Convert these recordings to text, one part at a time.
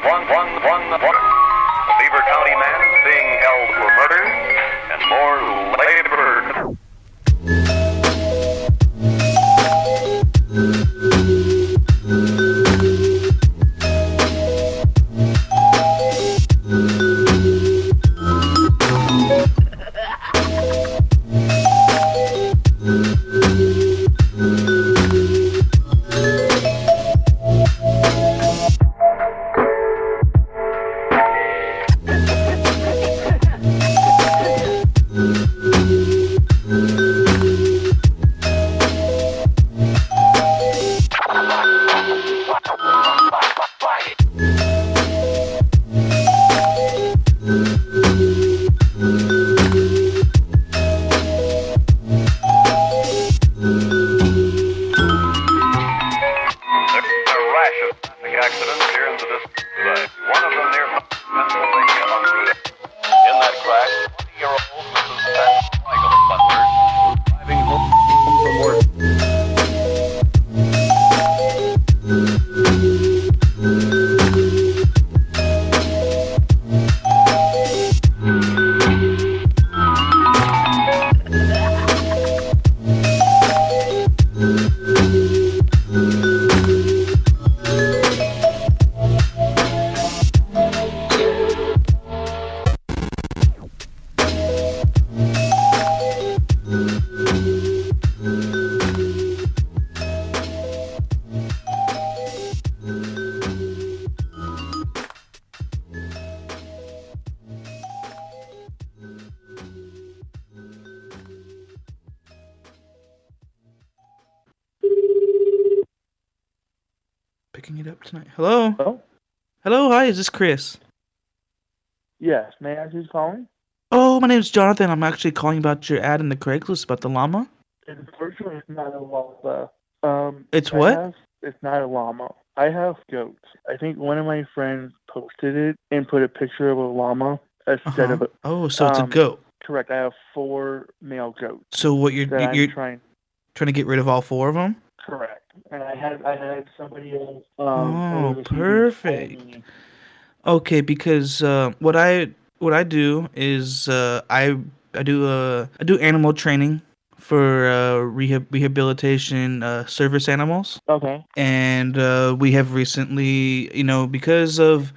one, one, one, one. Beaver County man being held for Chris? Yes, may I ask who's calling? Oh, my name's Jonathan. I'm actually calling about your ad in the Craigslist about the llama. Unfortunately, it's not a llama. Um, It's I what? have- it's not a llama. I have goats. I think one of my friends posted it and put a picture of a llama instead Uh-huh. of a. Oh, so it's a um, goat. Correct. I have four male goats So what you're you're trying. trying to get rid of all four of them? Correct. And I had I had somebody else. Um, Oh, perfect. Me. Okay, because uh, what I what I do is uh, I I do uh, I do animal training for uh, rehab rehabilitation uh, service animals. Okay. and uh, we have recently, you know, because of,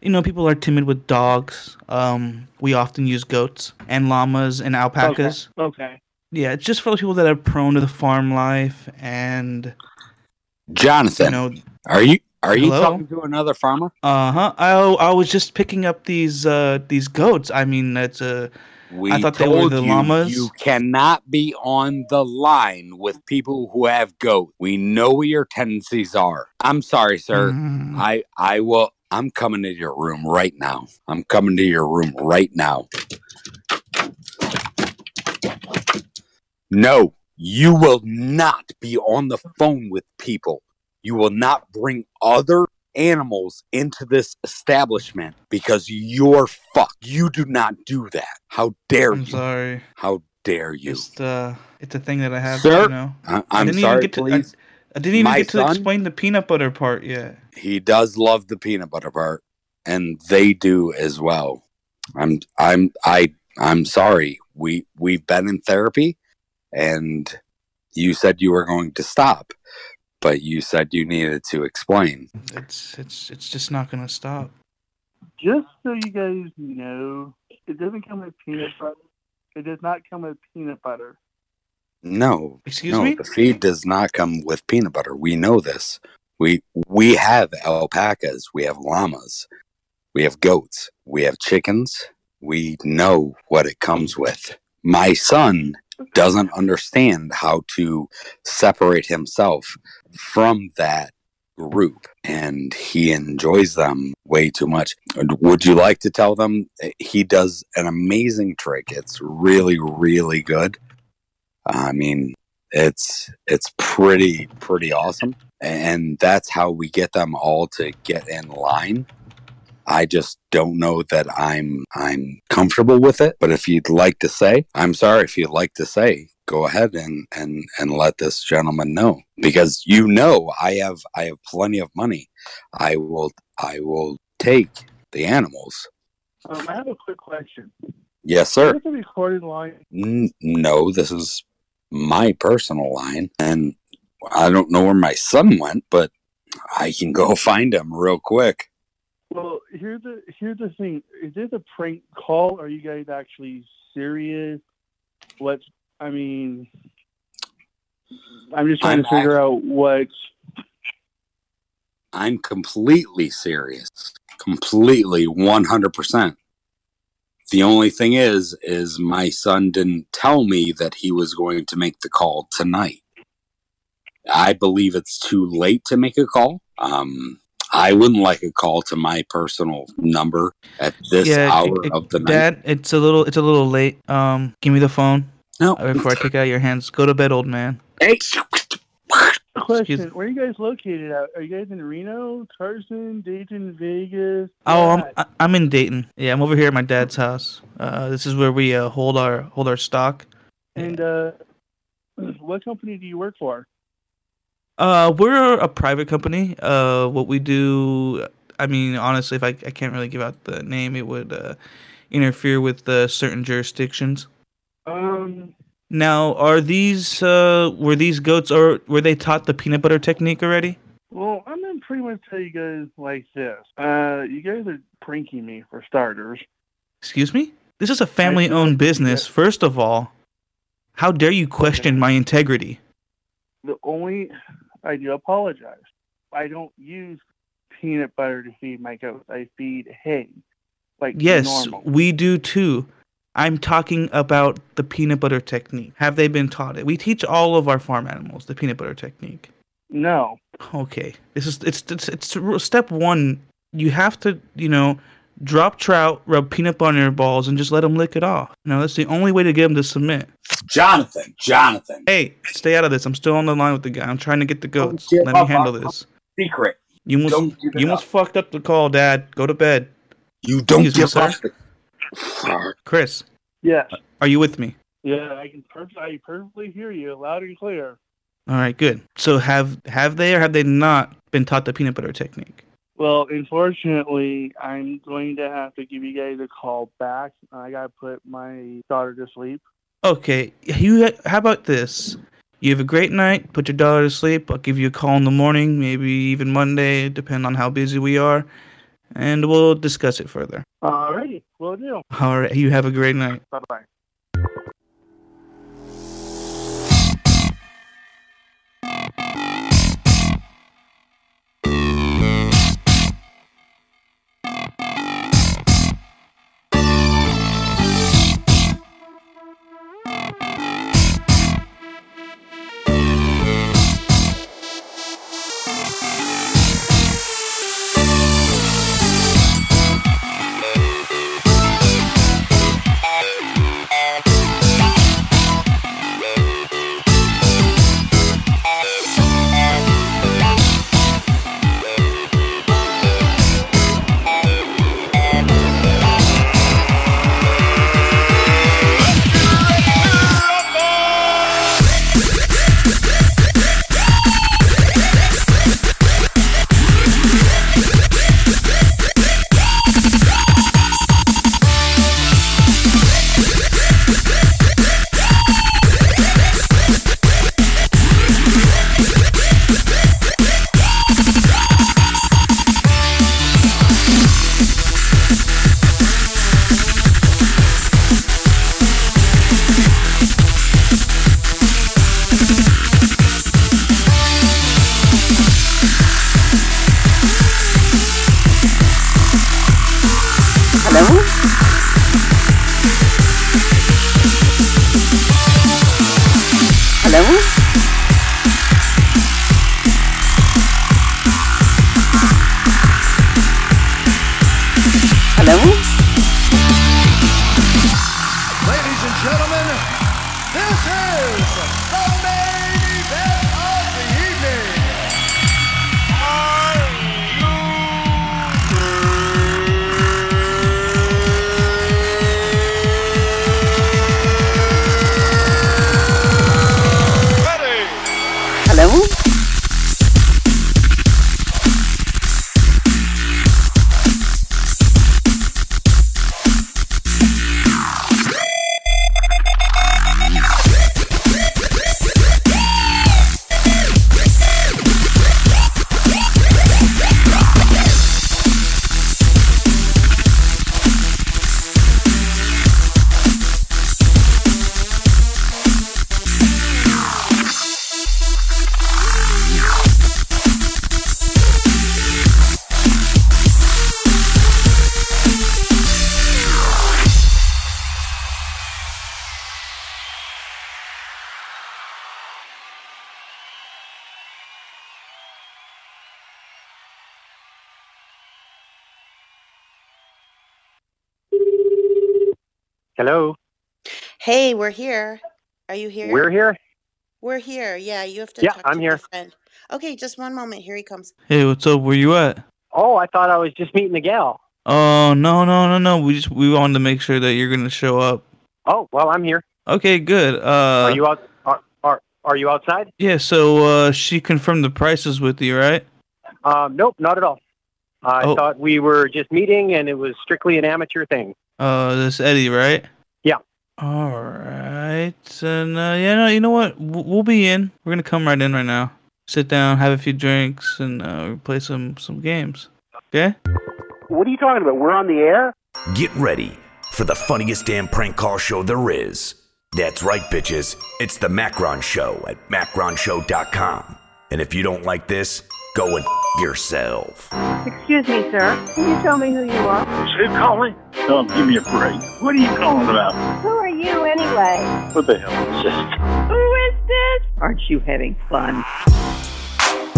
you know, people are timid with dogs. Um, we often use goats and llamas and alpacas. Okay. okay. Yeah, it's just for people that are prone to the farm life and Jonathan, you know, are you are you Hello? talking to another farmer? uh huh. I I was just picking up these uh these goats. I mean, that's uh We thought they were the you llamas. you cannot be on the line with people who have goat. We know what your tendencies are. I'm sorry, sir. mm, I I will. I'm coming to your room right now. I'm coming to your room right now. No, you will not be on the phone with people. You will not bring other animals into this establishment because you're fucked. You do not do that. How dare I'm you? sorry. How dare you? Just uh, it's a thing that I have. Sir? you know. I, I I'm didn't sorry, even get to. I, please. I didn't even My get to son? explain the peanut butter part yet. he does love the peanut butter part and they do as well i'm i'm i i'm sorry we we've been in therapy and you said you were going to stop but you said you needed to explain. It's it's it's just not gonna stop. Just so you guys know, it doesn't come with peanut butter. It does not come with peanut butter. no. Excuse no me. the feed does not come with peanut butter. We know this. We we have alpacas. We have llamas. We have goats. We have chickens. We know what it comes with. My son doesn't understand how to separate himself from that group and he enjoys them way too much. Would you like to tell them eh, he does an amazing trick? It's really really good. I mean it's it's pretty pretty awesome and that's how we get them all to get in line I just don't know that I'm I'm comfortable with it. But if you'd like to say, I'm sorry. If you'd like to say, go ahead and and and let this gentleman know because you know I have I have plenty of money. I will I will take the animals. Um, I have a quick question. Yes, sir. Is this a recorded line? N- no, this is my personal line, and I don't know where my son went, but I can go find him real quick. Well, here's the here's the thing. Is this a prank call? Are you guys actually serious? What's I mean, I'm just trying I'm to figure out what. I'm completely serious, completely 100%. The only thing is, is my son didn't tell me that he was going to make the call tonight. I believe it's too late to make a call. Um, I wouldn't like a call to my personal number at this Yeah, hour it- it- of the night. Dad, it's a little it's a little late. Um, give me the phone No, uh, before I take out your hands. Go to bed, old man. Hey, Question: Where are you guys located at? Are you guys in Reno, Carson, Dayton, Vegas? Oh, I'm I- I'm in Dayton. Yeah, I'm over here at my dad's house. Uh, this is where we uh, hold our hold our stock. And uh, what company do you work for? Uh, we're a private company. Uh, what we do, I mean, honestly, if I, I can't really give out the name, it would uh, interfere with uh, certain jurisdictions. Um, Now, are these uh, were these goats or were they taught the peanut butter technique already? well, I'm gonna pretty much tell you guys like this. Uh, you guys are pranking me for starters. Excuse me. This is a family-owned business. First of all, how dare you question my integrity? The only I do apologize. I don't use peanut butter to feed my goats. I feed hay, like Yes, normal. we do too. I'm talking about the peanut butter technique. Have they been taught it? We teach all of our farm animals the peanut butter technique. No, Okay, this is it's it's it's step one. You have to you know drop trout, rub peanut butter on your balls, and just let them lick it off. You know that's the only way to get them to submit. Jonathan, Jonathan, Hey, stay out of this. I'm still on the line with the guy. I'm trying to get the goats. get Let me handle this. secret. You almost Don't give it you almost up. fucked up the call, Dad. Go to bed. You don't Excuse me, give sir? up. the- Chris, yes, are you with me? yeah, I can perfect, I perfectly hear you loud and clear. All right, good. So have have they or have they not been taught the peanut butter technique? Well, unfortunately, I'm going to have to give you guys a call back. I gotta put my daughter to sleep. Okay, you. How about this? You have a great night. Put your daughter to sleep. I'll give you a call in the morning, maybe even Monday, depending on how busy we are, and we'll discuss it further. Alrighty, will do. All right. You have a great night. Bye Hey, we're here. Are you here? We're here. We're here. Yeah, you have to Yeah, talk I'm to here. friend. Okay, just one moment. Here he comes. Hey, what's up? Where you at? Oh, I thought I was just meeting the gal. Oh no no no no. We just we wanted to make sure that you're gonna show up. Oh, well, I'm here. Okay, good. Uh, are you out? Are, are Are you outside? yeah. So uh, she confirmed the prices with you, right? Um, nope, not at all. I Oh. thought we were just meeting, and it was strictly an amateur thing. Uh, this Eddie, right? Yeah. All right. And uh, yeah, no, you know what? W- We'll be in. We're gonna come right in right now. Sit down, have a few drinks, and uh, play some some games. Okay. What are you talking about? We're on the air? Get ready for the funniest damn prank call show there is. That's right, bitches. It's the Macron Show at macronshow.com. And if you don't like this, go and f- yourself. Excuse me, sir. Can you tell me who you are? Who calling? Don't give me a break. What are you calling about? Who are you anyway? What the hell is this? Who is this? Aren't you having fun?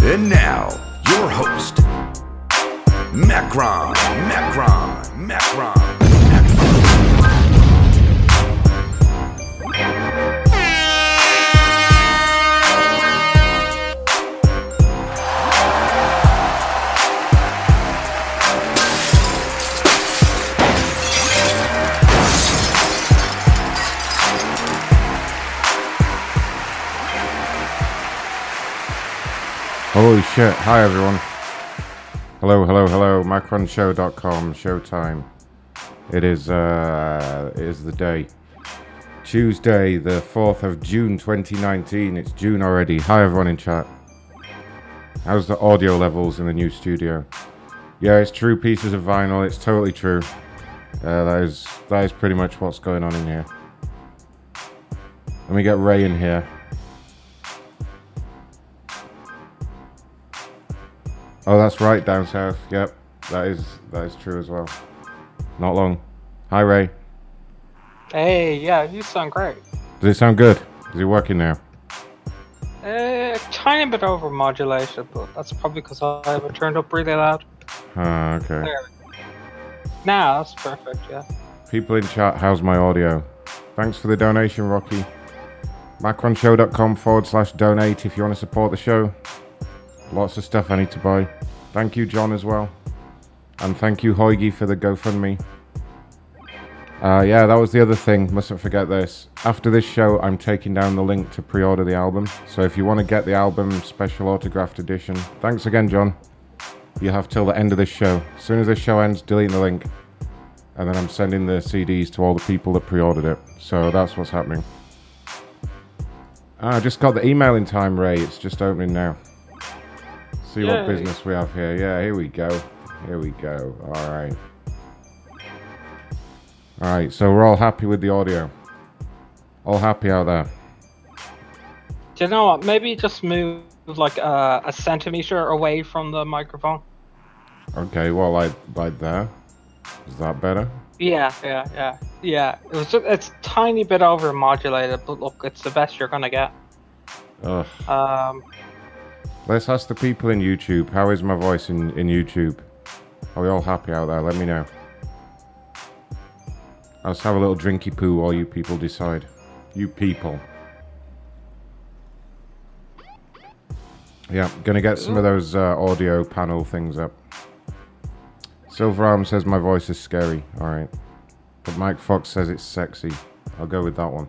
And now, your host, Macron, Macron, Macron. Holy shit. Hi, everyone. Hello, hello, hello. MacronShow.com. Showtime. It is, uh, it is the day. Tuesday, the 4th of June 2019. It's June already. Hi, everyone in chat. How's the audio levels in the new studio? Yeah, it's true pieces of vinyl. It's totally true. Uh, that is that is pretty much what's going on in here. Let me get Ray in here. Oh, that's right, down south. Yep, that is that is true as well. Not long. Hi, Ray. Hey, yeah, you sound great. Does it sound good? Is it working now? Uh, tiny bit over modulated, but that's probably because I have it turned up really loud. Ah, okay. There. Now that's perfect. Yeah. People in chat, how's my audio? Thanks for the donation, Rocky. Macronshow.com forward slash donate if you want to support the show. Lots of stuff I need to buy. Thank you, John, as well. And thank you, Hoigy, for the GoFundMe. Uh, yeah, that was the other thing. Mustn't forget this. After this show, I'm taking down the link to pre order the album. So if you want to get the album special autographed edition, thanks again, John. You have till the end of this show. As soon as this show ends, delete the link. And then I'm sending the CDs to all the people that pre ordered it. So that's what's happening. Ah, I just got the email in time, Ray. It's just opening now. See what business we have here. Yeah, here we go. Here we go. All right. All right, so we're all happy with the audio. All happy out there. Do you know what? Maybe just move like uh, a centimeter away from the microphone. Okay, well, like like there. Is that better? Yeah, yeah, yeah, yeah. It was just, it's tiny bit over modulated, but look, it's the best you're gonna get. Ugh. Um, Let's ask the people in YouTube. How is my voice in, in YouTube? Are we all happy out there? Let me know. Let's have a little drinky poo while you people decide. You people. Yeah, gonna get some of those uh, audio panel things up. Silver Arm says my voice is scary. Alright. But Mike Fox says it's sexy. I'll go with that one.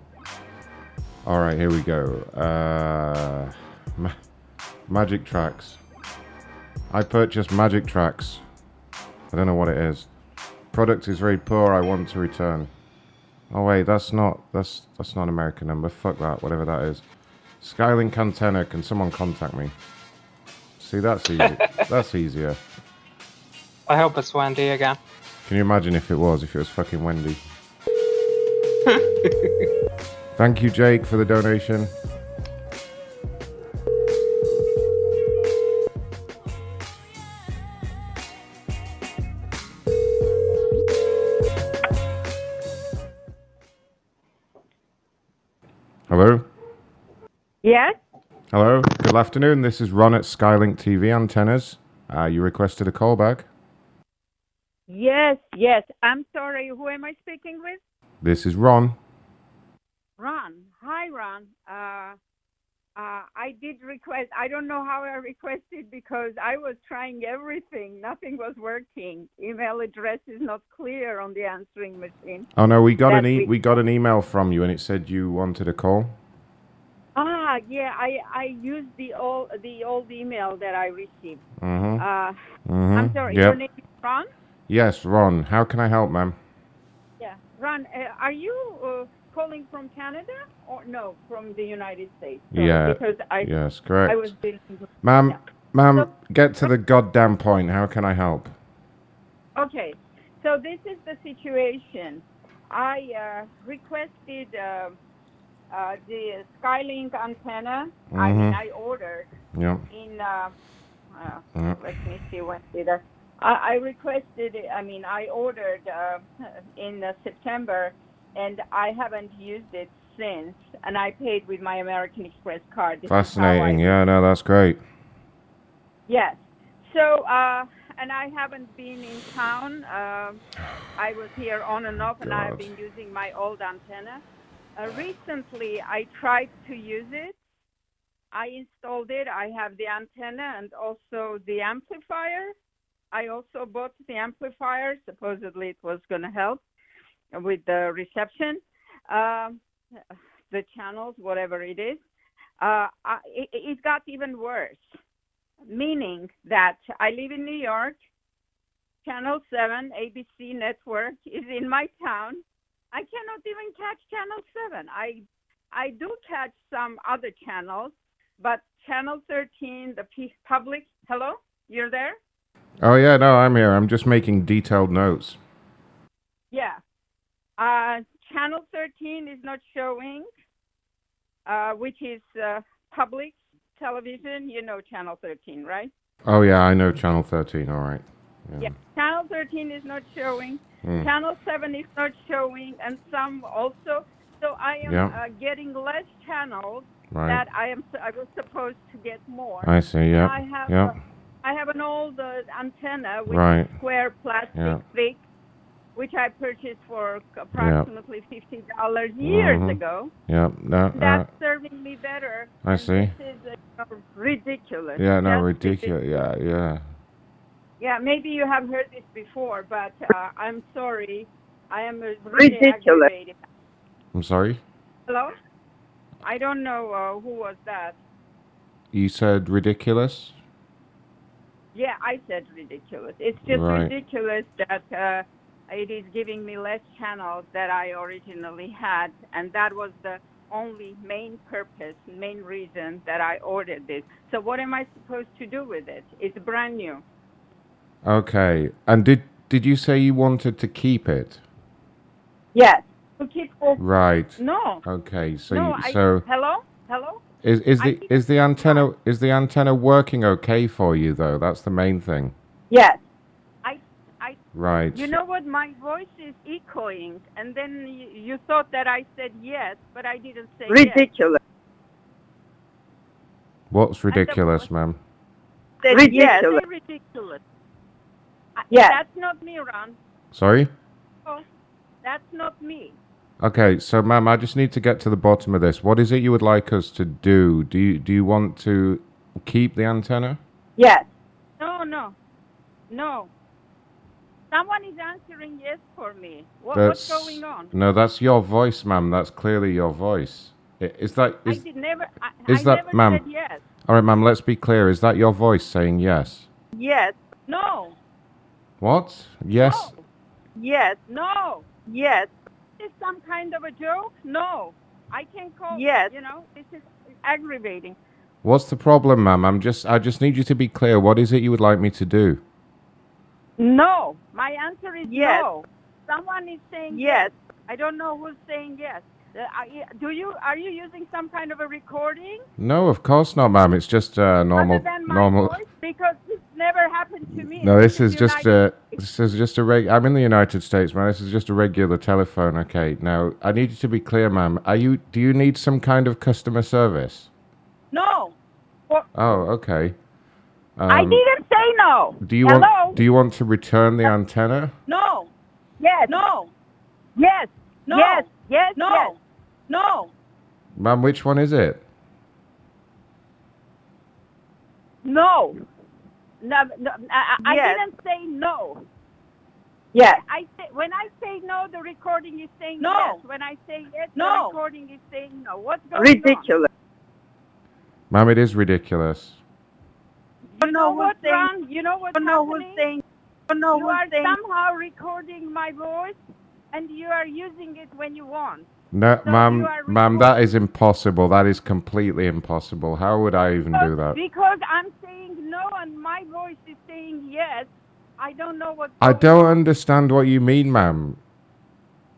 Alright, here we go. Uh, magic Tracks. I purchased Magic Tracks. I don't know what it is. Product is very poor. I want to return. Oh wait, that's not that's that's not an American number. Fuck that. Whatever that is. Skylink antenna. Can someone contact me? See, that's easy. that's easier. I hope it's Wendy again. Can you imagine if it was? If it was fucking Wendy. Thank you, Jake, for the donation. Hello? Yes? Hello? Good afternoon. This is Ron at Skylink TV Antennas. Uh, you requested a call back? Yes, yes. I'm sorry. Who am I speaking with? This is Ron. Ron. Hi, Ron. Uh, uh, I did request. I don't know how I requested because I was trying everything. Nothing was working. Email address is not clear on the answering machine. Oh no, we got That an e- we- we got an email from you, and it said you wanted a call. Ah, yeah. I I used the old the old email that I received. Mhm. Uh, Mhm. I'm sorry. Yep. Your name is Ron. Yes, Ron. How can I help, ma'am? Yeah, Ron. Uh, are you uh, calling from Canada or no from the United States? Sorry, Yeah, Because I yes, correct. I was dealing with- Ma'am, Yeah. ma'am, get to the goddamn point. How can I help? Okay, so this is the situation. I uh, requested uh, uh, the Skylink antenna. I mean. I ordered Yep. in. Uh, uh. Let me see when did I. I, I requested. I mean, I ordered uh, in uh, September, and I haven't used it since. And I paid with my American Express card. This I Fascinating. Yeah, no, that's great. Yes. So, uh, and I haven't been in town. Uh, I was here on and off, and I've been using my old antenna. Uh, recently, I tried to use it. I installed it. I have the antenna and also the amplifier. I also bought the amplifier. Supposedly, it was going to help with the reception, um, the channels, whatever it is. Uh, I, it, it got even worse meaning that I live in New York. Channel 7 ABC network is in my town. I cannot even catch Channel 7. I I do catch some other channels, but Channel 13, the P- public. Hello, you're there? Oh yeah, no, I'm here. I'm just making detailed notes. Yeah. Uh, channel 13 is not showing, uh, which is uh, public television. You know Channel 13, right? Oh yeah, I know Channel 13. All right. Yeah. Channel 13 is not showing. Hmm. Channel 7 is not showing, and some also. So I am Yeah. uh, getting less channels Right. that I am. I was supposed to get more. I see, yeah, I have. yeah. uh, I have an old uh, antenna with Right. square plastic Yeah. Thick, which I purchased for approximately fifty dollars years Mhm. ago. Yeah. No. Uh, That's serving me better. I see. This is uh, ridiculous. yeah. No. Just Ridiculous. Yeah. Yeah. Yeah, maybe you have heard this before, but uh, I'm sorry. I am uh, really Ridiculous. aggravated. I'm sorry. Hello? I don't know uh, who was that. You said ridiculous. Yeah, I said ridiculous. It's just Right. ridiculous that uh, it is giving me less channels that I originally had, and that was the only main purpose, main reason that I ordered this. So what am I supposed to do with it? It's brand new. Okay. And did did you say you wanted to keep it? Yes. To keep all- Right. No. Okay. So no, you, I, so hello, hello. is is the is the antenna is the antenna working okay for you though? That's the main thing. Yes. I, I. Right. You know what? My voice is echoing, and then you, you thought that I said yes, but I didn't say yes. Ridiculous. What's ridiculous, ma'am? Said Ridiculous. Yes, ridiculous. I- Yes. That's not me, Ron. Sorry. Oh, that's not me. Okay, so ma'am, I just need to get to the bottom of this. What is it you would like us to do? Do you do you want to keep the antenna? Yes. No, no, no. Someone is answering yes for me. What, what's going on? No, that's your voice, ma'am. That's clearly your voice. Is that I did never. I, is I that- never ma'am. said yes. All right, ma'am, let's be clear. Is that your voice saying yes? Yes. No. What? Yes. Yes. No. Yes. Is some kind of a joke? No. I can't call. Yes. You know, this is aggravating. What's the problem, ma'am? I'm just I just need you to be clear. What is it you would like me to do? No. My answer is Yes. no. Someone is saying Yes. I don't know who's saying yes. Uh, do you are you using some kind of a recording No, of course not, ma'am. It's just uh, normal other than my normal voice? Because this never happened to me. No, this is just United- a this is just a reg. I'm in the United States, ma'am. This is just a regular telephone. Okay, now I need you to be clear, ma'am. Are you? Do you need some kind of customer service? no. Well, Oh, okay. I Um, didn't say no. Do you Hello? want? Do you want to return the antenna? No. Yes. No. Yes. No. Yes, yes, no. yes. No. Ma'am, which one is it? No. No, no I, I Yes. didn't say no. Yes. I say when I say no, the recording is saying No. yes. When I say yes, No. the recording is saying no. What's going on? Ridiculous. Ma'am, it is ridiculous. You know what's wrong? You know what's You know who's happening? saying? You know you who's are saying? somehow recording my voice, and you are using it when you want. No, So ma'am, ma'am, that is impossible. That is completely impossible. How would I even do that? Because I'm saying no, and my voice is saying yes. I don't know what. I don't understand what you mean, ma'am.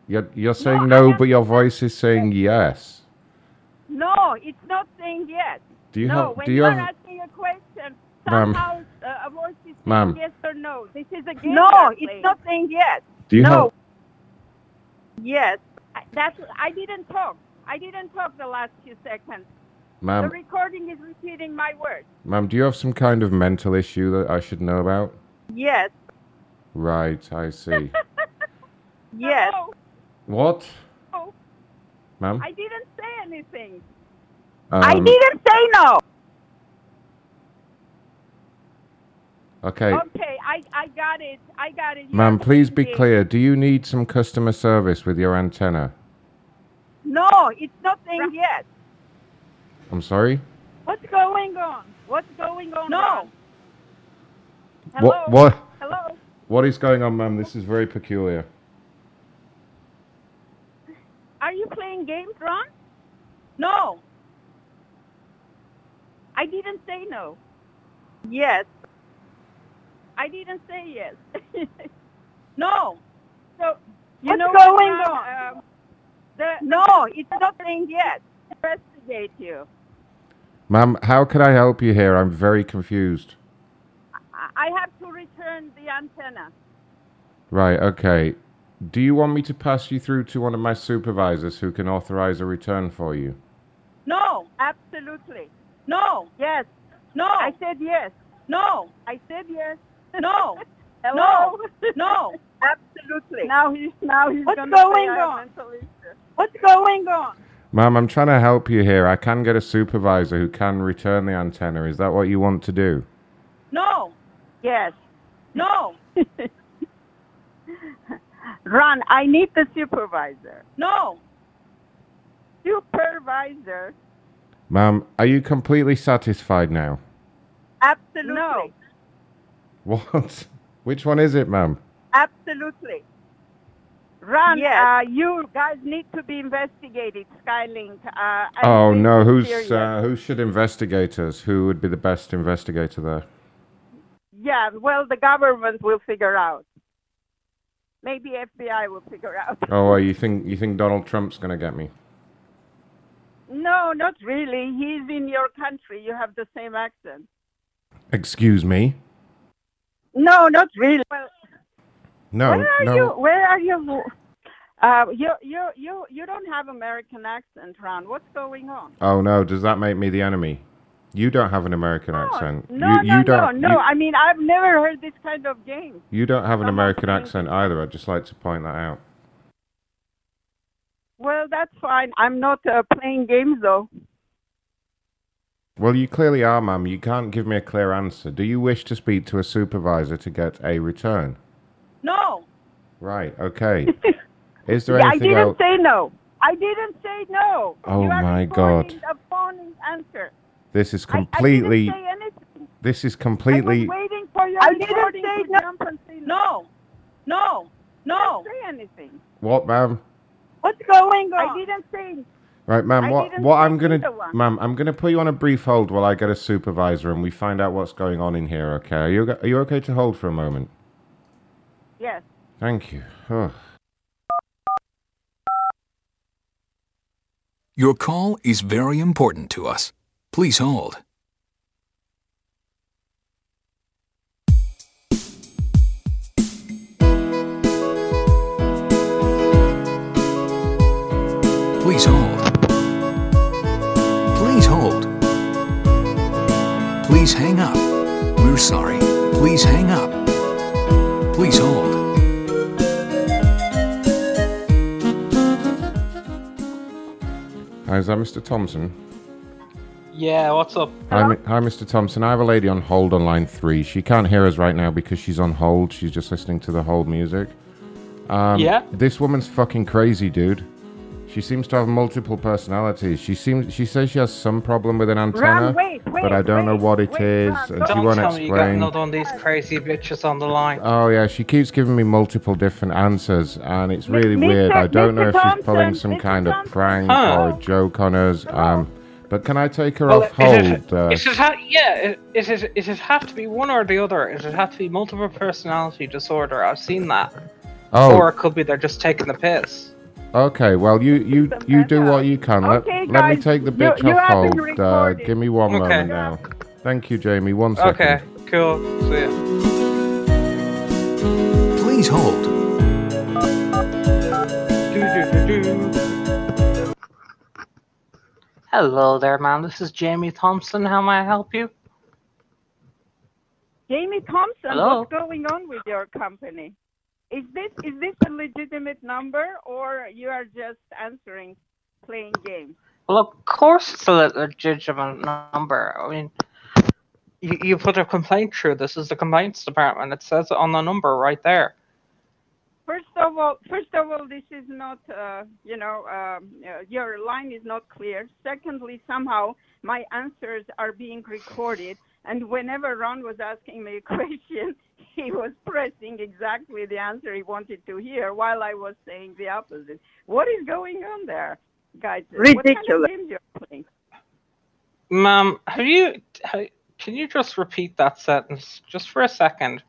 You're, you're saying no, but your voice is saying yes. No, it's not saying yes. Do you no, have- when do you are have- asking a question, Ma'am. Somehow uh, a voice is saying Ma'am. yes or no. This is a game. No, it's not saying yes. Do you no. have- Yes. I- That's. I didn't talk. I didn't talk the last few seconds. the recording is repeating my words. ma'am, do you have some kind of mental issue that I should know about? Yes. Right, I see. Yes. No, what? no, Ma'am? I didn't say anything. I Um, didn't say no. Okay, Okay, I, I got it. I got it. You ma'am, please be clear. Do you need some customer service with your antenna? No, it's nothing saying yes. I'm sorry? What's going on? What's going on? No. Hello. What, what, Hello. what is going on, ma'am? This is very peculiar. Are you playing games, Ron? No. I didn't say no. Yes. I didn't say yes. No. so you What's know going what, on? Um, the No, it's not saying yes. investigate you. Ma'am, how can I help you here? I'm very confused. I- I have to return the antenna. Right, okay. Do you want me to pass you through to one of my supervisors who can authorize a return for you? No. Absolutely. No. Yes. No. I said yes. No. I said yes. No. Hello. No. Absolutely. Now he's now he's What's gonna say going I have on? What's going on? Ma'am, I'm trying to help you here. I can get a supervisor who can return the antenna. Is that what you want to do? No. Yes. No. Ron, I need the supervisor. No. Supervisor. Ma'am, are you completely satisfied now? Absolutely. No. What? Which one is it, ma'am? Absolutely. Ron, Yes. uh, you guys need to be investigated, Skylink. Uh, Oh no, who's uh, who should investigate us? Who would be the best investigator there? Yeah, well, the government will figure out. Maybe FBI will figure out. Oh, well, you think you think Donald Trump's gonna get me? No, not really. He's in your country. You have the same accent. Excuse me? No, not really. Well, No, where are no. you? Where are you? Uh, you you you you don't have American accent, Ron. What's going on? Oh no, does that make me the enemy? You don't have an American accent. No, you, no, don't, no, no. You, I mean, I've never heard this kind of game. you don't have an American accent either. I'd just like to point that out. Well, that's fine. I'm not uh, playing games though. Well, you clearly are, ma'am. You can't give me a clear answer. Do you wish to speak to a supervisor to get a return? No. Right. Okay. Is there Yeah, I didn't else? say no. I didn't say no. Oh you my recording God. A phony answer. This is completely. I, didn't say anything. This is completely. I completely. was waiting for your I didn't say no. jump and say No. No. No. I didn't say anything. What, ma'am? What's going on? I didn't say. Right, ma'am. What what I'm gonna, one. ma'am. I'm gonna put you on a brief hold while I get a supervisor and we find out what's going on in here. Okay? Are you Are you okay to hold for a moment? Yes. Thank you. Ugh. Your call is very important to us. Please hold. Please hold. Sorry. Please hang up. Please hold. Hi, is that Mr. Thompson? Yeah, what's up? Hi, Mi- hi, Mr. Thompson. I have a lady on hold on line three. She can't hear us right now because she's on hold. She's just listening to the hold music. Um, Yeah? This woman's fucking crazy, dude. She seems to have multiple personalities. She seems. She says she has some problem with an antenna, wait, wait, but I don't know what it wait, is, Ron, and she Don't won't tell me you got explain. another one of these crazy bitches on the line. Oh yeah, she keeps giving me multiple different answers, and it's really Mr. weird. I don't know Mr. if she's pulling Thompson, some Mr. kind of prank Huh. or a joke on us. Um, but can I take her Well, off is it- hold? Uh, is it ha- yeah, it, is it, is it have to be one or the other? Is it have to be multiple personality disorder? I've seen that. Oh. Or it could be they're just taking the piss. Okay, well you you you do what you can. Let, Okay, let me take the bitch you off hold. Uh, give me one Okay. moment now. Thank you, Jamie. One second. Okay, cool. See ya. Please hold. Hello there, man. This is Jamie Thompson. How may I help you? Jamie Thompson, Hello? what's going on with your company? Is this is this a legitimate number or you are just answering playing games? Well, of course it's a legitimate number. I mean, you, you put a complaint through. This is the complaints department. It says it on the number right there. First of all, first of all, this is not, uh, you know, um, uh, your line is not clear. Secondly, somehow my answers are being recorded, and whenever Ron was asking me a question, he was pressing exactly the answer he wanted to hear while I was saying the opposite. What is going on there, guys? What kind Ridiculous. of games playing? Ma'am, have you? ha- Can you just repeat that sentence just for a second,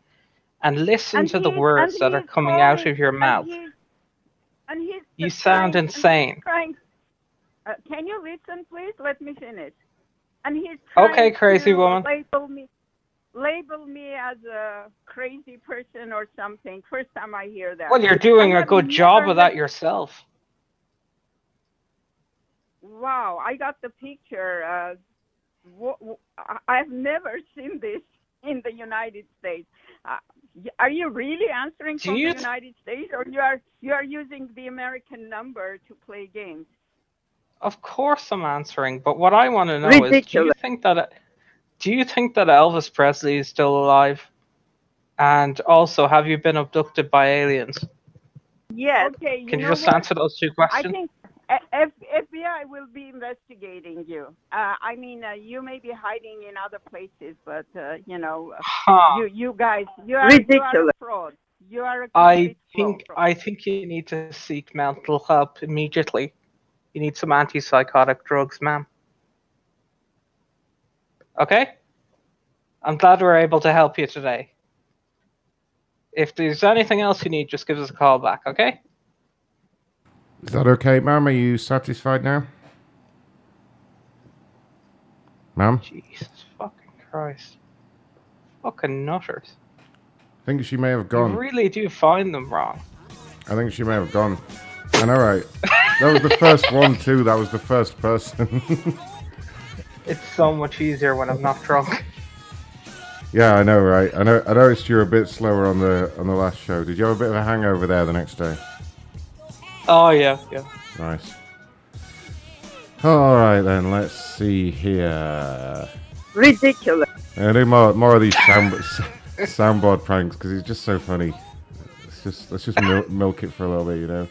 and listen And to the words that are he's coming out of your and mouth? he's- And he's You sound trying- insane. trying- uh, can you listen, please? Let me finish. And he's trying Okay, crazy to woman. Label me, as a crazy person or something. First time I hear that. Well, you're doing I a good job of that yourself. Wow, I got the picture. Uh, wh- wh- I- I've never seen this in the United States. Uh, are you really answering Do from you the United States, or you are you are using the American number to play games? Of course, I'm answering. But what I want to know is, do you think that do you think that Elvis Presley is still alive? And also, have you been abducted by aliens? Yes. Okay. Can you just what? answer those two questions? I think F- F- FBI will be investigating you. Uh, I mean, uh, you may be hiding in other places, but uh, you know, uh, Huh. you you guys, you are you are a Ridiculous. fraud. You are a I complete think fraud. I think you need to seek mental help immediately. You need some antipsychotic drugs, ma'am. Okay? I'm glad we're able to help you today. If there's anything else you need, just give us a call back, okay? Is that okay, ma'am? Are you satisfied now? Ma'am? Jesus fucking Christ. Fucking nutters. I think she may have You gone. really do find them wrong. I think she may have gone. I know, right? That was the first one too. That was the first person. It's so much easier when I'm not drunk. yeah, I know, right? I know. I noticed you were a bit slower on the on the last show. Did you have a bit of a hangover there the next day? Oh yeah, yeah. Nice. All right then. Let's see here. Ridiculous. I do more more of these sound, soundboard pranks because it's just so funny. Let's just let's just mil- milk it for a little bit, you know.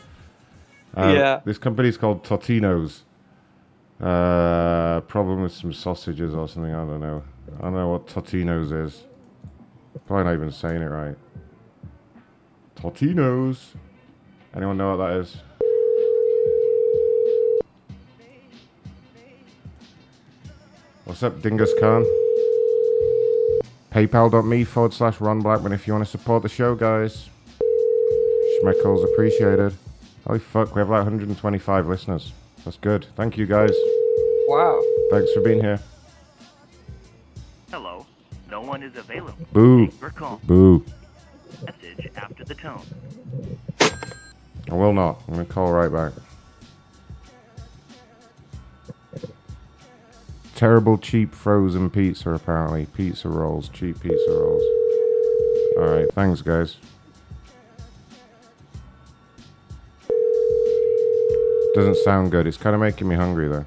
Uh, Yeah. This company's called Totino's. Uh, problem with some sausages or something. I don't know. I don't know what Totino's is. Probably not even saying it right. Totino's. Anyone know what that is? What's up, Dingus Khan? PayPal.me forward slash Ron Blackman if you want to support the show, guys. Schmeckles appreciated. Holy fuck, we have like 125 listeners. That's good. Thank you, guys. Wow. Thanks for being here. Hello. No one is available. Boo. Thanks for call. Boo. Message after the tone. I will not. I'm going to call right back. Terrible cheap frozen pizza, apparently. Pizza rolls. Cheap pizza rolls. Alright, thanks, guys. Doesn't sound good. It's kind of making me hungry though.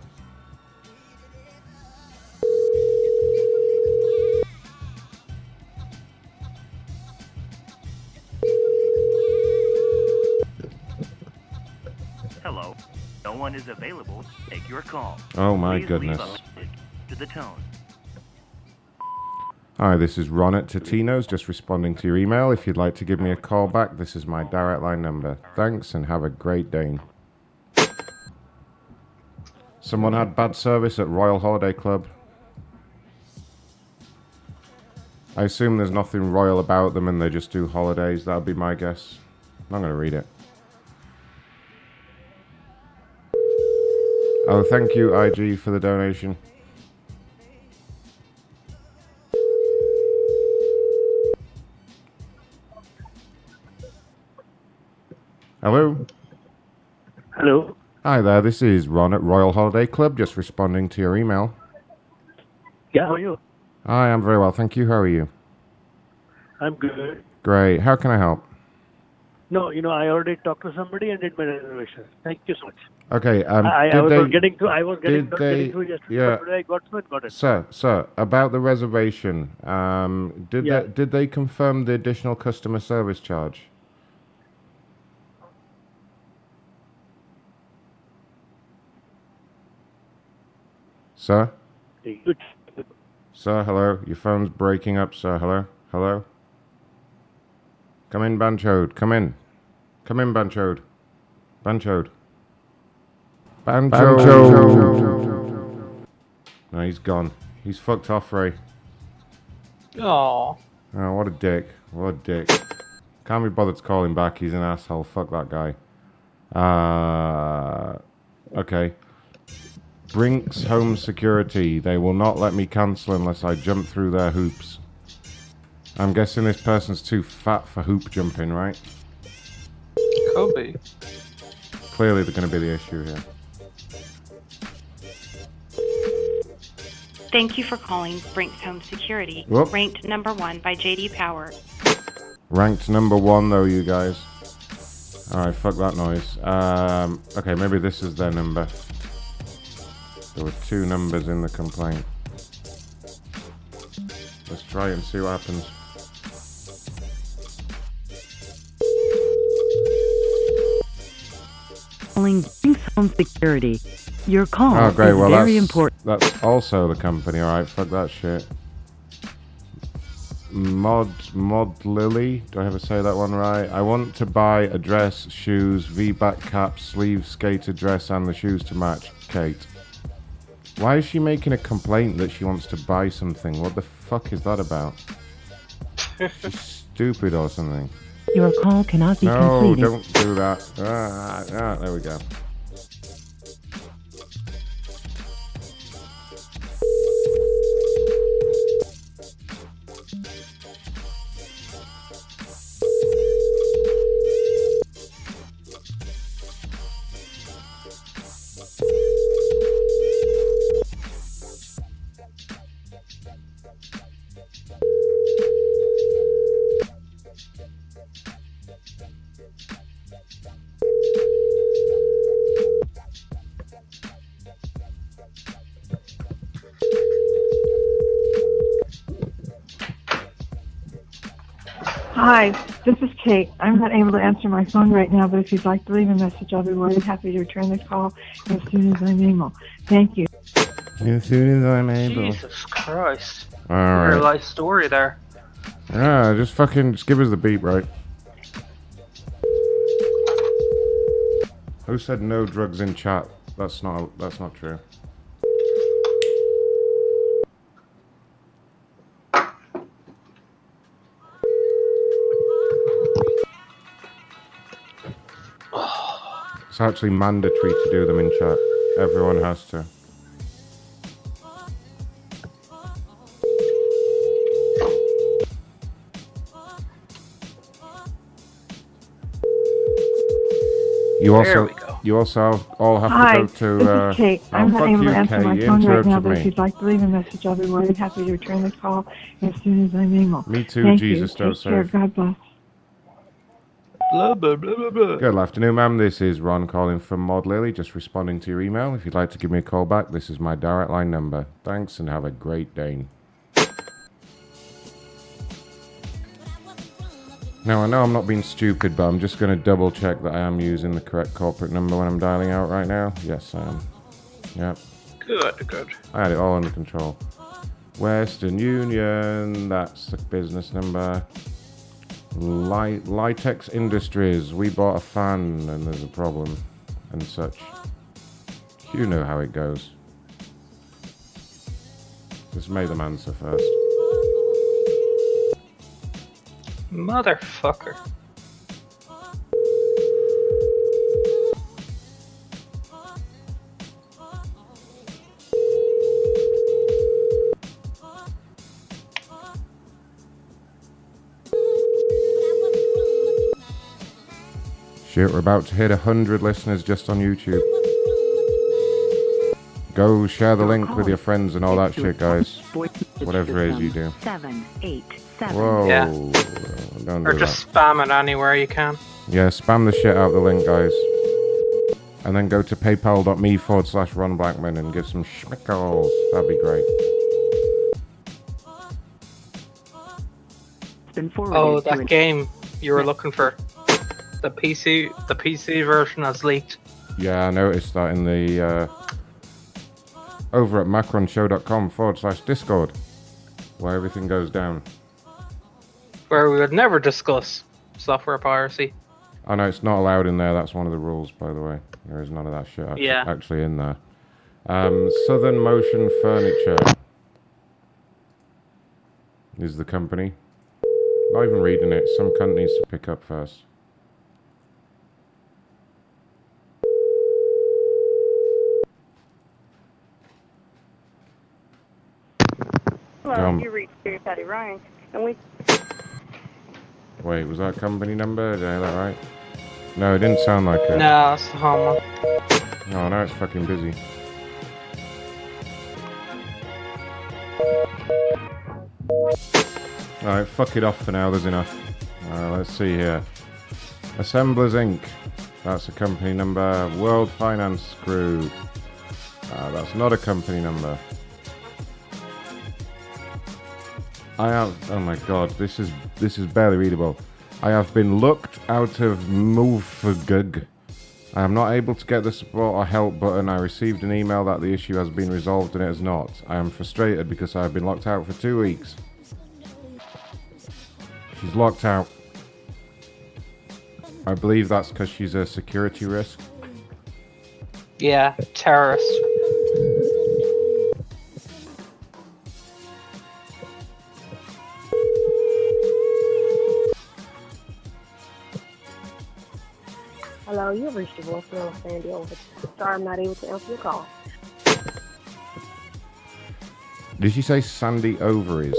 Hello. No one is available. Take your call. Oh my Please goodness. Leave a message to the tone. Hi, this is Ron at Totino's, just responding to your email. If you'd like to give me a call back, this is my direct line number. Thanks and have a great day. Someone had bad service at Royal Holiday Club. I assume there's nothing royal about them and they just do holidays. That would be my guess. I'm going to read it. Oh, thank you, IG, for the donation. Hello? Hello. Hi there, this is Ron at Royal Holiday Club, just responding to your email. Yeah, how are you? Hi, I'm very well, thank you. How are you? I'm good. Great. How can I help? No, you know, I already talked to somebody and did my reservation. Thank you so much. Okay, um, I, I was they, getting to, I was getting, did to, they- getting through yesterday, yeah. but I got through and got it. Sir, sir, about the reservation, um, did Yeah. they, did they confirm the additional customer service charge? Sir? Sir, hello. Your phone's breaking up, sir. Hello? Hello? Come in, Banchode. Come in. Come in, Banchode. Banchode. Banchode. No, he's gone. He's fucked off, Ray. Oh. Oh, what a dick. What a dick. Can't be bothered to call him back. He's an asshole. Fuck that guy. Uh, okay. Brinks Home Security. They will not let me cancel unless I jump through their hoops. I'm guessing this person's too fat for hoop jumping, right? Could be. Clearly, they're going to be the issue here. Thank you for calling Brinks Home Security, Whoop. ranked number one by JD Power. Ranked number one, though, you guys. Alright, fuck that noise. Um, okay, maybe this is their number. There were two numbers in the complaint. Let's try and see what happens. Calling Home Security. Your call oh, great. is Well, very that's, important. that's also the company. Alright, fuck that shit. Mod Mod Lily. Do I ever say that one right? I want to buy a dress, shoes, V-back cap, sleeve, skater dress, and the shoes to match. Kate. Why is she making a complaint that she wants to buy something? What the fuck is that about? She's stupid or something. Your call cannot be No, completed. don't do that. Ah, ah, there we go. This is Kate. I'm not able to answer my phone right now, but if you'd like to leave a message, I'll be more than happy to return the call as soon as I'm able. Thank you. As soon as I'm able. Jesus Christ. All right. Real life story there. Yeah, just fucking just give us the beep, right? Who said no drugs in chat? That's not that's not true. It's actually mandatory to do them in chat. Everyone has to. You There also we go. you also have- all have Hi, to go to. this uh, is Kate. oh, I'm not fuck able you, to answer Kay. my phone right now, but me. if you'd like to leave a message, I'll be more than happy to return the call as soon as I'm able. Me too, Thank Jesus, you. don't Take care. God bless. Blah, blah, blah, blah, blah. Good afternoon, ma'am. This is Ron calling from Mod Lily, just responding to your email. If you'd like to give me a call back, this is my direct line number. Thanks and have a great day. Now, I know I'm not being stupid, but I'm just going to double check that I am using the correct corporate number when I'm dialing out right now. Yes, I am. Yep. Good, good. I had it all under control. Western Union, that's the business number. Li- Litex Industries, we bought a fan and there's a problem and such. You know how it goes. Just made them answer first. Motherfucker. Shit, we're about to hit 100 listeners just on YouTube. Go share the link with your friends and all that shit, guys. Whatever it is you do. Seven, eight, seven. Whoa. Yeah. Don't Or do just spam it anywhere you can. Yeah, spam the shit out of the link, guys. And then go to paypal.me forward slash Ron Blackman and give some schmickles. That'd be great. It's been forwarded Oh, to that game you were looking for. The PC, the PC version has leaked. Yeah, I noticed that in the uh, over at macronshow.com forward slash Discord, where everything goes down. Where we would never discuss software piracy. I know it's not allowed in there. That's one of the rules, by the way. There is none of that shit actually, Yeah. actually in there. Um, Southern Motion Furniture is the company. Not even reading it. Some cunt needs to pick up first. Hello, Um, you reached Dear Patty Ryan, and we Wait, was that company number? Did I hear that right? No, it didn't sound like it. No, it's the home one. No, now it's fucking busy. Alright, fuck it off for now, there's enough. Uh, let's see here. Assemblers Inc. That's a company number. World Finance Group. Uh, that's not a company number. I have. Oh my god, this is this is barely readable. I have been looked out of Mufgug. I am not able to get the support or help button. I received an email that the issue has been resolved and it has not. I am frustrated because I have been locked out for two weeks. She's locked out. I believe that's because she's a security risk. Yeah, terrorist. Hello, you've reached the voicemail of Sandy Over. Sorry I'm not able to answer your call. Did she say Sandy ovaries?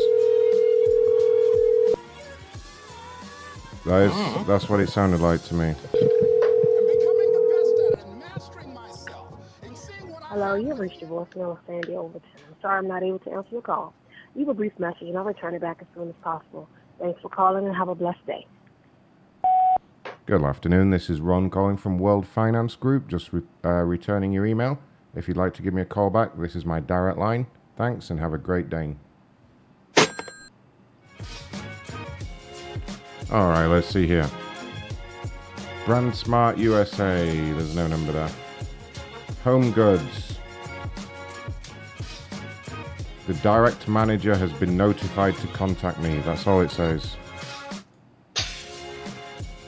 That is, Oh. that's what it sounded like to me. Hello, you've reached the voicemail of Sandy Overton. I'm sorry I'm not able to answer your call. Leave a brief message and I'll return it back as soon as possible. Thanks for calling and have a blessed day. Good afternoon. This is Ron calling from World Finance Group. Just re- uh, returning your email. If you'd like to give me a call back, this is my direct line. Thanks and have a great day. All right, let's see here. BrandsMart USA. There's no number there. Home Goods. The direct manager has been notified to contact me. That's all it says.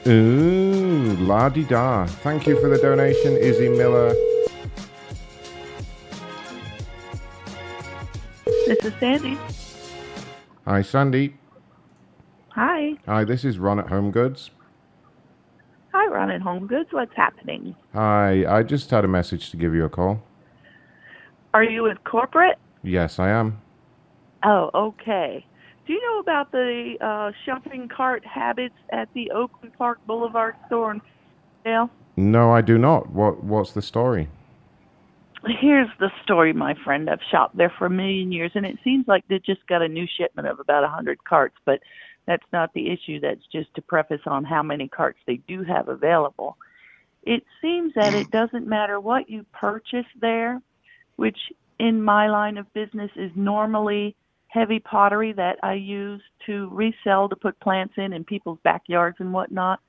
Ooh, la di da. Thank you for the donation, Izzy Miller. This is Sandy. Hi, Sandy. Hi. Hi, this is Ron at Home Goods. Hi, Ron at Home Goods. What's happening? Hi, I just had a message to give you a call. Are you with corporate? Yes, I am. Oh, okay. Do you know about the uh, shopping cart habits at the Oakland Park Boulevard store in Dale? No, I do not. What What's the story? Here's the story, my friend. I've shopped there for a million years, and it seems like they just got a new shipment of about a hundred carts. But That's not the issue. That's just to preface on how many carts they do have available. It seems that it doesn't matter what you purchase there, which in my line of business is normally heavy pottery that I use to resell to put plants in in people's backyards and whatnot.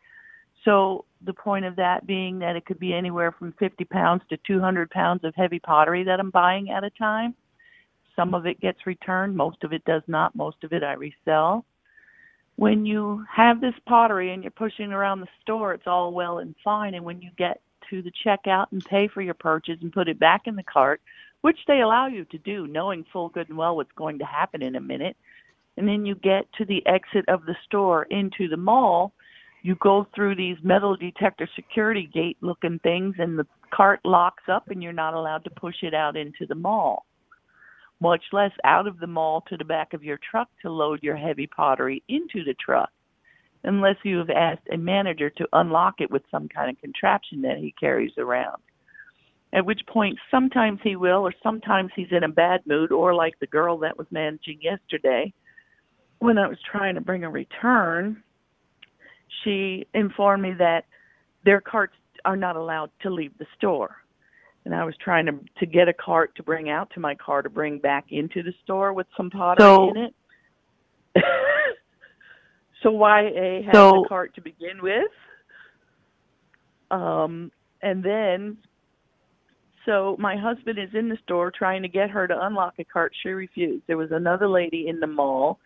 So the point of that being that it could be anywhere from 50 pounds to 200 pounds of heavy pottery that I'm buying at a time. Some of it gets returned, most of it does not, most of it I resell. When you have this pottery and you're pushing around the store, it's all well and fine. And when you get to the checkout and pay for your purchase and put it back in the cart, which they allow you to do, knowing full good and well what's going to happen in a minute, and then you get to the exit of the store into the mall, you go through these metal detector security gate looking things and the cart locks up and you're not allowed to push it out into the mall. Much less out of the mall to the back of your truck to load your heavy pottery into the truck unless you have asked a manager to unlock it with some kind of contraption that he carries around at which point sometimes he will or sometimes he's in a bad mood or like the girl that was managing yesterday when i was trying to bring a return she informed me that their carts are not allowed to leave the store. And I was trying to to get a cart to bring out to my car to bring back into the store with some pottery So- in it. so why a have So- the cart to begin with? Um, and then, so my husband is in the store trying to get her to unlock a cart. She refused. There was another lady in the mall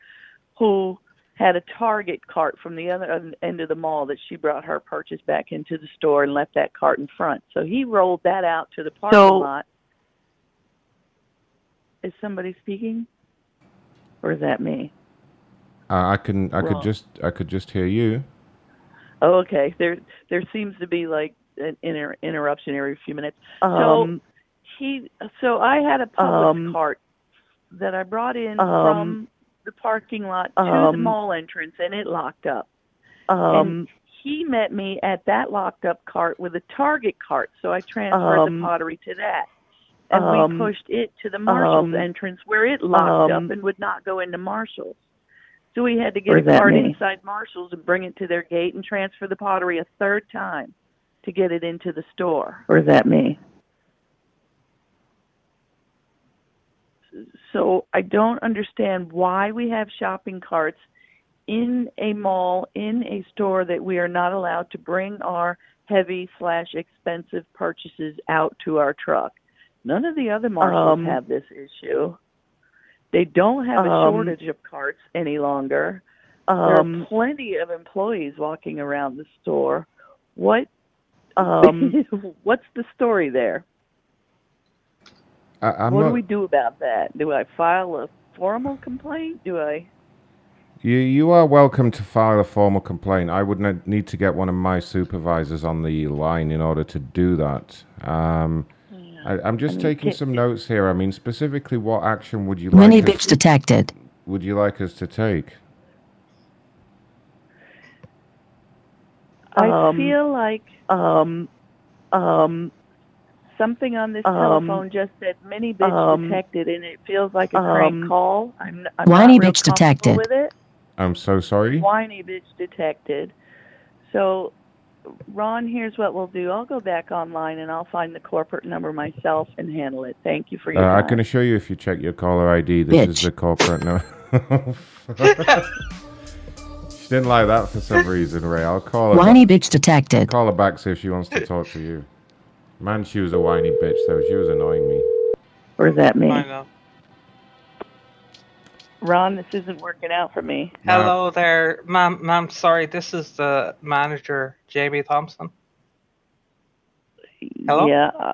who had a Target cart from the other end of the mall that she brought her purchase back into the store and left that cart in front. So he rolled that out to the parking So- lot. Is somebody speaking? Or is that me? Uh, I can I could just I could just hear you. Oh, okay. There there seems to be like an inter- interruption every few minutes. Um, so he so I had a public um, cart that I brought in um, from the parking lot to the um, mall entrance and it locked up. Um, and he met me at that locked up cart with a Target cart, so I transferred Um, the pottery to that. And um, we pushed it to the Marshall's um, entrance where it locked um, up and would not go into Marshall's. So we had to get a cart inside Marshall's and bring it to their gate and transfer the pottery a third time to get it into the store. or is that me? So I don't understand why we have shopping carts in a mall, in a store that we are not allowed to bring our heavy slash expensive purchases out to our truck. None of the other malls Um, have this issue. They don't have a Um, shortage of carts any longer. there are Um, plenty of employees walking around the store. What um, what's the story there? I, I'm what not. do we do about that? Do I file a formal complaint? Do I? You you are welcome to file a formal complaint. I would ne- need to get one of my supervisors on the line in order to do that. Um, I, I'm just mean, taking some notes here. I mean, specifically, what action would you like? Mini bitch detected. Would you like us to take? I Um, feel like um, um, something on this um, telephone just said "mini bitch um, detected," and it feels like a prank um, call. I'm, I'm Whiny not real bitch comfortable detected. With it. I'm so sorry. Whiny bitch detected. So, Ron, here's what we'll do. I'll go back online and I'll find the corporate number myself and handle it. Thank you for your Uh, I time. can assure you, if you check your caller ID, this is the corporate no. she didn't like that for some reason, Ray. I'll call her. Whiny back. bitch detected. Call her back see if she wants to talk to you. Man, she was a whiny bitch, though. She was annoying me. or is that me? I know. Ron, this isn't working out for me. Hello there, ma'am. Ma'am, sorry, this is the manager, Jamie Thompson. Hello? Yeah. Uh,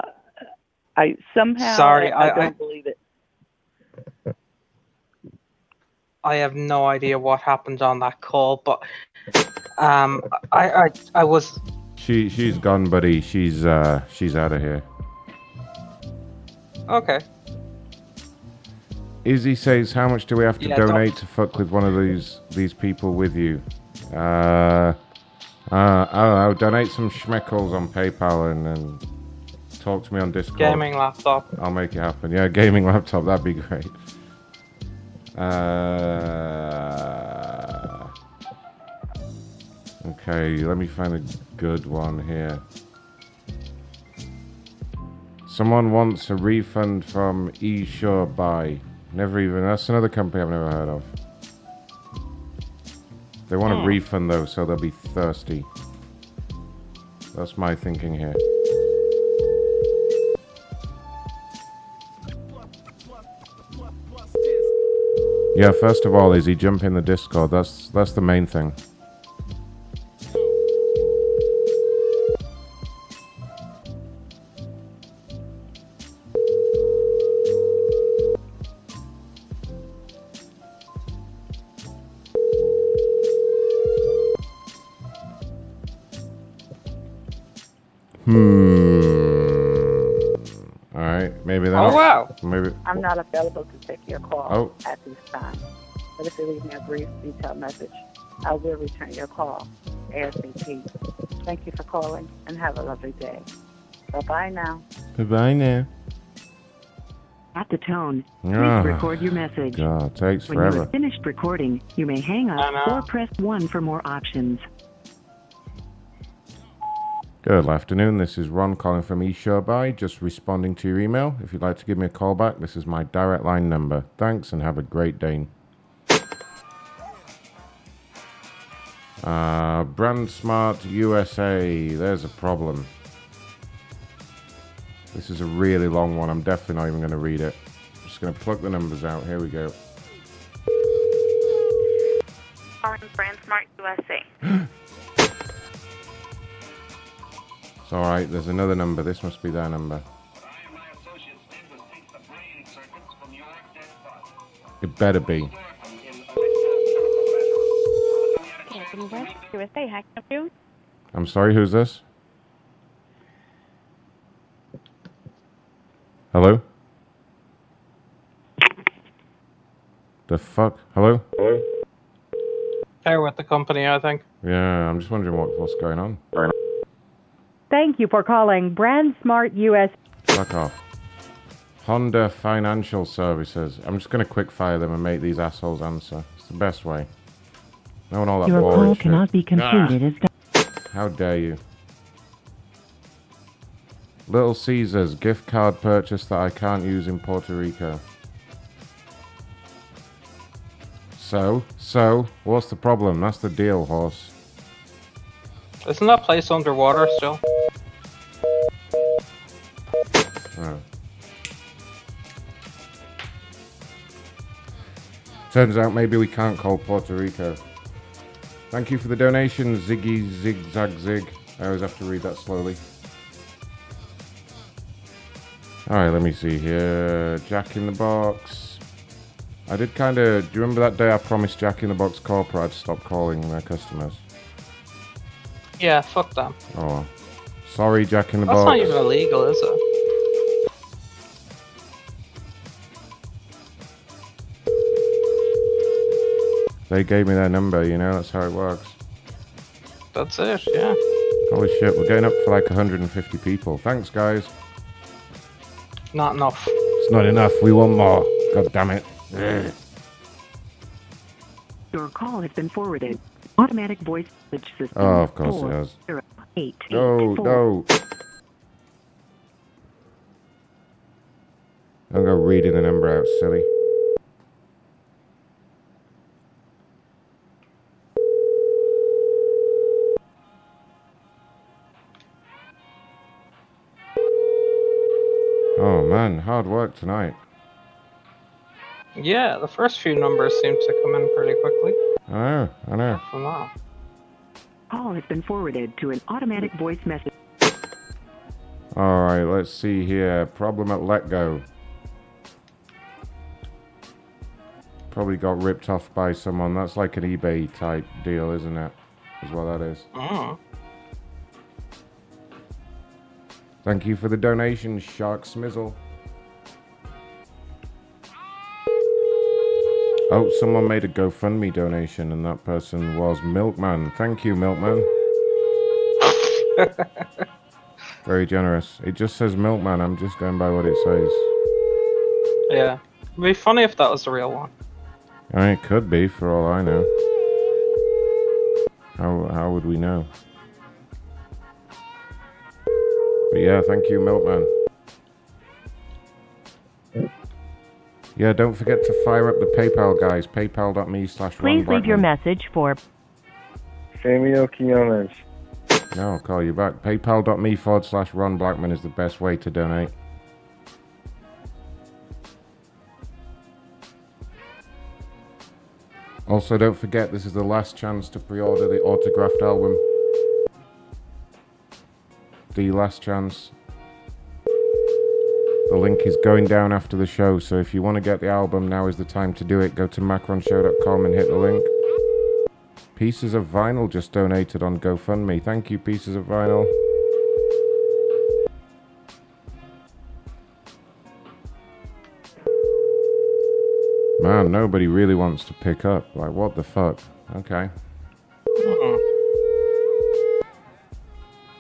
I somehow Sorry, I, I I- don't I- believe it. I have no idea what happened on that call, but um, I, I, I was She she's gone, buddy. She's uh she's out of here. okay. Izzy says, "How much do we have to Yeah, don't- donate to fuck with one of these these people with you?" Uh, uh, I don't know. Donate some schmeckles on PayPal and, and talk to me on Discord. Gaming laptop. I'll make it happen. Yeah, gaming laptop. That'd be great. Uh, Okay, let me find a good one here. Someone wants a refund from eSure Buy. Never even. That's another company I've never heard of. They want a Hmm. refund though, so they'll be thirsty. That's my thinking here. Yeah, first of all, is he jump in the Discord? That's that's the main thing. I'll- wow. Maybe. I'm not available to take your call Oh. at this time. But if you leave me a brief detailed message, I will return your call ASAP. Thank you for calling and have a lovely day. Bye bye now. Bye bye now. At the tone, please Ah, record your message. God, takes When you forever. have finished recording, you may hang up or press 1 for more options. Good afternoon. This is Ron calling from eShoreBuy, just responding to your email. If you'd like to give me a call back, this is my direct line number. Thanks and have a great day. Uh, BrandsMart USA. There's a problem. This is a really long one. I'm definitely not even going to read it. I'm just going to plug the numbers out. Here we go. Calling BrandsMart USA. alright. There's another number. This must be their number. It better be. USA, how can I help you? I'm sorry, who's this? Hello? The fuck? Hello? Hello? They're with the company, I think. Yeah, I'm just wondering what, what's going on. Thank you for calling Brand Smart US. Fuck off. Honda Financial Services. I'm just going to quick fire them and make these assholes answer. It's the best way. No one all that Your boring call shit. cannot be completed as Ah, how dare you? Little Caesars gift card purchase that I can't use in Puerto Rico. So, so, what's the problem? That's the deal, horse. Isn't that place underwater still? Turns out maybe we can't call Puerto Rico. Thank you for the donation, Ziggy Zigzag Zig. I always have to read that slowly. Alright, let me see here. Jack in the Box. I did kind of. Do you remember that day I promised Jack in the Box Corporate I'd stop calling their customers? Yeah, fuck them. Oh. Sorry, Jack in the That's Box. That's not even illegal, is it? They gave me their number, you know, that's how it works. That's it, yeah. Holy shit, we're getting up for like 150 people. Thanks, guys. Not enough. It's not enough. We want more. God damn it. Ugh. Your call has been forwarded. Automatic voice message system. Oh, of course it four, has. zero, eight, No, eight, four. no. Don't go reading the number out, silly. Oh man, hard work tonight. Yeah, the first few numbers seem to come in pretty quickly. I know, I know. From now. Call has been forwarded to an automatic voice message. Alright, let's see here. Problem at Let Go. Probably got ripped off by someone. That's like an eBay type deal, isn't it? Is what that is. Mm. Thank you for the donation, Shark Smizzle. Oh, someone made a GoFundMe donation, and that person was Milkman. Thank you, Milkman. Very generous. It just says Milkman. I'm just going by what it says. Yeah. It'd be funny if that was the real one. I mean, it could be, for all I know. How, how would we know? But yeah, thank you, Milkman. Yeah, don't forget to fire up the PayPal guys. PayPal.me slash Please leave your message for Samuel Quinones. No, I'll call you back. PayPal.me forward slash Ron Blackman is the best way to donate. Also, don't forget this is the last chance to pre order the autographed album. The last chance. The link is going down after the show, so if you want to get the album, now is the time to do it. Go to macronshow.com and hit the link. Pieces of Vinyl just donated on GoFundMe. Thank you, Pieces of Vinyl. Man, nobody really wants to pick up. Like, what the fuck? Okay.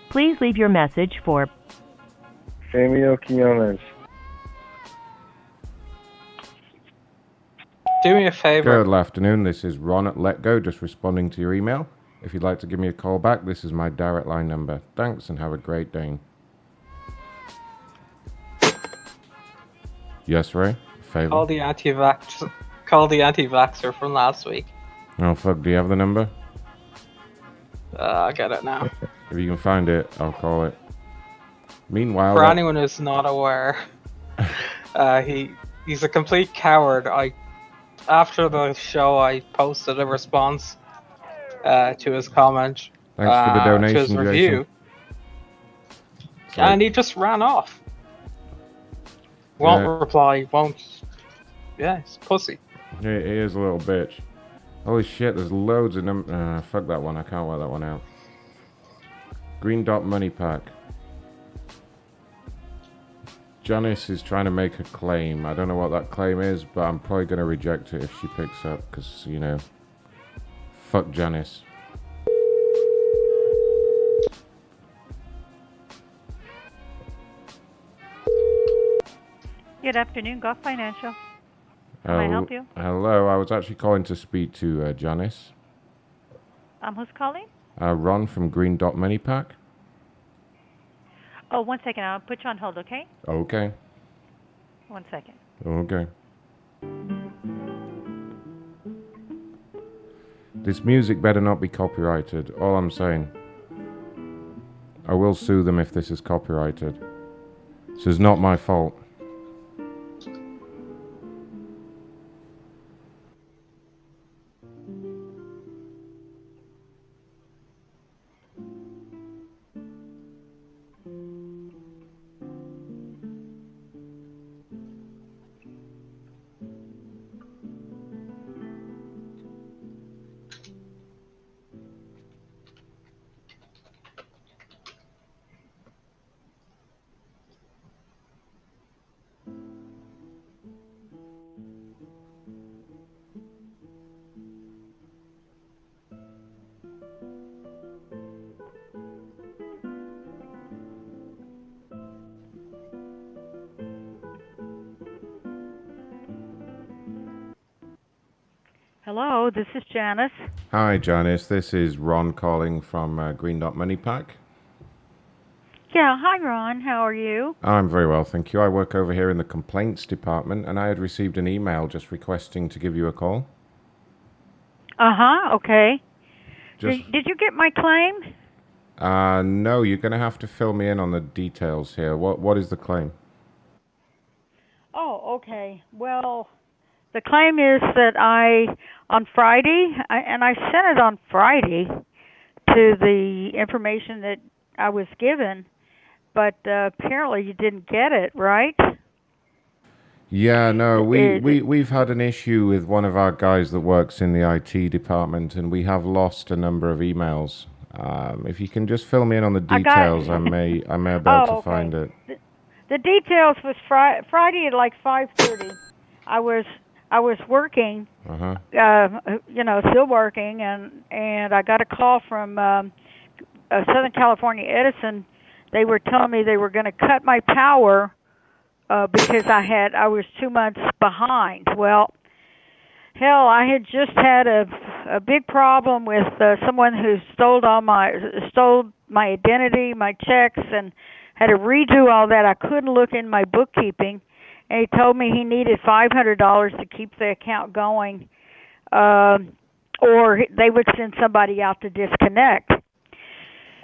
Please leave your message for Samuel Quinones. Do me a favor. Good afternoon. This is Ron at Let Go, just responding to your email. If you'd like to give me a call back, this is my direct line number. Thanks and have a great day. Yes, Ray? Favor? Call the anti-vax. Call the anti-vaxxer from last week. Oh, fuck. Do you have the number? Uh, I get it now. If you can find it, I'll call it. Meanwhile, For anyone who's not aware, uh, he he's a complete coward. I after the show, I posted a response uh, to his comment. Thanks for the uh, donation, to his review, and he just ran off. Won't Yeah. reply. Won't. Yeah, he's pussy. He, he is a little bitch. Holy shit, there's loads of them. Uh, fuck that one. I can't wear that one out. Green Dot MoneyPak. Janice is trying to make a claim. I don't know what that claim is, but I'm probably going to reject it if she picks up because, you know, fuck Janice. Good afternoon, Gulf Financial. Can I help you? Hello, I was actually calling to speak to uh, Janice. Um, who's calling? Uh, Ron from Green Dot MoneyPak. Oh, one second. I'll put you on hold, okay? Okay. One second. Okay. This music better not be copyrighted. All I'm saying. I will sue them if this is copyrighted. This is not my fault. This is Janice. Hi, Janice. This is Ron calling from uh, Green Dot MoneyPak. Yeah, hi, Ron. How are you? I'm very well, thank you. I work over here in the complaints department, and I had received an email just requesting to give you a call. Uh huh. Okay. Just, Did, did you get my claim? uh, no, you're going to have to fill me in on the details here. What What is the claim? Oh, okay. Well, the claim is that I on Friday, I, and I sent it on Friday to the information that I was given, but uh, apparently you didn't get it, right? Yeah, no, we, It- we, we've had an issue with one of our guys that works in the IT department, and we have lost a number of emails. Um, if you can just fill me in on the details, I may I may be able Oh, to okay. find it. The details was fri- Friday at like 5:30. I was I was working Uh huh. uh, you know, still working, and and I got a call from um, uh, Southern California Edison. They were telling me they were going to cut my power uh, because I had I was two months behind. Well, hell, I had just had a a big problem with uh, someone who stole all my stole my identity, my checks, and had to redo all that. I couldn't look in my bookkeeping, and he told me he needed five hundred dollars to keep the account going, um, or they would send somebody out to disconnect.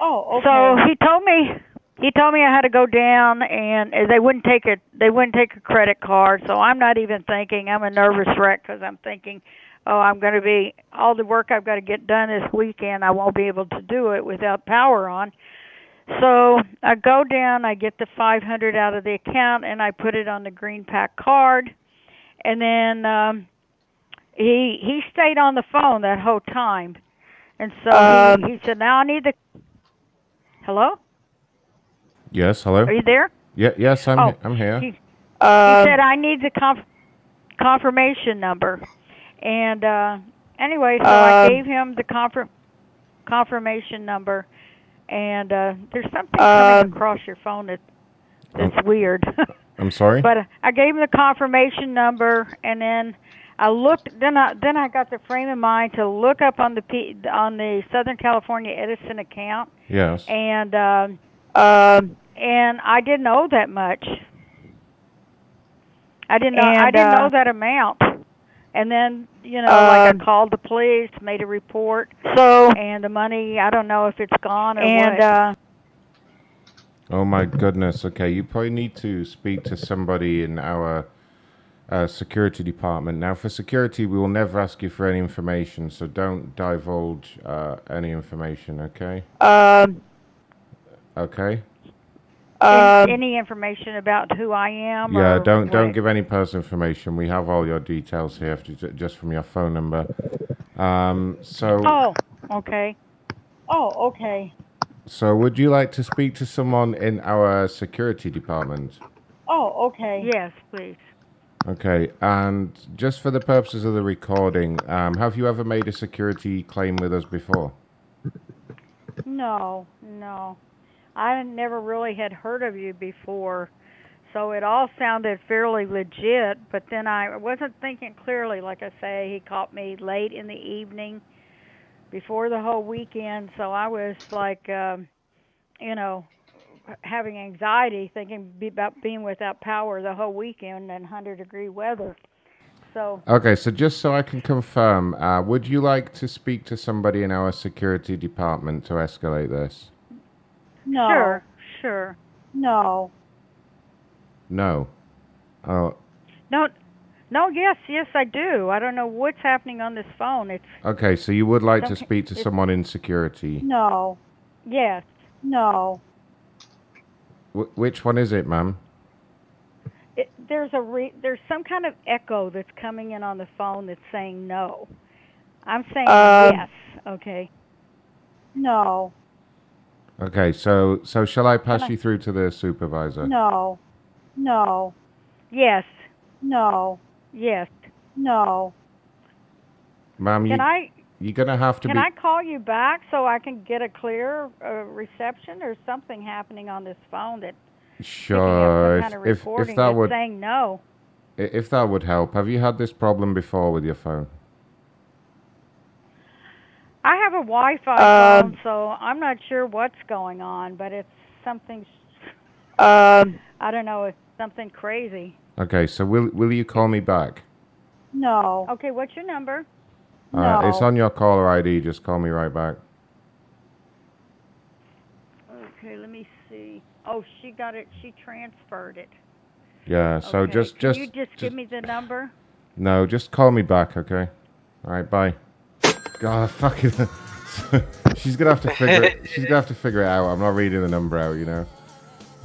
Oh, okay. So he told me he told me I had to go down and they wouldn't take a they wouldn't take a credit card. So I'm not even thinking. I'm a nervous wreck because I'm thinking, oh, I'm going to be all the work I've got to get done this weekend. I won't be able to do it without power on. So I go down, I get the 500 out of the account, and I put it on the green pack card, and then um, he he stayed on the phone that whole time, and so Um, he, he said, "Now I need the." Hello, Yes, hello. are you there? Yeah, yes, I'm Oh, I'm here. He, he Um, said I need the conf- confirmation number, and uh anyway, so I Um, gave him the confirm confirmation number, and uh there's something coming across your phone that that's weird. I'm sorry. But uh, I gave him the confirmation number, and then I looked. Then I then I got the frame of mind to look up on the P, on the Southern California Edison account, yes. and um, um, and I didn't owe that much. I didn't know. I didn't uh, know that amount. And then you know, like Um, I called the police, made a report. So and the money, I don't know if it's gone or And, what. uh, Oh my goodness. Okay, you probably need to speak to somebody in our uh, security department. Now, for security, we will never ask you for any information, so don't divulge uh, any information. Okay. Um, Okay. An- any information about who I am? Yeah. or Don't don't give any personal information. We have all your details here, f- ju- just from your phone number. Um. So. Oh, okay. Oh, okay. So, would you like to speak to someone in our security department? Oh, okay. Yes, please. Okay, and just for the purposes of the recording, um, have you ever made a security claim with us before? No, no. I never really had heard of you before. So it all sounded fairly legit, but then I wasn't thinking clearly. Like I say, he caught me late in the evening before the whole weekend, so I was like, um, you know, having anxiety, thinking about being without power the whole weekend and 100 degree weather. So Okay, so just so I can confirm, uh, would you like to speak to somebody in our security department to escalate this? No. sure, sure. No. No. Oh, No, no, yes, yes, I do. I don't know what's happening on this phone. It's okay, so you would like to Okay, speak to it's- someone in security. No. yes. No. Wh- which one is it, ma'am? it, there's a re, there's some kind of echo that's coming in on the phone that's saying no. I'm saying Um, yes. Okay. No. Okay, so so shall I pass Can I- you through to the supervisor? No. No. Yes. No. Yes. No. Ma'am, you, Can I you're gonna have to can be. I call you back so I can get a clear uh, reception? or something happening on this phone that Sure. kind If, if, recording if that that's would saying no. i- if that would help. Have you had this problem before with your phone? I have a Wi-Fi Um, phone, so I'm not sure what's going on, but it's something. Um. I don't know. It's something crazy. Okay, so will will you call me back? No. Okay, what's your number? Uh, it's on your caller ID. Just call me right back. Okay, let me see. Oh, she got it. She transferred it. Yeah. So Okay, just Can just you just, give me the number? no, just call me back. Okay. All right. Bye. God, fucking. she's gonna have to figure. it, she's gonna have to figure it out. I'm not reading the number out. You know.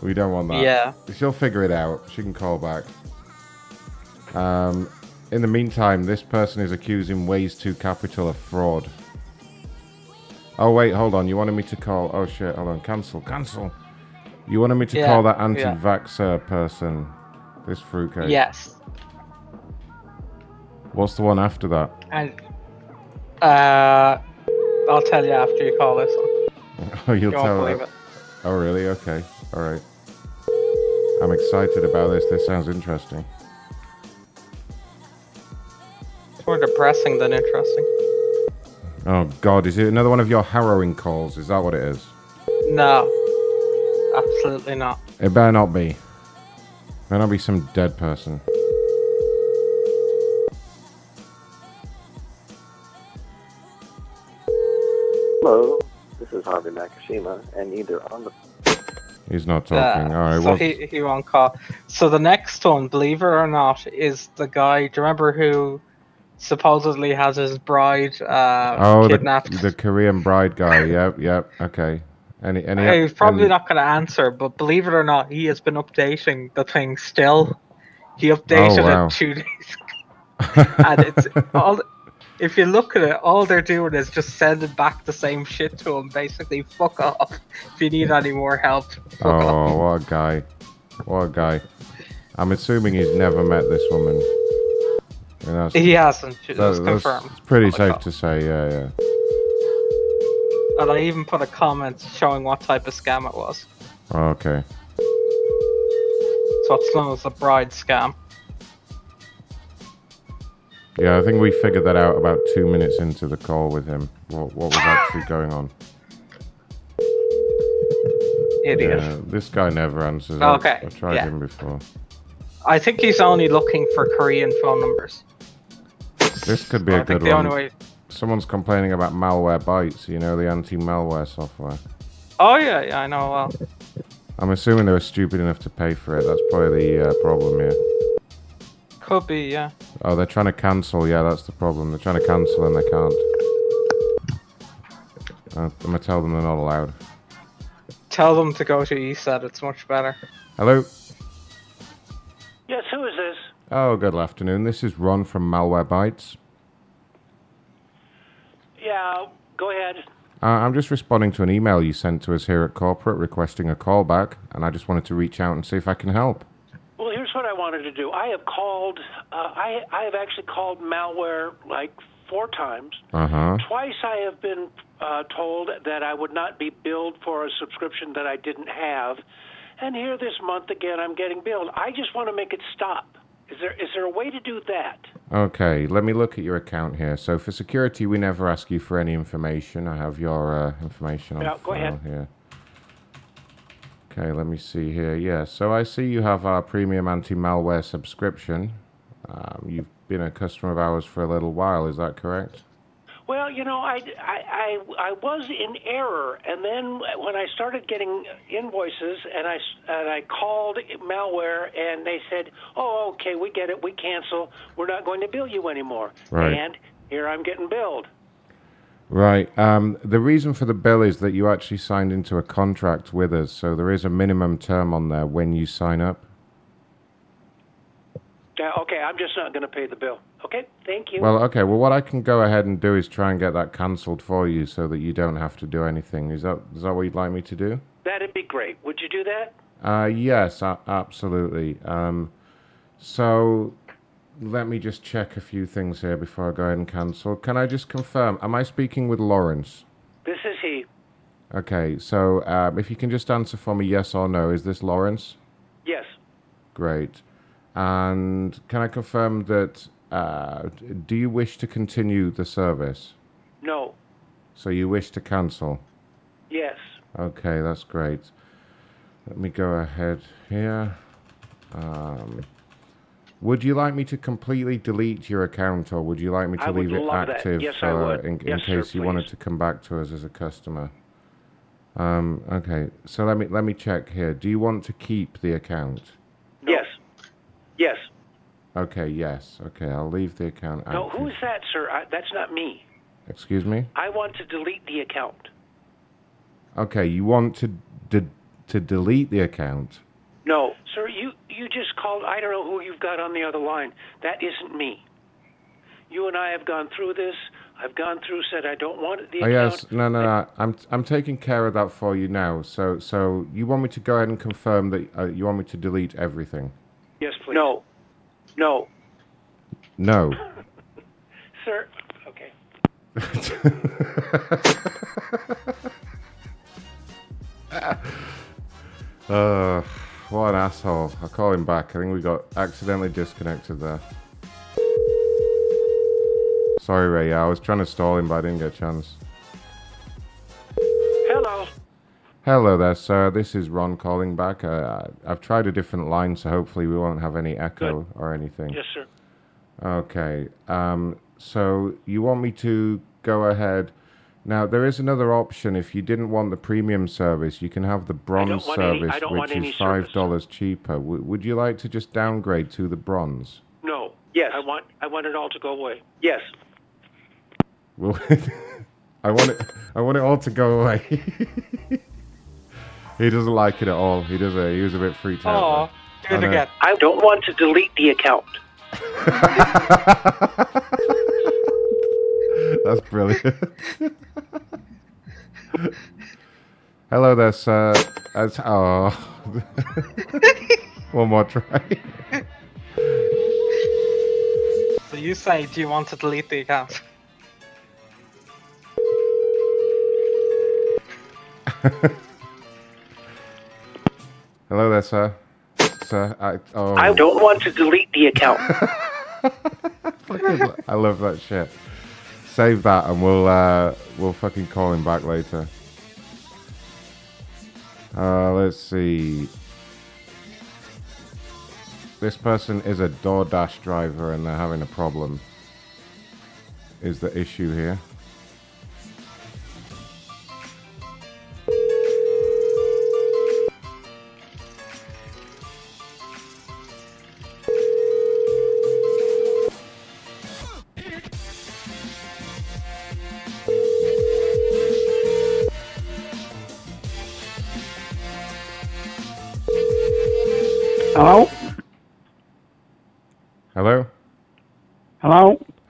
We don't want that. Yeah. She'll figure it out. She can call back. Um, in the meantime, this person is accusing Ways 2 Capital of fraud. Oh, wait, hold on. You wanted me to call. Oh, shit. Hold on. Cancel. Cancel. You wanted me to Yeah, call that yeah. anti vaxxer person. This fruitcake. Yes. What's the one after that? And uh, I'll tell you after you call this one. Oh, you'll You tell believe it. Oh, really? Okay. All right. I'm excited about this. This sounds interesting. It's more depressing than interesting. Oh God, is it another one of your harrowing calls? Is that what it is? No, absolutely not. It better not be. Better not be some dead person. Hello, this is Harvey Nakashima, and either on the He's not talking. Uh, All right. so Well, he, he won't call. So the next one, believe it or not, is the guy. Do you remember who supposedly has his bride uh, oh, kidnapped? the, the Korean bride guy. Yep, yep. Okay. Any, any? Hey, he's probably any- not going to answer, but believe it or not, he has been updating the thing still. He updated Oh, wow. it two days ago. and it's all. If you look at it, all they're doing is just sending back the same shit to him. Basically, fuck off. If you need any more help, fuck oh, off. Oh, what a guy! What a guy! I'm assuming he's never met this woman. He hasn't. That- that's- confirmed. It's pretty safe call. to say. Yeah, yeah. And I even put a comment showing what type of scam it was. Oh, okay. So it's known as the bride scam. Yeah, I think we figured that out about two minutes into the call with him. What, what was actually going on? Idiot. Yeah, this guy never answers. Okay, I've, I've tried yeah. him before. I think he's only looking for Korean phone numbers. This could be I a think good the one. only way- Someone's complaining about Malwarebytes. You know the anti-malware software. Oh yeah, yeah, I know. Well, I'm assuming they were stupid enough to pay for it. That's probably the uh, problem here. Could be. Yeah. Oh, they're trying to cancel. Yeah, that's the problem. They're trying to cancel and they can't. Uh, I'm gonna tell them they're not allowed. Tell them to go to ESET. It's much better. Hello. Yes, who is this? Oh, good afternoon. This is Ron from Malwarebytes. Yeah, go ahead. Uh, I'm just responding to an email you sent to us here at corporate requesting a callback, and I just wanted to reach out and see if I can help. Well, here's what I wanted to do. I have called. Uh, I I have actually called malware like four times. Uh huh. Twice I have been uh, told that I would not be billed for a subscription that I didn't have, and here this month again I'm getting billed. I just want to make it stop. Is there is there a way to do that? Okay, let me look at your account here. So for security, we never ask you for any information. I have your uh, information on Yeah, go file ahead. here. Okay, let me see here. Yeah, so I see you have our premium anti-malware subscription. Um, you've been a customer of ours for a little while. Is that correct? Well, you know, I, I, I, I was in error, and then when I started getting invoices, and I, and I called malware, and they said, "Oh, okay, we get it, we cancel, we're not going to bill you anymore." Right. And here I'm getting billed. Right. Um, the reason for the bill is that you actually signed into a contract with us, so there is a minimum term on there when you sign up. Yeah, okay, I'm just not going to pay the bill. Okay, thank you. Well, okay. Well, what I can go ahead and do is try and get that cancelled for you, so that you don't have to do anything. Is that is that what you'd like me to do? That'd be great. Would you do that? Uh, yes, a- absolutely. Um, so let me just check a few things here before I go ahead and cancel. Can I just confirm? Am I speaking with Lawrence? This is he. Okay. So um, if you can just answer for me, yes or no. Is this Lawrence? Yes. Great. And can I confirm that? Uh, do you wish to continue the service? No. So you wish to cancel? Yes. Okay, that's great. Let me go ahead here. Um, would you like me to completely delete your account, or would you like me to I leave it active Yes, uh, in, in Yes, sir, case you wanted to come back to us as a customer? Um, okay, so let me let me check here. Do you want to keep the account? Yes. Yes. Okay, yes. Okay, I'll leave the account active. No, who is that, sir? I, that's not me. Excuse me. I want to delete the account. Okay, you want to de- to delete the account? No, sir. You you just called. I don't know who you've got on the other line. That isn't me. You and I have gone through this. I've gone through. Said I don't want the Oh account. yes, no, no, no. I'm I'm taking care of that for you now. So so you want me to go ahead and confirm that uh, you want me to delete everything? Yes, please. No. No, No. sir. Okay. uh, what an asshole! I'll call him back. I think we got accidentally disconnected there. Sorry, Ray. Yeah, I was trying to stall him, but I didn't get a chance. Hello. Hello there, sir. This is Ron calling back. Uh, I've tried a different line, so hopefully we won't have any echo or anything. Yes, sir. Okay. Um, so you want me to go ahead? Now there is another option. If you didn't want the premium service, you can have the bronze want any- service, which is five dollars cheaper. W- would you like to just downgrade to the bronze? No. Yes. I want I want it all to go away. Yes. Well, I want it. I want it all to go away. he doesn't like it at all. He does. A, he was a bit freaked out. Aw, there. do it again. I don't want to delete the account. That's brilliant. Hello there, sir. That's, oh. One more try. So you say, do you want to delete the account? Hello there, sir. Sir, I. Oh. I don't want to delete the account. I love that shit. Save that, and we'll uh, we'll fucking call him back later. Uh, let's see. This person is a DoorDash driver, and they're having a problem. Is the issue here?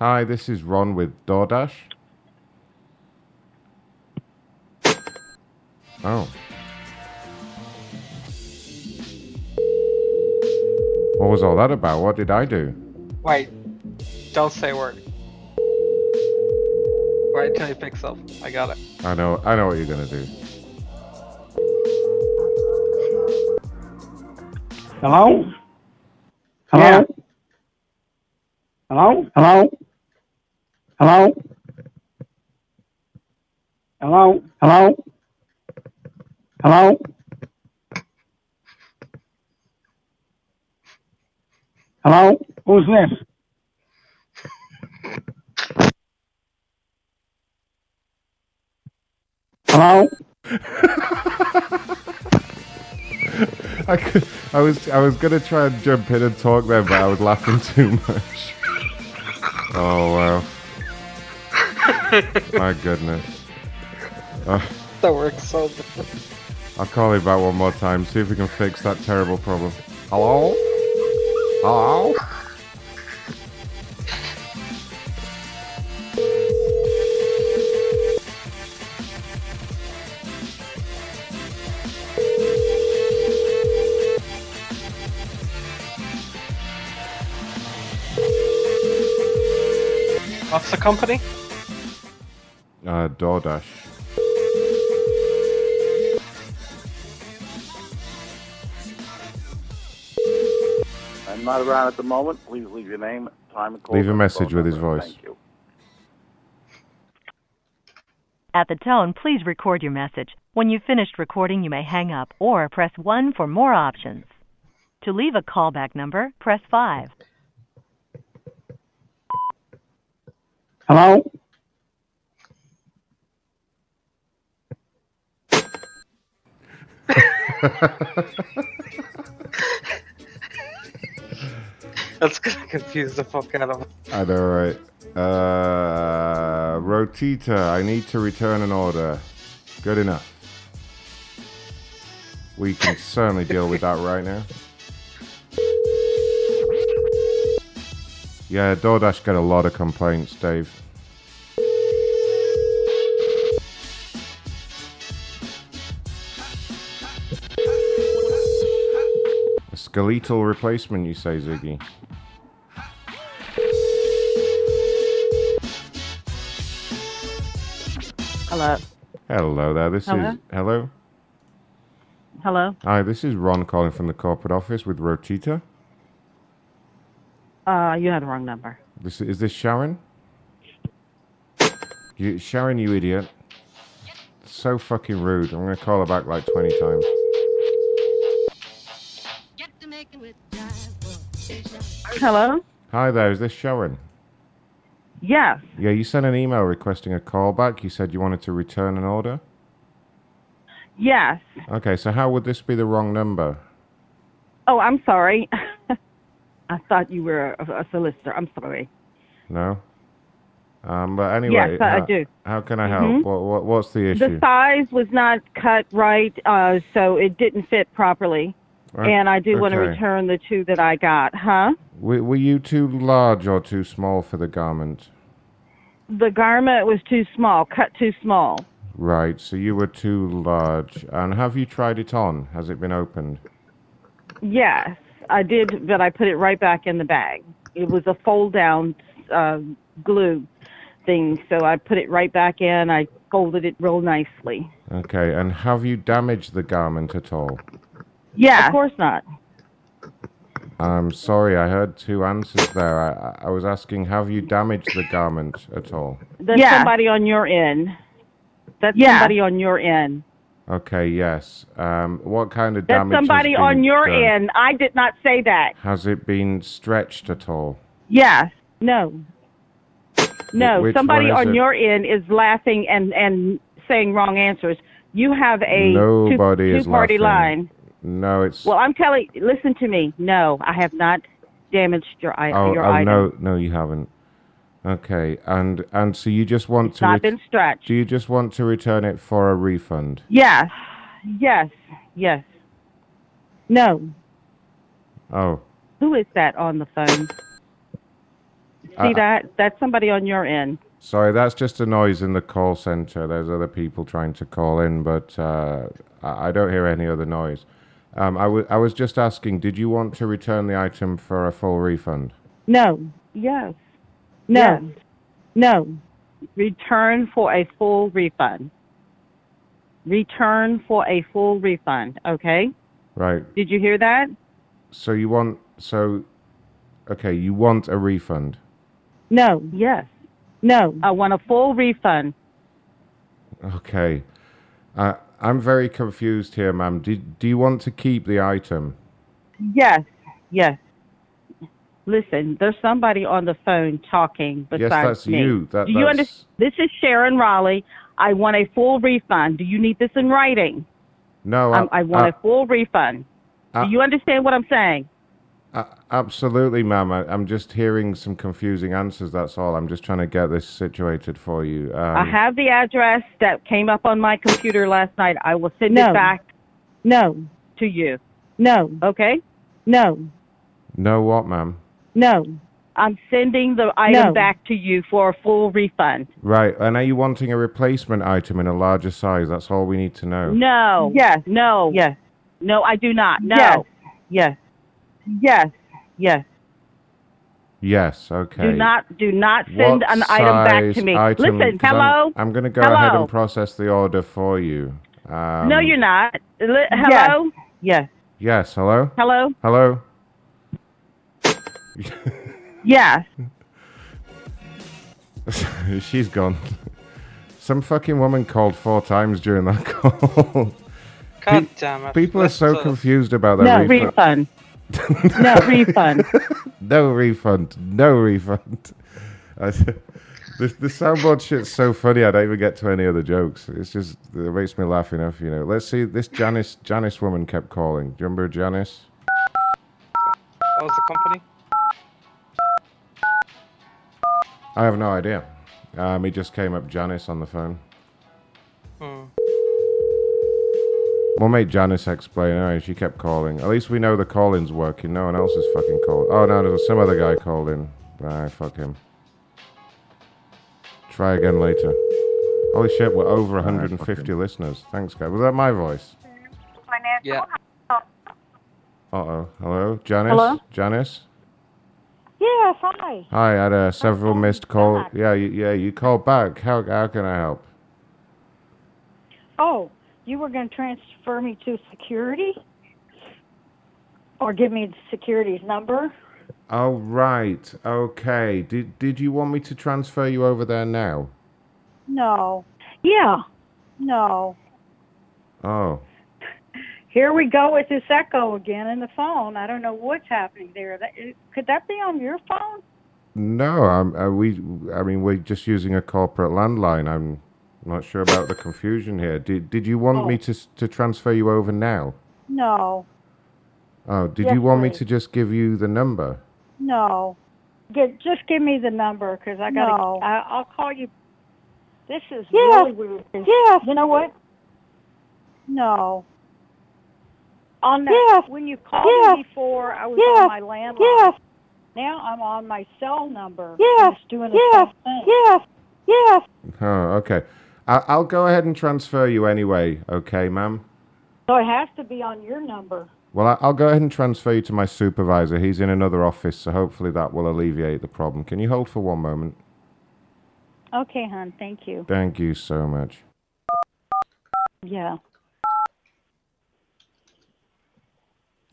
Hi, this is Ron with DoorDash. Oh. What was all that about? What did I do? Wait, don't say a word. Wait till he picks up. I got it. I know. I know what you're gonna do. Hello? Hello? Hello? Hello? Hello? Hello? Hello? Hello? Hello? Who's this? Hello? I, could, I was I was gonna try and jump in and talk there, but I was laughing too much. Oh wow! My goodness. Uh, That works so good. I'll call him back one more time. See if we can fix that terrible problem. Hello? Hello? Company? Uh, DoorDash. I'm not around at the moment. Please leave your name, time, and call. Leave a message with his voice. Thank you. At the tone, please record your message. When you've finished recording, you may hang up or press 1 for more options. To leave a callback number, press 5. Hello? That's gonna confuse the fuck out of him. I know, right? Uh, Rotita, I need to return an order. Good enough. We can certainly deal with that right now. Yeah, DoorDash get a lot of complaints, Dave. A skeletal replacement, you say, Ziggy? Hello. Hello there. This Hello? is hello. Hello. Hi, this is Ron calling from the corporate office with Rotita. Uh, you have the wrong number. This is this Sharon? You, Sharon, you idiot. So fucking rude. I'm gonna call her back like 20 times. Hello? Hi there, is this Sharon? Yes. Yeah, you sent an email requesting a call back. You said you wanted to return an order. Yes. Okay, so how would this be the wrong number? Oh, I'm sorry. I thought you were a, a solicitor. I'm sorry. No. Um, but anyway, Yes, I how, do. How can I help? Mhm. What, what, what's the issue? The size was not cut right, uh, so it didn't fit properly. Right, And I do want to return the two that I got, huh? Were, were you too large or too small for the garment? The garment was too small, cut too small. Right, so you were too large. And have you tried it on? Has it been opened? Yes, I did, but I put it right back in the bag. It was a fold down uh, glue thing, so I put it right back in. I folded it real nicely. Okay, and have you damaged the garment at all? Yeah. Of course not. I'm sorry, I heard two answers there. I, I- I was asking, have you damaged the garment at all? That's somebody on your end. That's Yeah. somebody on your end. Okay, yes. Um, what kind of That's damage? somebody on your done? end. I did not say that. Has it been stretched at all? Yes. No. No, Which somebody on it? your end is laughing and and saying wrong answers. You have a Nobody two, is two-party laughing. line. No, it's. Well, I'm telling. Listen to me. No, I have not damaged your oh, your oh item. no, no, you haven't. Okay, and and so you just want to? not ret- been stretched. do you just want to return it for a refund? Yes. Yes. Yes. No. Oh, Who is that on the phone? See Uh, that? That's somebody on your end. sorry, that's just a noise in the call center. There's other people trying to call in, but uh, I don't hear any other noise. Um, I wa- I was just asking, did you want to return the item for a full refund? No. Yes. No. No. Return for a full refund. Return for a full refund. Okay. Right. Did you hear that? So you want so okay, you want a refund. No. Yes. No. I want a full refund. Okay. Uh, I'm very confused here, ma'am. Do, do you want to keep the item? Yes. Yes. Listen, there's somebody on the phone talking besides Yes, that's me. you. That- Do you understand? This is Sharon Raleigh. I want a full refund. Do you need this in writing? No, I'm- I want uh, a full refund. uh, Do you understand what I'm saying? uh, absolutely, ma'am. I, I'm just hearing some confusing answers. That's all. I'm just trying to get this situated for you. Um, I have the address that came up on my computer last night. I will send No. it back. No. To you. No. Okay. No. No, what, ma'am? No. I'm sending the item No. back to you for a full refund. Right. And are you wanting a replacement item in a larger size? That's all we need to know. No. Yes. No. Yes. No, I do not. No. Yes. Yes. Yes. Yes. Yes. Okay. Do not do not What send an item back to size me. item- Listen, 'cause hello. I'm, I'm going to go ahead Hello? and process the order for you. Um, no, you're not. Li- hello. Yes. Yes. Hello. Hello. Hello. Yes. She's gone. Some fucking woman called four times during that call. God damn it. People are so confused about that No refund. refund. no refund. no refund. No refund. The, the soundboard shit's so funny. I don't even get to any other jokes. It's just it makes me laugh enough. You know. Let's see. This Janice Janice woman kept calling. Do you remember Janice? What was the company? I have no idea. Um, he just came up Janice on the phone. Hmm. We'll make Janice explain. Anyway, she kept calling. At least we know the call-in's working. No one else is fucking called. Oh no, there's some other guy called in. Ah, fuck him. Try again later. Holy shit, we're over 150 listeners. Thanks, guys. Was that my voice? Yeah. Uh oh. Hello, Janice. Hello? Janice. Yes, hi. Hi, I had uh, several missed calls. Yeah, you, yeah, you called back. How how can I help? Oh, you were going to transfer me to security? Or give me the security's number? Oh right, okay. Did did you want me to transfer you over there now? No. Yeah. No. Oh. Here we go with this echo again in the phone. I don't know what's happening there. That, could that be on your phone? No, I'm, uh, we. I mean, we're just using a corporate landline. I'm not sure about the confusion here. Did Did you want me Oh. to to transfer you over now? No. Oh, did Yes, you want me to just give you the number? No. Get, just give me the number because I got. to I, I'll call you. This is really weird. Yeah. You know what? No. On that, when you called me before, I was on my landline. Yes. Now I'm on my cell number. Yes. It's doing the same thing. Yes. Yes. Oh, okay. I, I'll go ahead and transfer you anyway. Okay, ma'am. So it has to be on your number. Well, I, I'll go ahead and transfer you to my supervisor. He's in another office, so hopefully that will alleviate the problem. Can you hold for one moment? Okay, hon. Thank you. Thank you so much. Yeah.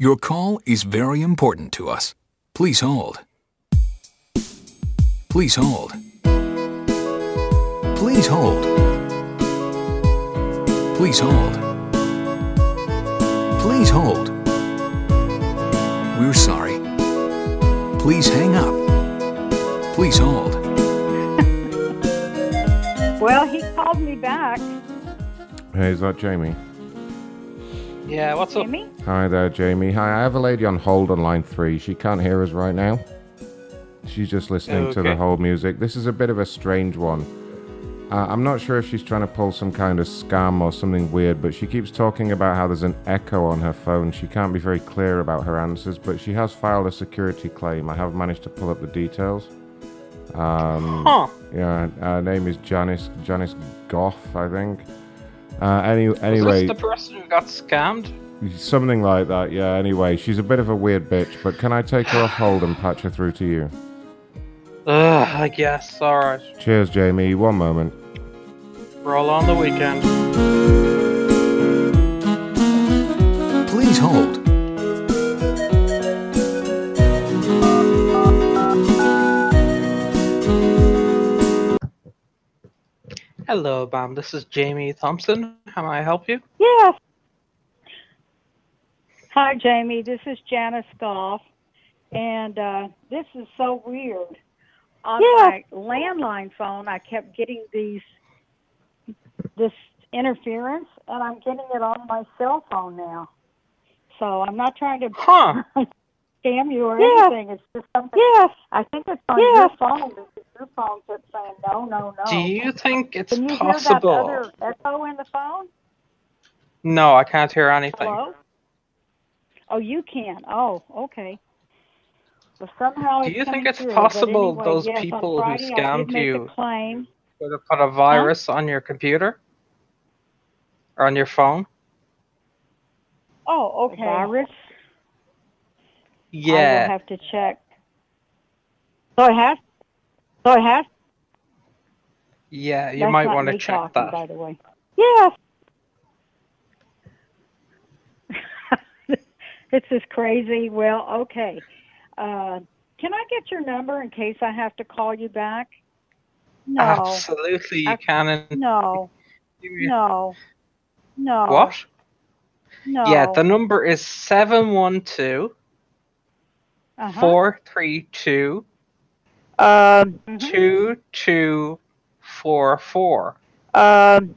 Your call is very important to us. Please hold. Please hold. Please hold. Please hold. Please hold. We're sorry. Please hang up. Please hold. Well, he called me back. Hey, is that Jamie? Yeah, what's up? Jamie? Hi there, Jamie. Hi, I have a lady on hold on line three. She can't hear us right now. She's just listening to the whole music. This is a bit of a strange one. Uh, I'm not sure if she's trying to pull some kind of scam or something weird, but she keeps talking about how there's an echo on her phone. She can't be very clear about her answers, but she has filed a security claim. I have managed to pull up the details. Um, Huh. Yeah, her name is Janice Janice Gough, I think. Uh, any, anyway, this the person who got scammed? Something like that, yeah. Anyway, she's a bit of a weird bitch, but can I take her off hold and patch her through to you? Ugh, I guess. Alright. Cheers, Jamie. One moment. Roll on the weekend. Please hold. Hello, Bam. This is Jamie Thompson. How may I help you? Yes. Hi, Jamie. This is Janice Gough, and uh, this is so weird. On my landline phone, I kept getting these this interference, and I'm getting it on my cell phone now. So I'm not trying to scam you or Yes. anything. It's just something. Yes. I think it's on your phone. It's your phone that's saying no, no, no. Do you think it's Can you possible? hear that other echo in the phone? No, I can't hear anything. Hello? Oh, you can. Oh, okay. Well, somehow Do you think it's through, possible anyway, those yes, people who Friday I did scammed you claim. Would have put a virus on your computer? Or on your phone? Oh, okay. Virus. I will have to check. So I have. So I have. Yeah, you That's might want to check talking, that. By the way. Yes. this is crazy. Well, okay. Uh, can I get your number in case I have to call you back? No. Absolutely, you I- can. and- No. No. No. What? No. Yeah, the number is 712 Uh-huh. 432 Um. 2244. Um.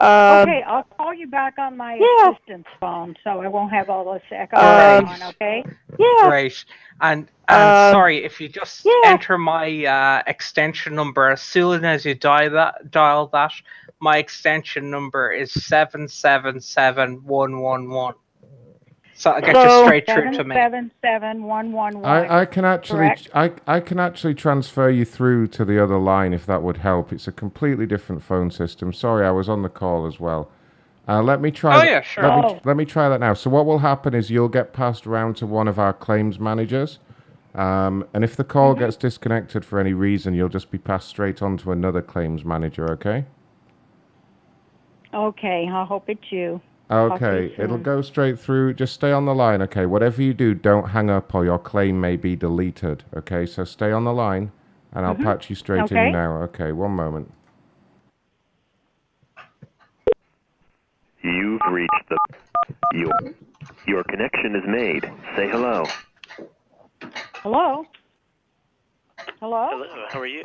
Um, okay, I'll call you back on my yeah. assistant's phone, so I won't have all this echo Um, going on. Okay? Yeah. Great. And and Um, sorry, if you just enter my uh, extension number as soon as you dial that, dial that, my extension number is seven seven seven one one one. So I'll get you straight through to me. Seven seven one one one. I, I can actually correct? I, I can actually transfer you through to the other line if that would help. It's a completely different phone system. Sorry, I was on the call as well. Uh, let me try. Oh, th- yeah, sure. Let me, Oh. let me try that now. So what will happen is you'll get passed around to one of our claims managers, um, and if the call Mm-hmm. gets disconnected for any reason, you'll just be passed straight on to another claims manager. Okay. Okay, I hope it's you. Okay, it'll go straight through. Just stay on the line, okay? Whatever you do, don't hang up or your claim may be deleted, okay? So stay on the line and I'll mm-hmm. patch you straight okay. in now. Okay, one moment. You've reached the. Your, your connection is made. Say hello. Hello? Hello? Hello, how are you?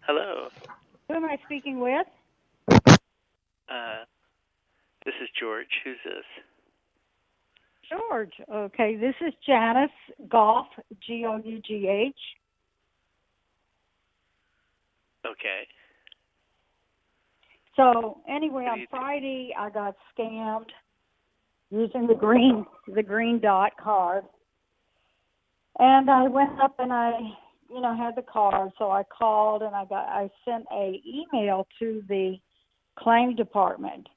Hello. Who am I speaking with? Uh, this is George. Who's this? George. Okay, this is Janice Gough, G O U G H. Okay. So anyway, on Friday I got scammed using the green the green dot card. And I went up and I you know had the card so I called and I got I sent a email to the claim department.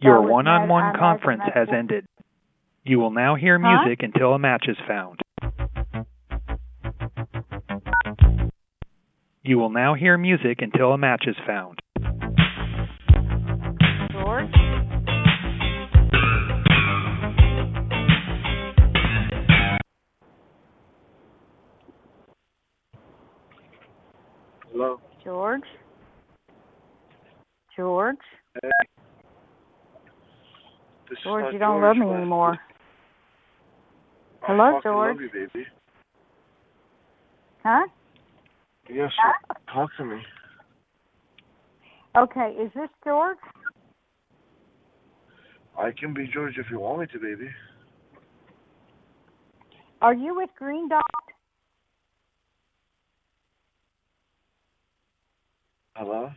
Your one-on-one conference has ended. You will now hear Huh? music until a match is found. You will now hear music until a match is found. George? Hello. George? George? Hey. This George, you don't love me anymore. I Hello, George? Love you, baby. Huh? Yes. Talk to me. Okay, is this George? I can be George if you want me to, baby. Are you with Green Dot? Hello.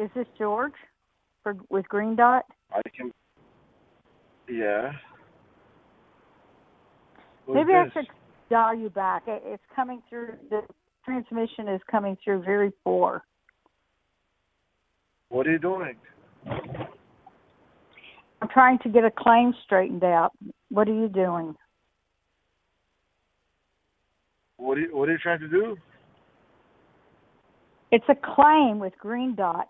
Is this George for with Green Dot? I can. Yeah. Maybe I should dial you back. It, it's coming through. The transmission is coming through very poor. What are you doing? I'm trying to get a claim straightened out. What are you doing? What are you What are you trying to do? It's a claim with Green Dot.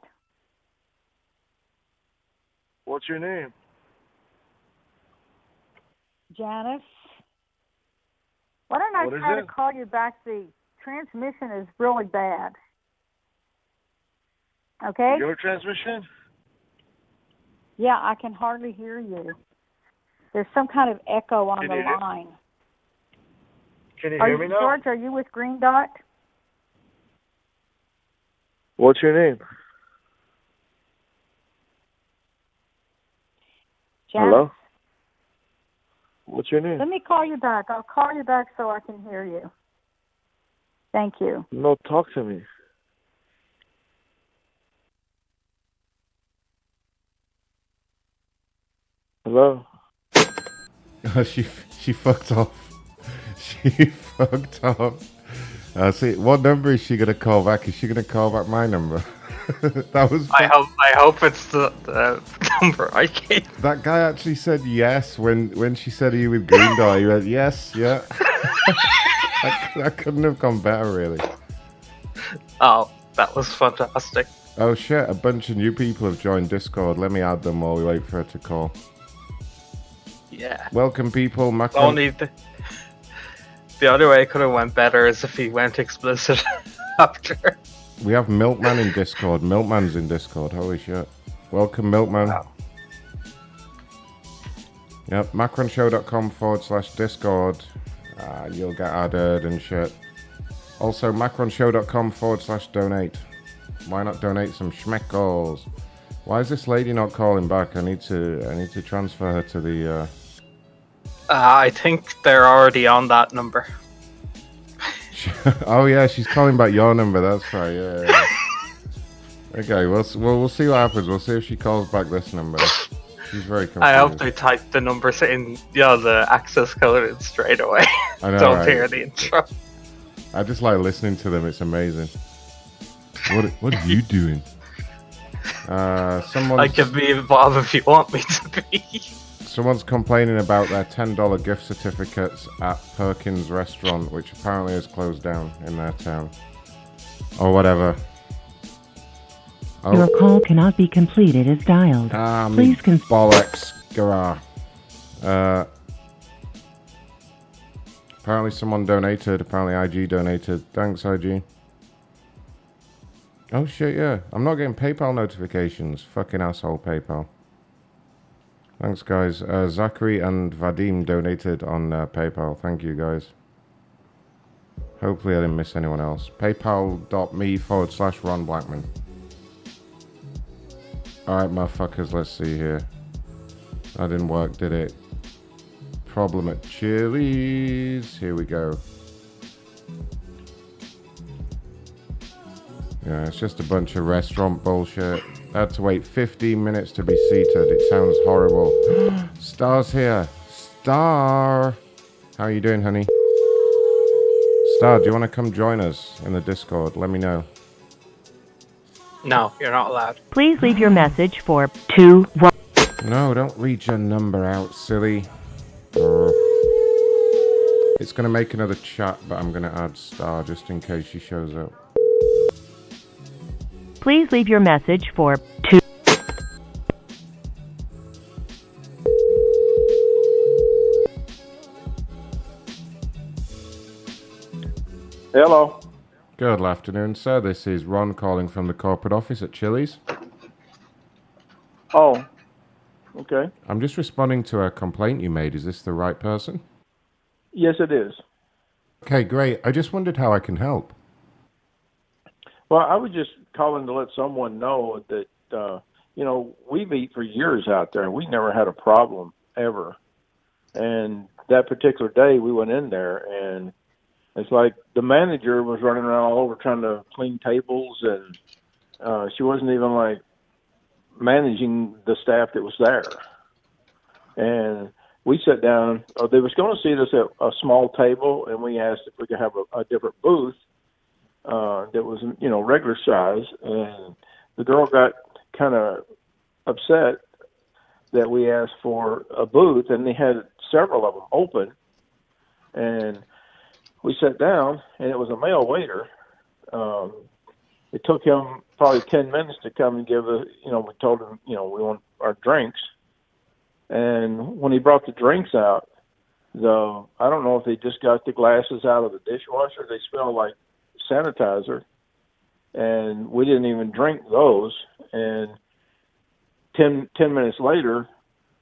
What's your name? Janice. Why don't I What try to call you back? The transmission is really bad. Okay? Your transmission? Yeah, I can hardly hear you. There's some kind of echo on Can the line. Can you Are hear you, me now? George, are you with Green Dot? What's your name? Janice? Hello. What's your name? Let me call you back. I'll call you back so I can hear you. Thank you. No, talk to me. Hello. Oh, she she fucked off. She fucked off. Uh, see, what number is she gonna call back? Is she gonna call back my number? that was. I hope I hope it's the, the number I gave. That guy actually said yes when when she said, "Are you with Green Dot?" He went, "Yes, yeah." that, that couldn't have gone better, really. Oh, that was fantastic. Oh shit! A bunch of new people have joined Discord. Let me add them while we wait for her to call. Yeah. Welcome, people. Macron. Only the, the other way it could have went better is if he went explicit after. We have Milkman in Discord. Milkman's in Discord. Holy shit. Welcome, Milkman. Yep, macronshow.com forward slash Discord. Uh, you'll get added and shit. Also, macronshow.com forward slash donate. Why not donate some schmeckles? Why is this lady not calling back? I need to I need to transfer her to the uh, Uh, I think they're already on that number. oh yeah, she's calling back your number. That's right. Yeah. yeah. okay, we'll, we'll we'll see what happens. We'll see if she calls back this number. She's very confused. I hope they type the number in, you know, the access code in straight away. I know, Don't right? hear the intro. I just like listening to them. It's amazing. What What are you doing? Uh, someone. I can be involved if you want me to be. Someone's complaining about their ten dollar gift certificates at Perkins Restaurant, which apparently is closed down in their town, or whatever. Oh. Your call cannot be completed as dialed. Ah, Please con- bollocks, garage. Uh, apparently someone donated. Apparently IG donated. Thanks, IG. Oh shit, yeah. I'm not getting PayPal notifications. Fucking asshole PayPal. Thanks, guys. Uh, Zachary and Vadim donated on uh, PayPal. Thank you, guys. Hopefully, I didn't miss anyone else. PayPal.me forward slash Ron Blackman. Alright, motherfuckers, let's see here. That didn't work, did it? Problem at Chili's. Here we go. Yeah, it's just a bunch of restaurant bullshit. I had to wait 15 minutes to be seated. It sounds horrible. Star's here. Star! How are you doing, honey? Star, do you want to come join us in the Discord? Let me know. No, you're not allowed. Please leave your message for 2 1. No, don't read your number out, silly. It's going to make another chat, but I'm going to add Star just in case she shows up. Please leave your message for 2. Hello. Good afternoon, sir. This is Ron calling from the corporate office at Chili's. Oh. Okay. I'm just responding to a complaint you made. Is this the right person? Yes, it is. Okay, great. I just wondered how I can help. Well, I was just calling to let someone know that uh, you know we've eat for years out there, and we never had a problem ever. And that particular day, we went in there, and it's like the manager was running around all over trying to clean tables, and uh, she wasn't even like managing the staff that was there. And we sat down. Oh, they was going to seat us at a small table, and we asked if we could have a, a different booth uh, that was you know regular size, and the girl got kind of upset that we asked for a booth, and they had several of them open, and we sat down, and it was a male waiter. Um, it took him probably ten minutes to come and give us. You know, we told him, you know, we want our drinks, and when he brought the drinks out, the I don't know if they just got the glasses out of the dishwasher. They smelled like sanitizer, and we didn't even drink those. And ten ten minutes later,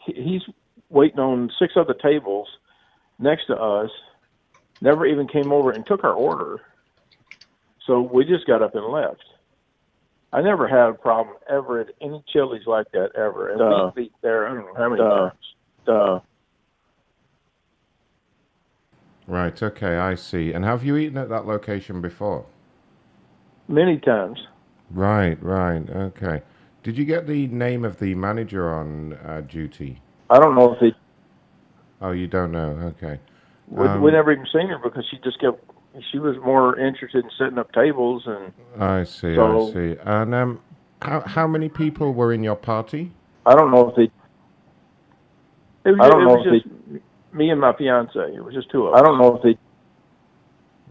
he's waiting on six other tables next to us. Never even came over and took our order. So we just got up and left. I never had a problem ever at any Chili's like that ever. And Duh. we beat there I don't know how many Duh. times. Duh. Right, okay, I see. And have you eaten at that location before? Many times. Right, right, okay. Did you get the name of the manager on uh, duty? I don't know if he Oh, you don't know, okay. we, Um, we never even seen her because she just kept she was more interested in setting up tables and I see, So- I see. And um, how, how many people were in your party? I don't know if they it was, I don't it know was if just me and my fiance. It was just two of us. I don't know if they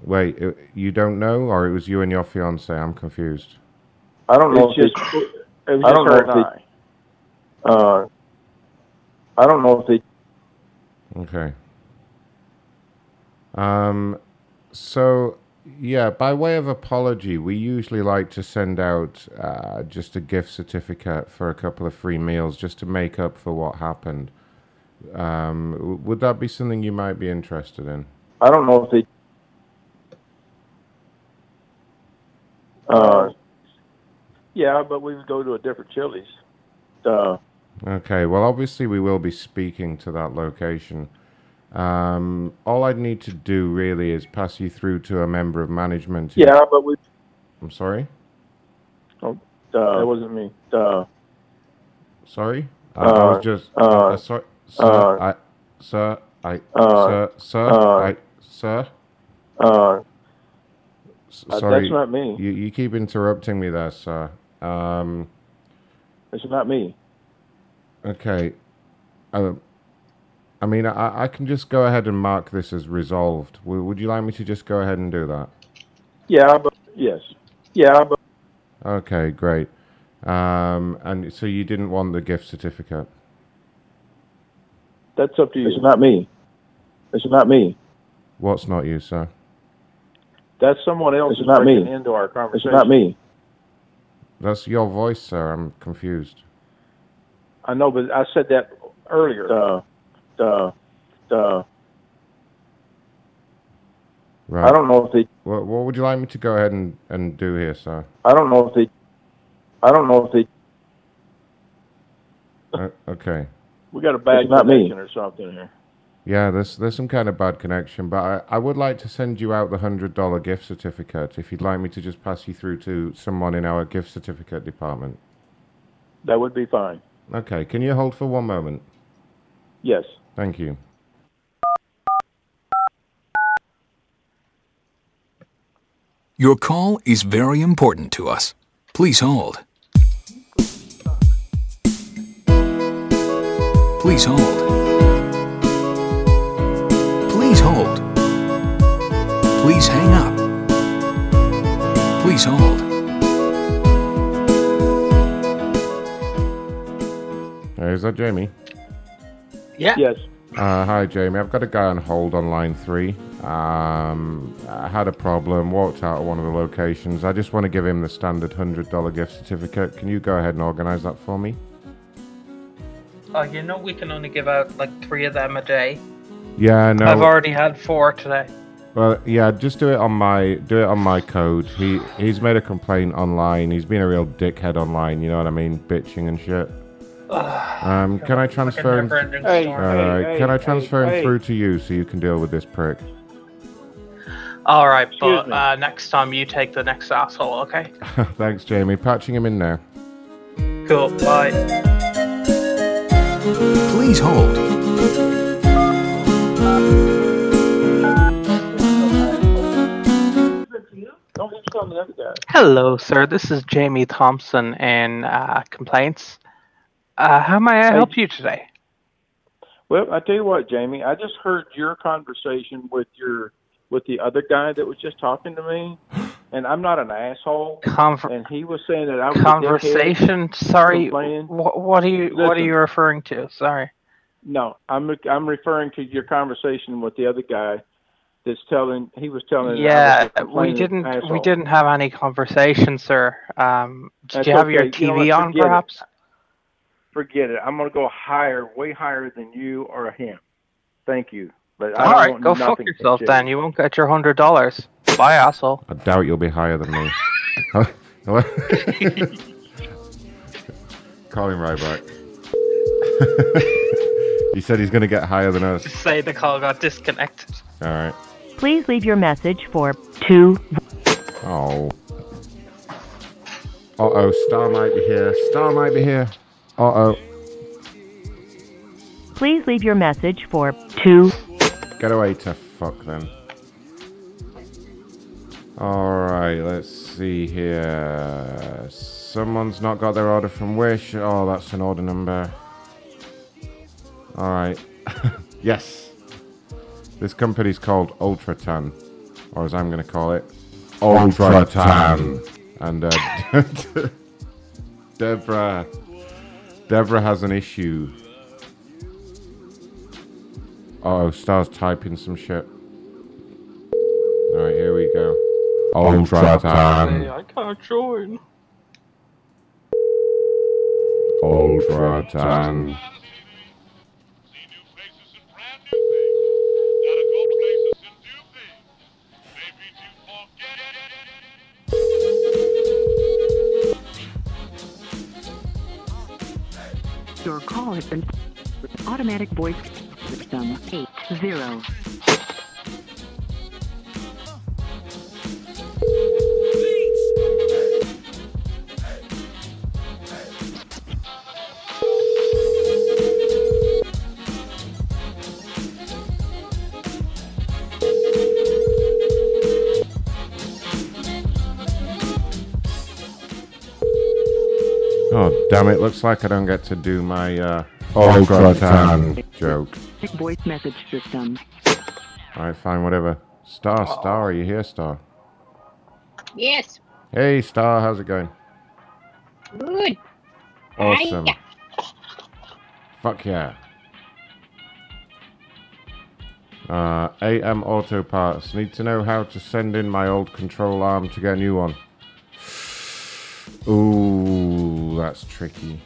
Wait, uh, you don't know, or it was you and your fiance? I'm confused. I don't know It's if just- they, it was I don't her know and if I. Uh, I don't know if they Okay. Um, so yeah, by way of apology, we usually like to send out uh, just a gift certificate for a couple of free meals, just to make up for what happened. Um, would that be something you might be interested in? I don't know if they uh yeah, but we would go to a different Chili's. Uh Okay, well, obviously, we will be speaking to that location. Um, all I'd need to do really is pass you through to a member of management. who- yeah, but we I'm sorry? oh that wasn't me. Uh Sorry? I, I Uh, was just. uh, Uh, sorry, sir, uh, I. Sir, I. uh, sir, sir, uh, I. Sir? sorry. that's not me. You, you keep interrupting me there, sir. Um, it's not me. okay. Uh, I mean, I, I can just go ahead and mark this as resolved. W- would you like me to just go ahead and do that? Yeah, but yes. Yeah, but Okay, great. Um, and so you didn't want the gift certificate? That's up to you. It's not me. It's not me. What's not you, sir? That's someone else It's not me. into our conversation. It's conversation. not me. That's your voice, sir. I'm confused. I know, but I said that earlier. Uh, uh, uh, Right. I don't know if they. What, what would you like me to go ahead and, and do here, sir? I don't know if they. I don't know if they. Uh, okay. We got a bad It's not me. connection or something here. Yeah, there's there's some kind of bad connection, but I, I would like to send you out the hundred dollar gift certificate if you'd like me to just pass you through to someone in our gift certificate department. That would be fine. Okay, can you hold for one moment? Yes. Thank you. Your call is very important to us. Please hold. Please hold. Please hold. Please hang up. Please hold. Hey, is that Jamie? Yeah. Yes. Uh, hi, Jamie. I've got a guy on hold on line three. Um, I had a problem, walked out of one of the locations. I just want to give him the standard $100 gift certificate. Can you go ahead and organize that for me? Oh, you know we can only give out like three of them a day. Yeah, no. I've already had four today. Well, yeah, just do it on my do it on my code. He he's made a complaint online. He's been a real dickhead online. You know what I mean, bitching and shit. Um, can I transfer him? never-ending Hey, story. Uh, hey, can I hey, transfer him hey. through to you so you can deal with this prick? All right, Excuse but uh, next time you take the next asshole, okay? Thanks, Jamie. Patching him in now. Cool. Bye. Please hold. Don't just tell me the other guy. Hello, sir. This is Jamie Thompson in uh, complaints. Uh, how may I help you today? Well, I tell you what, Jamie. I just heard your conversation with your with the other guy that was just talking to me, and I'm not an asshole. Conver- and he was saying that I was conversation. Sorry. complaining. What are you What are you referring to? Sorry. No, I'm I'm referring to your conversation with the other guy. That's telling he was telling. Yeah, was we didn't we didn't have any conversation, sir. Um, did That's you have your okay. You know TV on, Forget it. perhaps? Forget it. I'm gonna go higher, way higher than you or him. Thank you, but I All don't right, go fuck yourself you. then. You won't get your hundred dollars. Bye, asshole. I doubt you'll be higher than me. Hello? Call him right back. he said he's going to get higher than us. Say the call got disconnected. All right. Please leave your message for 2 Oh. Uh oh, Star might be here. Star might be here. Uh oh. Please leave your message for 2 Get away to fuck then. Alright, let's see here. Someone's not got their order from Wish. Oh, that's an order number. Alright. yes. This company's called Ultratan. Or as I'm going to call it, Ultratan. And uh, Deborah. Deborah has an issue. Oh, Star's typing some shit. Alright, here we go. Oh, Ultratan. I can't join. Ultratan. Your call has been automatic voice system 80. Oh, damn it. Looks like I don't get to do my uh, Ultratan joke. Voice message system. Alright, fine, whatever. Star, Star, are you here, Star? Yes. Hey, Star, how's it going? Good. Awesome. Hiya. Fuck yeah. Uh, AM Auto Parts. Need to know how to send in my old control arm to get a new one. Ooh, that's tricky.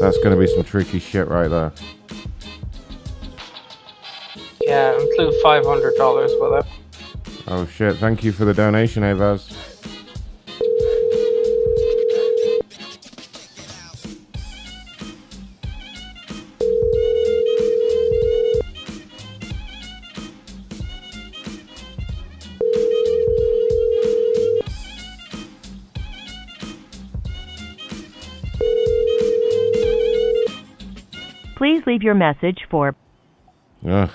That's going to be some tricky shit right there. Yeah, include five hundred dollars with it. Oh shit, thank you for the donation, Avaz. Leave your message for Ugh.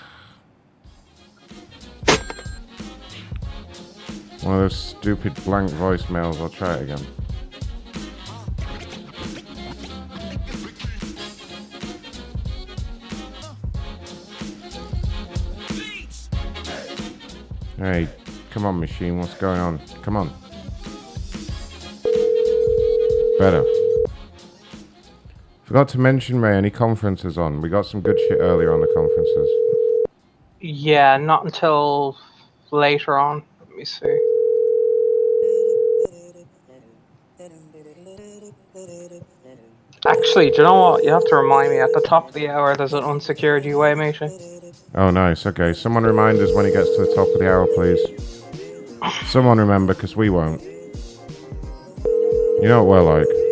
One of those stupid blank voicemails. I'll try it again. Hey, come on, machine. What's going on? Come on. Better. Forgot to mention, Ray, any conferences on? We got some good shit earlier on the conferences. Yeah, not until later on. Let me see. Actually, do you know what? You have to remind me at the top of the hour there's an unsecured UA meeting. Oh, nice. Okay, someone remind us when it gets to the top of the hour, please. Someone remember, because we won't. You know what we're like.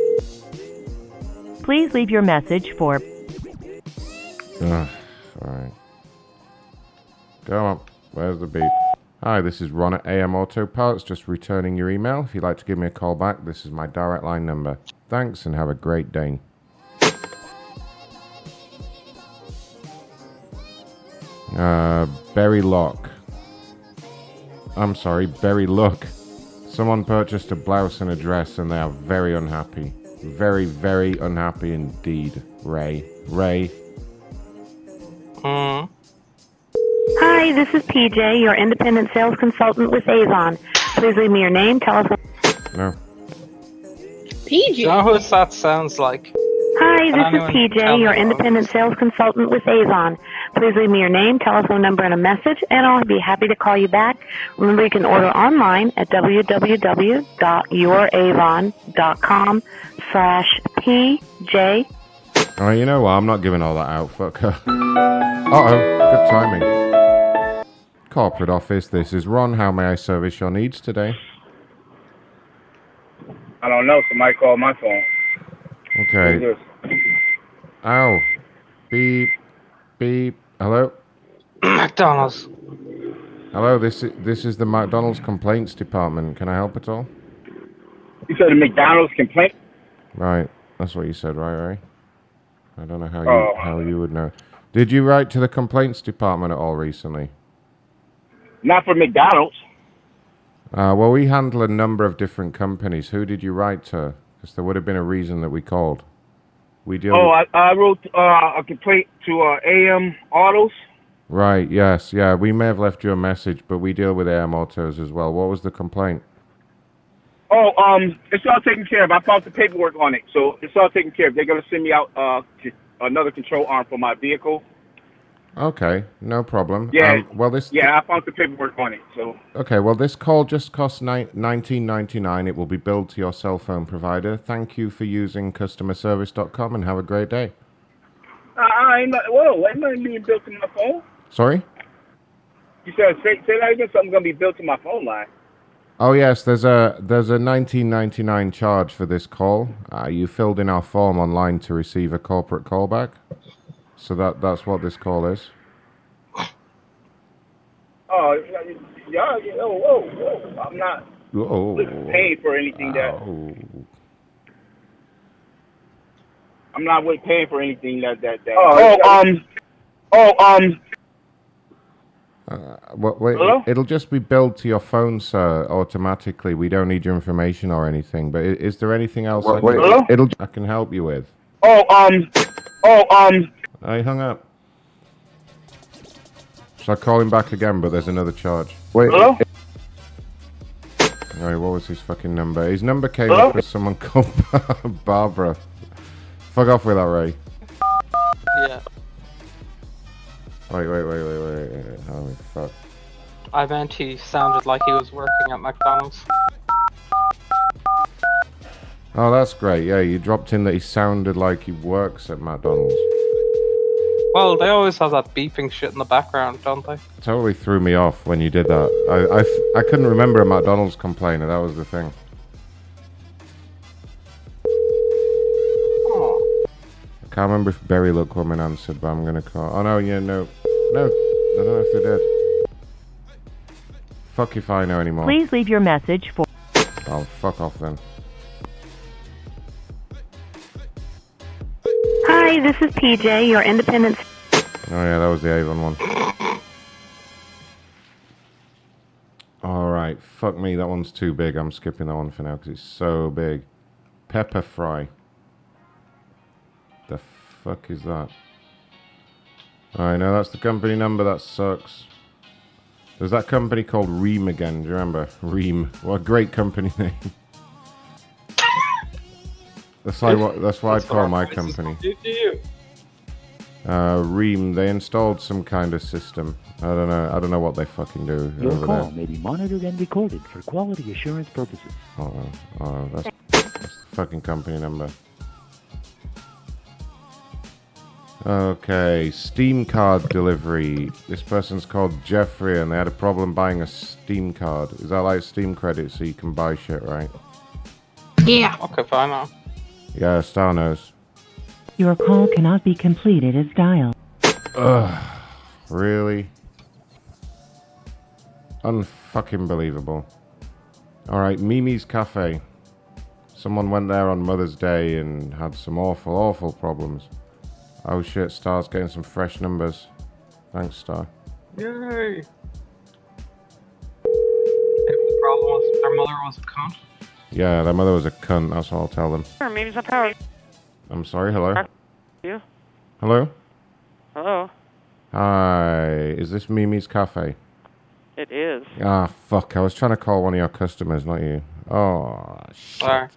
Please leave your message for Ugh, alright. Go on. Where's the beep? Hi, this is Ron at AM Auto Parts, just returning your email. If you'd like to give me a call back, this is my direct line number. Thanks and have a great day. Uh, Berry Lock. I'm sorry, Berrylook. Someone purchased a blouse and a dress and they are very unhappy. Very, very unhappy indeed. Ray. Ray. Hmm. Hi, this is PJ, your independent sales consultant with Avon. Please leave me your name, telephone. No. PJ. You know who that sounds like? Hi, this is PJ, your independent sales consultant with Avon. Please leave me your name, telephone number, and a message, and I'll be happy to call you back. Remember, you can order online at www.youravon.com slash PJ. Oh, you know what? I'm not giving all that out. Fuck her. Uh oh. Good timing. Corporate office, this is Ron. How may I service your needs today? I don't know. Somebody called my phone. Okay. Who's? Ow. Beep. Beep. Hello? McDonald's. Hello, this is, this is the McDonald's complaints department. Can I help at all? You said the McDonald's complaint? Right. That's what you said, right, Ray? I don't know how you Oh. how you would know. Did you write to the complaints department at all recently? Not for McDonald's. Uh, well, we handle a number of different companies. Who did you write to? Because there would have been a reason that we called. We deal. Oh, with... I, I wrote uh, a complaint to uh, AM Autos. Right. Yes. Yeah. We may have left you a message, but we deal with AM Autos as well. What was the complaint? Oh, um, it's all taken care of. I found the paperwork on it, so it's all taken care of. They're gonna send me out uh another control arm for my vehicle. Okay. No problem. Yeah. Um, well, this. Yeah, I found the paperwork on it. So Okay, well, this call just costs ni- nineteen ninety nine. It will be billed to your cell phone provider. Thank you for using customerservice.com and have a great day. uh, I not. Whoa, ain't nothing being built to my phone. Sorry? You said say, say that again. Something gonna be built to my phone line. Oh yes, there's a there's a nineteen ninety nine charge for this call. Uh, you filled in our form online to receive a corporate callback, so that that's what this call is. Oh, yeah, yeah, whoa, whoa, whoa. I'm not Oh. paying for anything that. Oh. I'm not with paying for anything that that. that oh, um, oh, um. Uh, well, wait, Hello? it'll just be billed to your phone, sir, automatically. We don't need your information or anything. But i- is there anything else I, can, hello? it'll, I can help you with? Oh, um. Oh, um. I hung up. Shall I call him back again? But there's another charge. Wait. Hello? Right, what was his fucking number? His number came Hello? up as someone called Barbara. Fuck off with that, Ray. Yeah. Wait, wait, wait, wait, wait. wait. Holy fuck. I meant he sounded like he was working at McDonald's. Oh, that's great. Yeah, you dropped in that he sounded like he works at McDonald's. Well, they always have that beeping shit in the background, don't they? Totally threw me off when you did that. I, I, I couldn't remember a McDonald's complainer. That was the thing. I can't remember if Berrylook Woman answered, but I'm gonna call. Oh no, yeah, no, no. I don't know if they did. Fuck if I know anymore. Please leave your message for. Oh, fuck off then. Hi, this is PJ, your independent. Oh yeah, that was the Avon one. Alright, fuck me, that one's too big. I'm skipping that one for now because it's so big. Pepperfry. The fuck is that? Alright, no, that's the company number, that sucks. There's that company called Ream again, do you remember? Ream. What a great company name. That's why. what that's what I'd call my company. Do you? Uh, Ream, they installed some kind of system. I don't know. I don't know what they fucking do Your over call there. may be monitored and recorded for quality assurance purposes. Oh, oh, that's, that's the fucking company number. Okay, Steam card delivery. This person's called Jeffrey, and they had a problem buying a Steam card. Is that like Steam credit, so you can buy shit, right? Yeah. Okay, fine now. Yeah, Star knows. Your call cannot be completed as dialed. Ugh, really? Unfucking believable. Alright, Mimi's Cafe. Someone went there on Mother's Day and had some awful, awful problems. Oh shit, Star's getting some fresh numbers. Thanks, Star. Yay! If the problem was their mother was a cunt. Yeah, that mother was a cunt, that's all I'll tell them. Sure, maybe some power. I'm sorry, hello? You? Hello? Hello. Hi, is this Mimi's Cafe? It is. Ah, fuck, I was trying to call one of your customers, not you. Oh, shit. Sorry.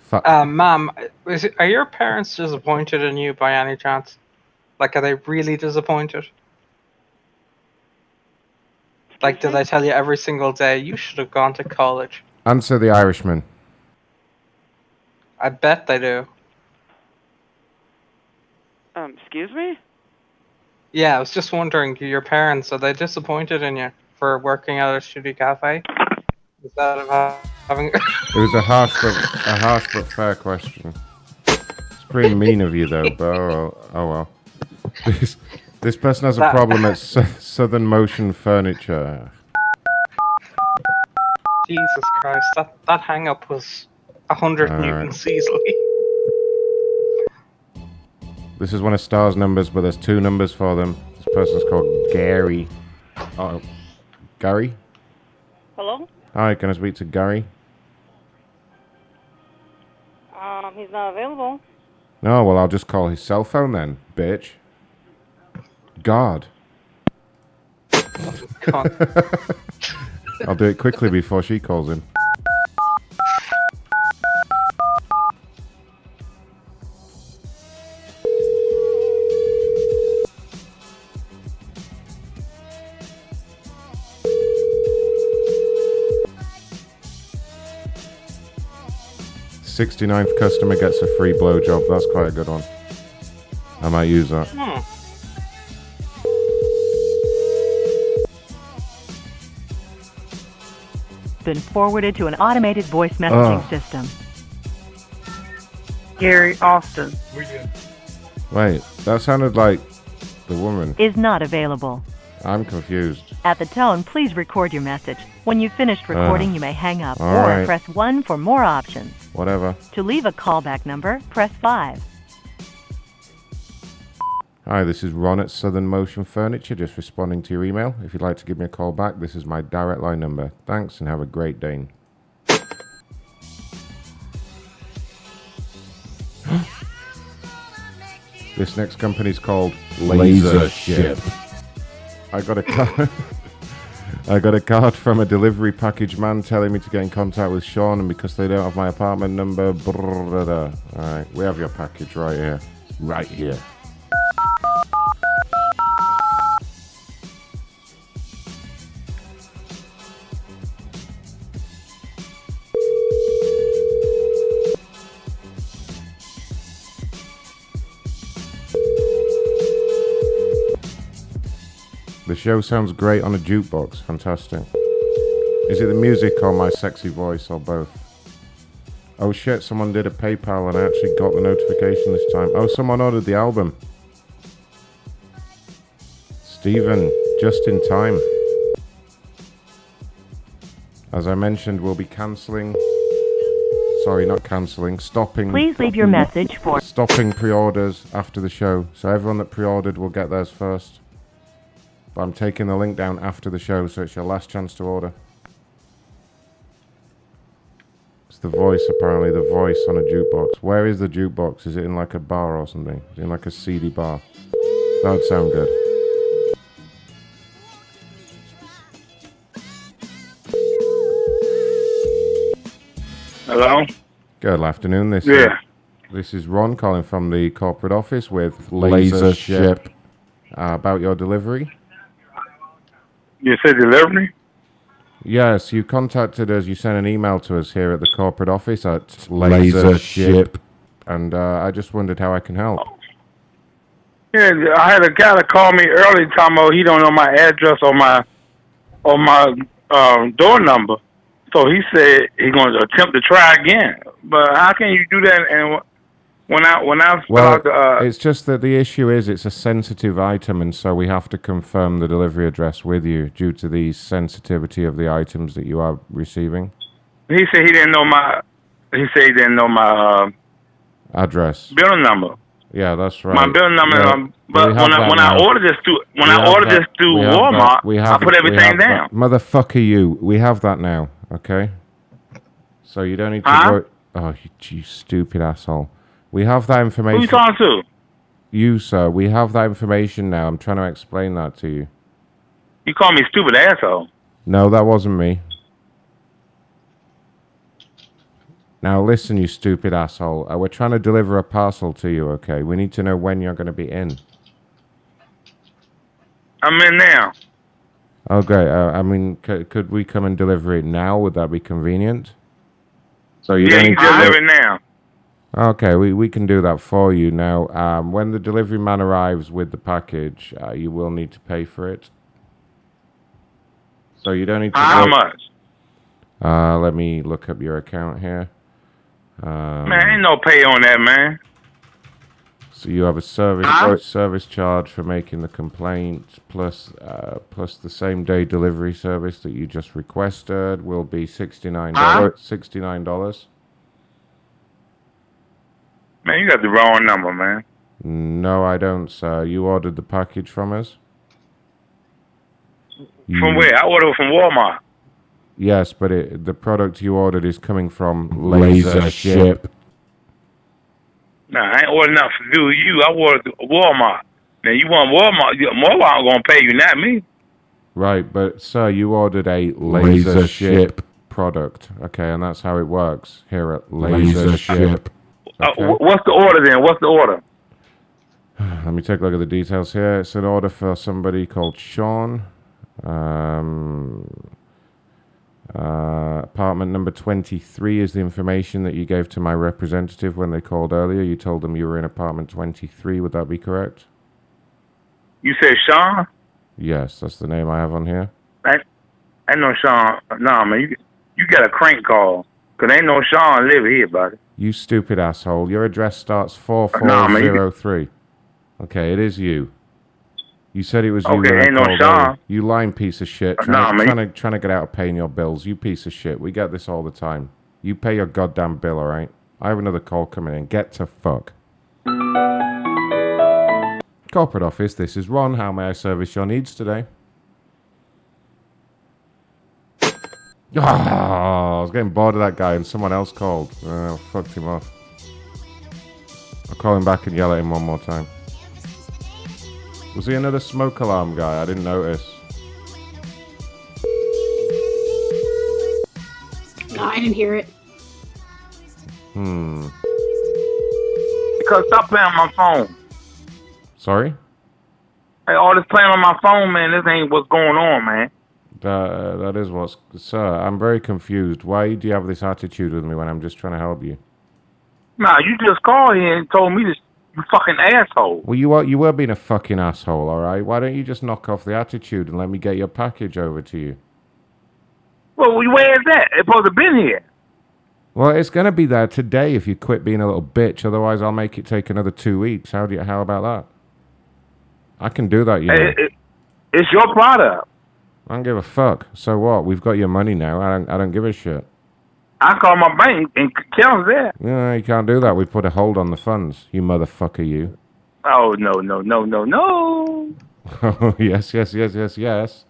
Fuck. Uh, ma'am, is it, are your parents disappointed in you by any chance? Like, are they really disappointed? Like, did I tell you every single day you should have gone to college? Answer the Irishman. I bet they do. Um, excuse me? Yeah, I was just wondering, your parents, are they disappointed in you for working at a shitty cafe? Instead of ha- having. It was a harsh but a harsh but fair question. It's pretty mean of you though, but oh well. Oh well. This this person has a That- problem at Sou- Southern Motion Furniture. Jesus Christ, that, that hang up was 100 All newtons right. easily. This is one of Star's numbers, but there's two numbers for them. This person's called Gary. Oh, Gary? Hello? Hi, can I speak to Gary? Um, he's not available. No, well, I'll just call his cell phone then, bitch. God. God. I'll do it quickly before she calls him. 69th customer gets a free blowjob. That's quite a good one. I might use that. Yeah. Been forwarded to an automated voice messaging oh. system. Gary Austin. Wait, that sounded like the woman. Is not available. I'm confused. At the tone, please record your message. When you've finished recording, Ah. you may hang up or right. press 1 for more options. Whatever. To leave a callback number, press 5. Hi, this is Ron at Southern Motion Furniture, just responding to your email. If you'd like to give me a call back, this is my direct line number. Thanks and have a great day. this next company is called Laser LaserShip. I got a card. I got a card from a delivery package man telling me to get in contact with Sean, and because they don't have my apartment number, all right, we have your package right here, right here. Show sounds great on a jukebox. Fantastic. Is it the music or my sexy voice or both? Oh shit, someone did a PayPal and I actually got the notification this time. Oh, someone ordered the album. Stephen, just in time. As I mentioned, we'll be cancelling. Sorry, not cancelling. Stopping. Please leave your message for Stopping pre-orders after the show, so everyone that pre-ordered will get theirs first. But I'm taking the link down after the show, so it's your last chance to order. It's the voice, apparently, the voice on a jukebox. Where is the jukebox? Is it in like a bar or something? Is it in like a seedy bar? That would sound good. Hello? Good afternoon. This Yeah. this is Ron calling from the corporate office with LaserShip uh, about your delivery. You said delivery? Yes, you contacted us. You sent an email to us here at the corporate office at LaserShip, and uh, I just wondered how I can help. Yeah, I had a guy to call me early, talking about he don't know my address or my or my um, door number. So he said he's going to attempt to try again. But how can you do that? And when I when I Well, uh, it's just that the issue is it's a sensitive item, and so we have to confirm the delivery address with you due to the sensitivity of the items that you are receiving. he said he didn't know my he said he didn't know my uh, Address. building number. Yeah, that's right. My building number. Yeah, um, but when I when I ordered this through when We I ordered that- this through we have Walmart, I put everything down. that. Motherfucker, you. We have that now. Okay. So you don't need to. Huh? Worry. Oh, you, you stupid asshole. We have that information. Who you talking to? You, sir. We have that information now. I'm trying to explain that to you. You call me stupid asshole. No, that wasn't me. Now listen, you stupid asshole. Uh, we're trying to deliver a parcel to you. Okay. We need to know when you're going to be in. I'm in now. Okay. Uh, I mean, c- could we come and deliver it now? Would that be convenient? So you yeah, don't you can deliver it now. Okay, we, we can do that for you. Now, um, when the delivery man arrives with the package, uh, you will need to pay for it. So you don't need to. How go- much? Uh, let me look up your account here. Um, Man, ain't no pay on that, man. So you have a service Huh? service charge for making the complaint, plus uh, plus the same day delivery service that you just requested will be sixty nine dollars. Sixty nine dollars. Man, you got the wrong number, man. No, I don't, sir. You ordered the package from us. From mm. where? I ordered from Walmart. Yes, but it, the product you ordered is coming from LaserShip. Nah, I ain't ordered nothing to do you. I ordered through Walmart. Now you want Walmart? you- Walmart gonna pay you, not me. Right, but sir, you ordered a Laser, LaserShip product. Okay, and that's how it works here at Laser, LaserShip. Uh, what's the order then? What's the order? Let me take a look at the details here. It's an order for somebody called Sean. Um, uh, apartment number 23 is the information that you gave to my representative when they called earlier. You told them you were in apartment 23. Would that be correct? You said Sean? Yes, that's the name I have on here. I, I know Sean. Nah, man, you you got a crank call. Cause ain't no Sean live here, buddy. You stupid asshole. Your address starts Nah, 4403. Okay, it is you. You said it was you. Okay, ain't no Sean. You lying piece of shit. Trying, Nah, to, trying, to, trying to get out of paying your bills. You piece of shit. We get this all the time. You pay your goddamn bill, alright? I have another call coming in. Get to fuck. Corporate office, this is Ron. How may I service your needs today? Ah, I was getting bored of that guy and someone else called. Uh, fucked him off. I'll call him back and yell at him one more time. Was he another smoke alarm guy? I didn't notice. No, I didn't hear it. Hmm. Because stop playing on my phone. Sorry? Hey, all this playing on my phone, man. This ain't what's going on, man. That, uh, that is what's. Sir, I'm very confused. Why do you have this attitude with me when I'm just trying to help you? Nah, you just called here and told me to fucking asshole. Well, you are you were being a fucking asshole, all right? Why don't you just knock off the attitude and let me get your package over to you? Well, where is that? It's supposed to been here. Well, it's gonna be there today if you quit being a little bitch. Otherwise, I'll make it take another two weeks. How do you? How about that? I can do that, you know. It- it- it's your product. I don't give a fuck. So what? We've got your money now. I don't. I don't give a shit. I call my bank and tell them that. No, you can't do that. We've put a hold on the funds. You motherfucker, you. Oh no no no no no! Oh yes, yes, yes, yes, yes.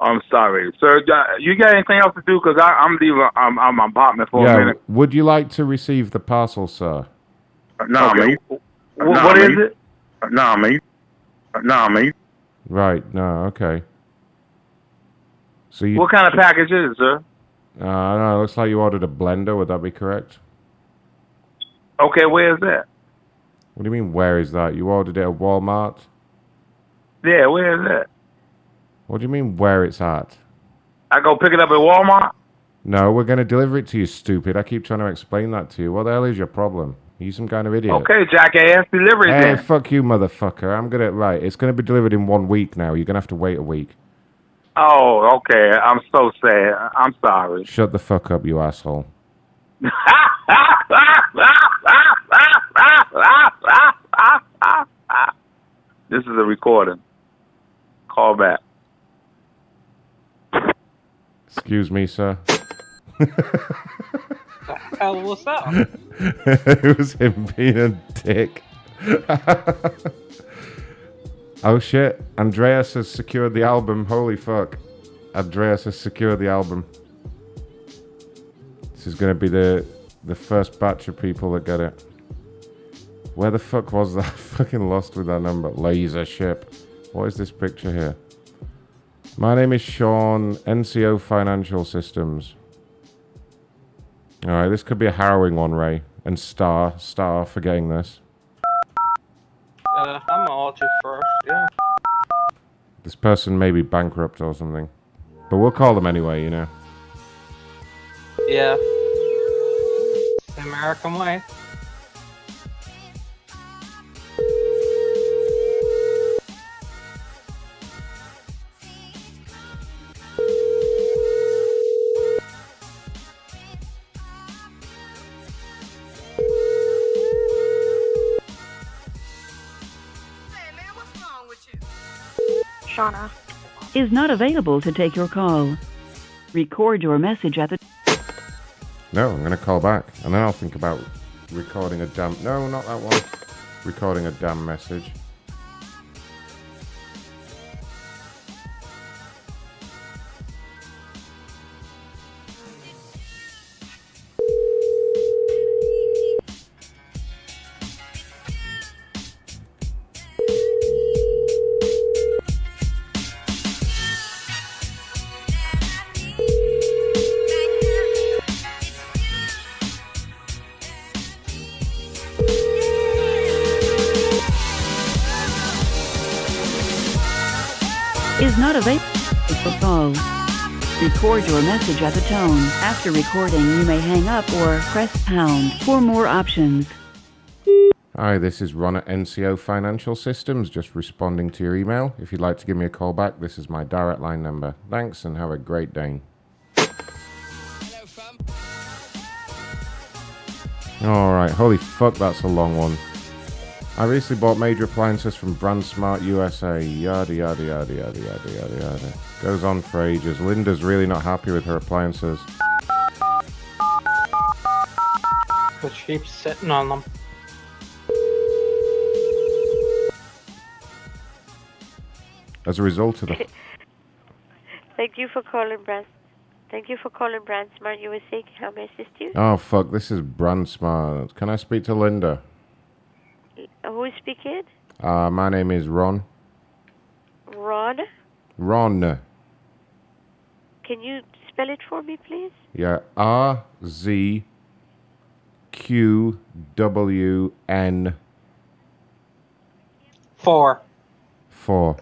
I'm sorry, sir. You got anything else to do? Cause I, I'm leaving. I'm, I'm my apartment for a yeah. minute. Would you like to receive the parcel, sir? No, Okay. man. Wh- what is it? No, man. No, man. Right. No. Okay. So you. What kind of package is it, sir? Uh, no, it looks like you ordered a blender. Would that be correct? Okay, where is that? What do you mean? Where is that? You ordered it at Walmart. Yeah, where is that? What do you mean? Where it's at? I go pick it up at Walmart. No, we're going to deliver it to you, stupid. I keep trying to explain that to you. What the hell is your problem? Are you some kind of idiot? Okay, jackass, deliver it Hey, then. fuck you, motherfucker. I'm gonna right. It's gonna be delivered in one week now. You're gonna have to wait a week. Oh, okay. I'm so sad. I'm sorry. Shut the fuck up, you asshole. this is a recording. Call back. Excuse me, sir. hell was that? it was him being a dick. Oh shit! Andreas has secured the album. Holy fuck! Andreas has secured the album. This is gonna be the the first batch of people that get it. Where the fuck was that? Fucking lost with that number. LaserShip. What is this picture here? My name is Sean, NCO Financial Systems. Alright, this could be a harrowing one, Ray. And Star, Star for getting this. Uh, I'm all you first, yeah. This person may be bankrupt or something. But we'll call them anyway, you know. Yeah. The American way. Shauna. Is not available to take your call. Record your message at the. No, I'm gonna call back. And then I'll think about recording a damn. No, not that one. Recording a damn message. Record your message at the tone. After recording, you may hang up or press pound for more options. Hi, this is Ron at NCO Financial Systems, just responding to your email. If you'd like to give me a call back, this is my direct line number. Thanks and have a great day. Alright, holy fuck, that's a long one. I recently bought major appliances from BrandsMart USA. Yada yada yada yada yada yada yada. Goes on for ages. Linda's really not happy with her appliances. Cause she keeps sitting on them. As a result of the Thank you for calling Brand. Thank you for calling BrandsMart USA. How may I assist you? Oh fuck, this is BrandsMart. Can I speak to Linda? Who is speaking? Uh, my name is Ron. Ron. Ron. Can you spell it for me, please? Yeah, R Z Q W N Four. four.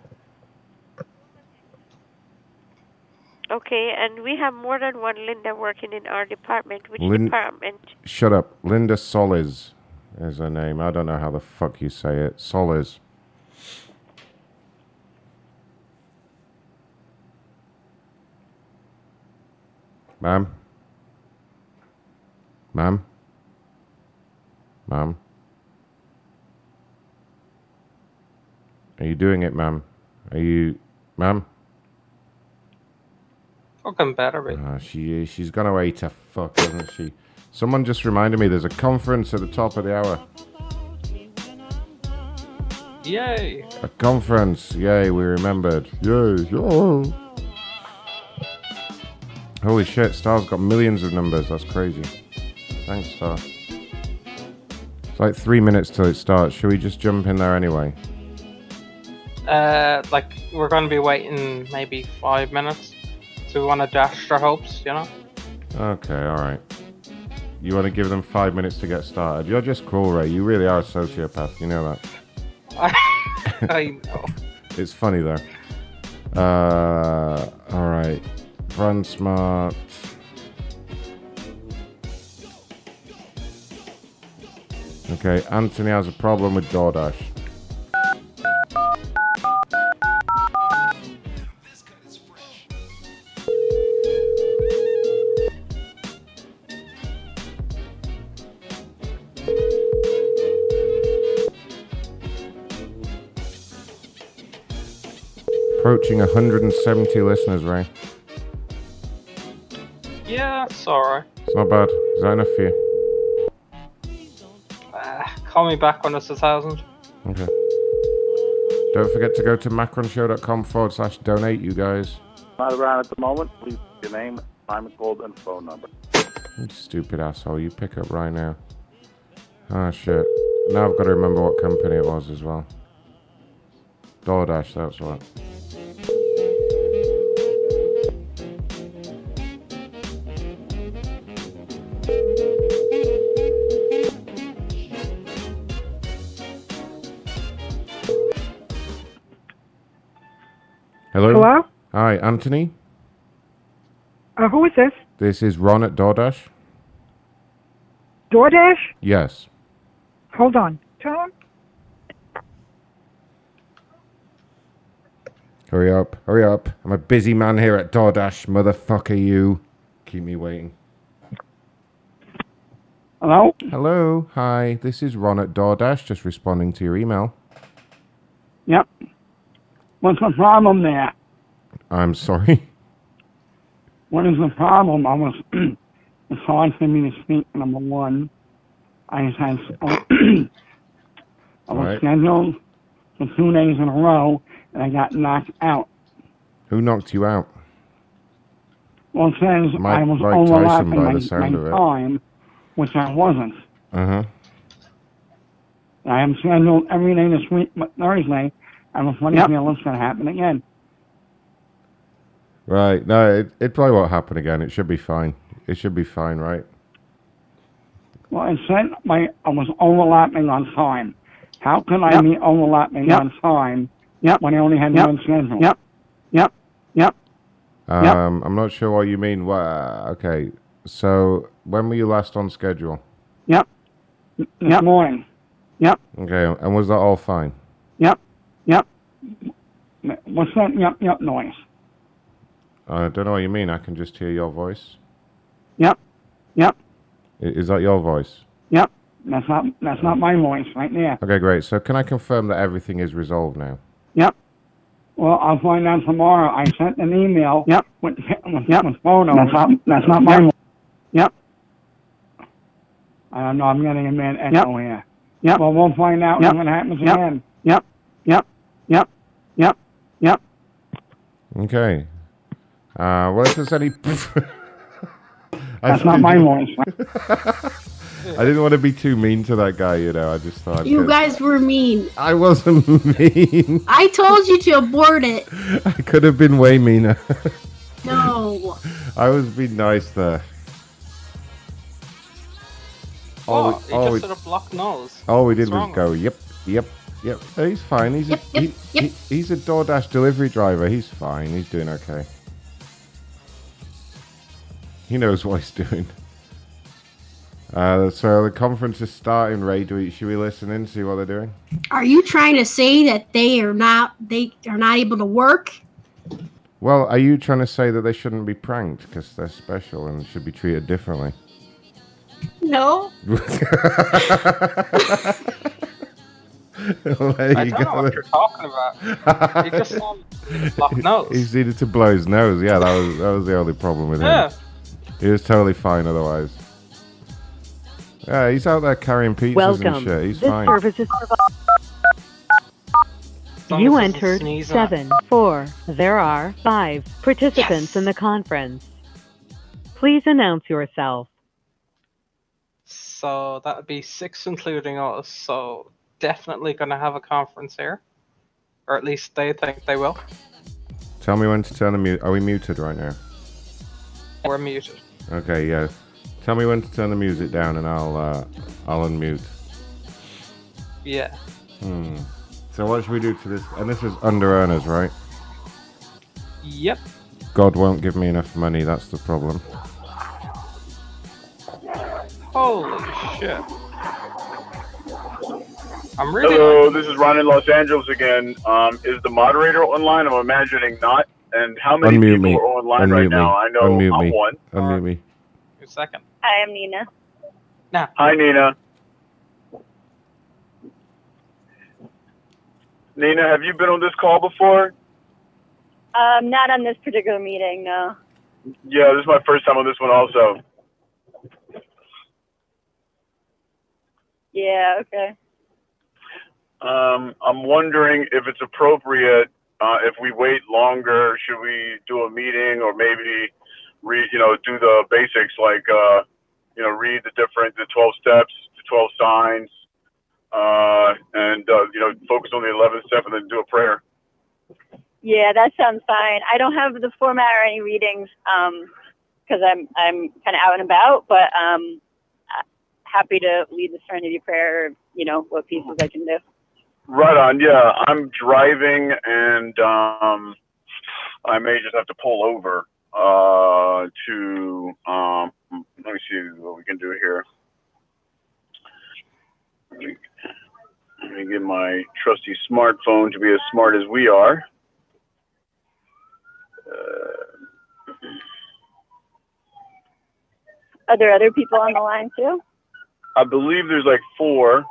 Okay, and we have more than one Linda working in our department. Which Lin- department? Shut up, Linda Solis. Is her name. I don't know how the fuck you say it. Solis. Ma'am? Ma'am? Ma'am? Are you doing it, ma'am? Are you... Ma'am? Fucking better be. Ah, she. She's gonna eat a fuck, isn't she? Someone just reminded me there's a conference at the top of the hour. Yay! A conference. Yay, we remembered. Yay. Holy shit, Star's got millions of numbers. That's crazy. Thanks, Star. It's like three minutes till it starts. Should we just jump in there anyway? Uh, like we're gonna be waiting maybe five minutes. So we want to dash our hopes, you know? Okay, alright. You want to give them five minutes to get started? You're just cruel, Ray. You really are a sociopath. You know that. I know. It's funny though. Uh, all right. BrandsMart. Okay, Anthony has a problem with DoorDash. Approaching 170 listeners, Ray. Yeah, it's alright. It's not bad. Is that enough for you? Uh, call me back when it's a thousand. Okay. Don't forget to go to macronshow.com forward slash donate, you guys. Not around at the moment. Please your name, time code, and phone number. You stupid asshole. You pick up right now. Ah, shit. Now I've got to remember what company it was as well. DoorDash, that's what. Hello? Hello? Hi, Anthony. Uh, who is this? This is Ron at DoorDash. DoorDash? Yes. Hold on. Tone? Hurry up, hurry up. I'm a busy man here at DoorDash, motherfucker, you. Keep me waiting. Hello? Hello, hi. This is Ron at DoorDash, just responding to your email. Yep. What's the problem there? I'm sorry. What is the problem? I was, it's hard for me to speak, number one. I just had, I was Alright. scheduled for two days in a row, and I got knocked out. Who knocked you out? Well, it says Mike- I was Mike Tyson overlapping by my, the sound my time, which I wasn't. Uh huh. I am scheduled every day this week, but Thursday, I have a funny feeling it's going to happen again. Right. No, it, it probably won't happen again. It should be fine. It should be fine, right? Well, I said my I was overlapping on time. How can I Yep. be overlapping Yep. on time Yep. when I only had Yep. one schedule? Yep. Yep. Yep. Um, I'm not sure what you mean. Wha okay. So, when were you last on schedule? Yep. This morning. Yep. Okay. And was that all fine? Yep. Yep. What's that yep yep noise? I don't know what you mean. I can just hear your voice. Yep. Yep. I- Is that your voice? Yep. That's not that's not my voice right there. Okay, great. So, can I confirm that everything is resolved now? Yep. Well, I'll find out tomorrow. I sent an email. Yep. With, with, yep. with photos. That's not, that's not my. Yep. I don't know. I'm getting a man echo here. Yep. Well, we'll find out Yep. when it happens Yep. again. Yep. Yep. Yep. Yep. Yep. Okay. Uh, well, if there's any. I That's not my voice. I didn't want to be too mean to that guy, you know. I just thought. You guys were mean. I wasn't mean. I told you to abort it. I could have been way meaner. No. I was being nice there. Oh, What? we, He all, just we, did a block nose. all we did What's was wrong go, yep, yep, yep. He's fine. He's Yep, a, yep, he, he- he's a DoorDash delivery driver. He's fine. He's doing okay. He knows what he's doing. Uh, so the conference is starting, Ray. Do we, should we listen in, see what they're doing? Are you trying to say that they are not they are not able to work? Well, are you trying to say that they shouldn't be pranked because they're special and should be treated differently? No. Well, there I you don't go. know what you're talking about. You just sound like nose. He's needed to blow his nose. Yeah, that was that was the only problem with him. He was totally fine otherwise. Yeah, he's out there carrying pizzas and shit. He's this fine. service is You as it doesn't entered sneeze on seven, four. There are five participants in the conference. Please announce yourself. So that would be six, including us. So definitely going to have a conference here, or at least they think they will. Tell me when to turn the mute. Are we muted right now? We're muted. Okay, yeah. Tell me when to turn the music down, and I'll uh, I'll unmute. Yeah. Hmm. So what should we do to this? And this is under earners, right? Yep. God won't give me enough money. That's the problem. Holy shit. I'm really. Hello, this is Ron in Los Angeles again. Um, is the moderator online? I'm imagining not. And how many Unmute people me. are online Unmute right me. now? I know Unmute I'm me. one. Unmute me. A second. Hi, I'm Nina. Hi, Nina. Nina, have you been on this call before? Um, not on this particular meeting, no. Yeah, this is my first time on this one also. Yeah, okay. Um, I'm wondering if it's appropriate uh, if we wait longer. Should we do a meeting or maybe read, you know, do the basics like, uh, you know, read the different, the 12 steps, the 12 signs, uh, and uh, you know, focus on the 11th step and then do a prayer. Yeah, that sounds fine. I don't have the format or any readings um, because I'm I'm kind of out and about, but um, happy to lead the Serenity Prayer. You know what pieces I can do. Right on. Yeah, I'm driving and um, I may just have to pull over uh, to. Um, let me see what we can do here. Let me, let me get my trusty smartphone to be as smart as we are. Uh, Are there other people on the line too? I believe there's like four.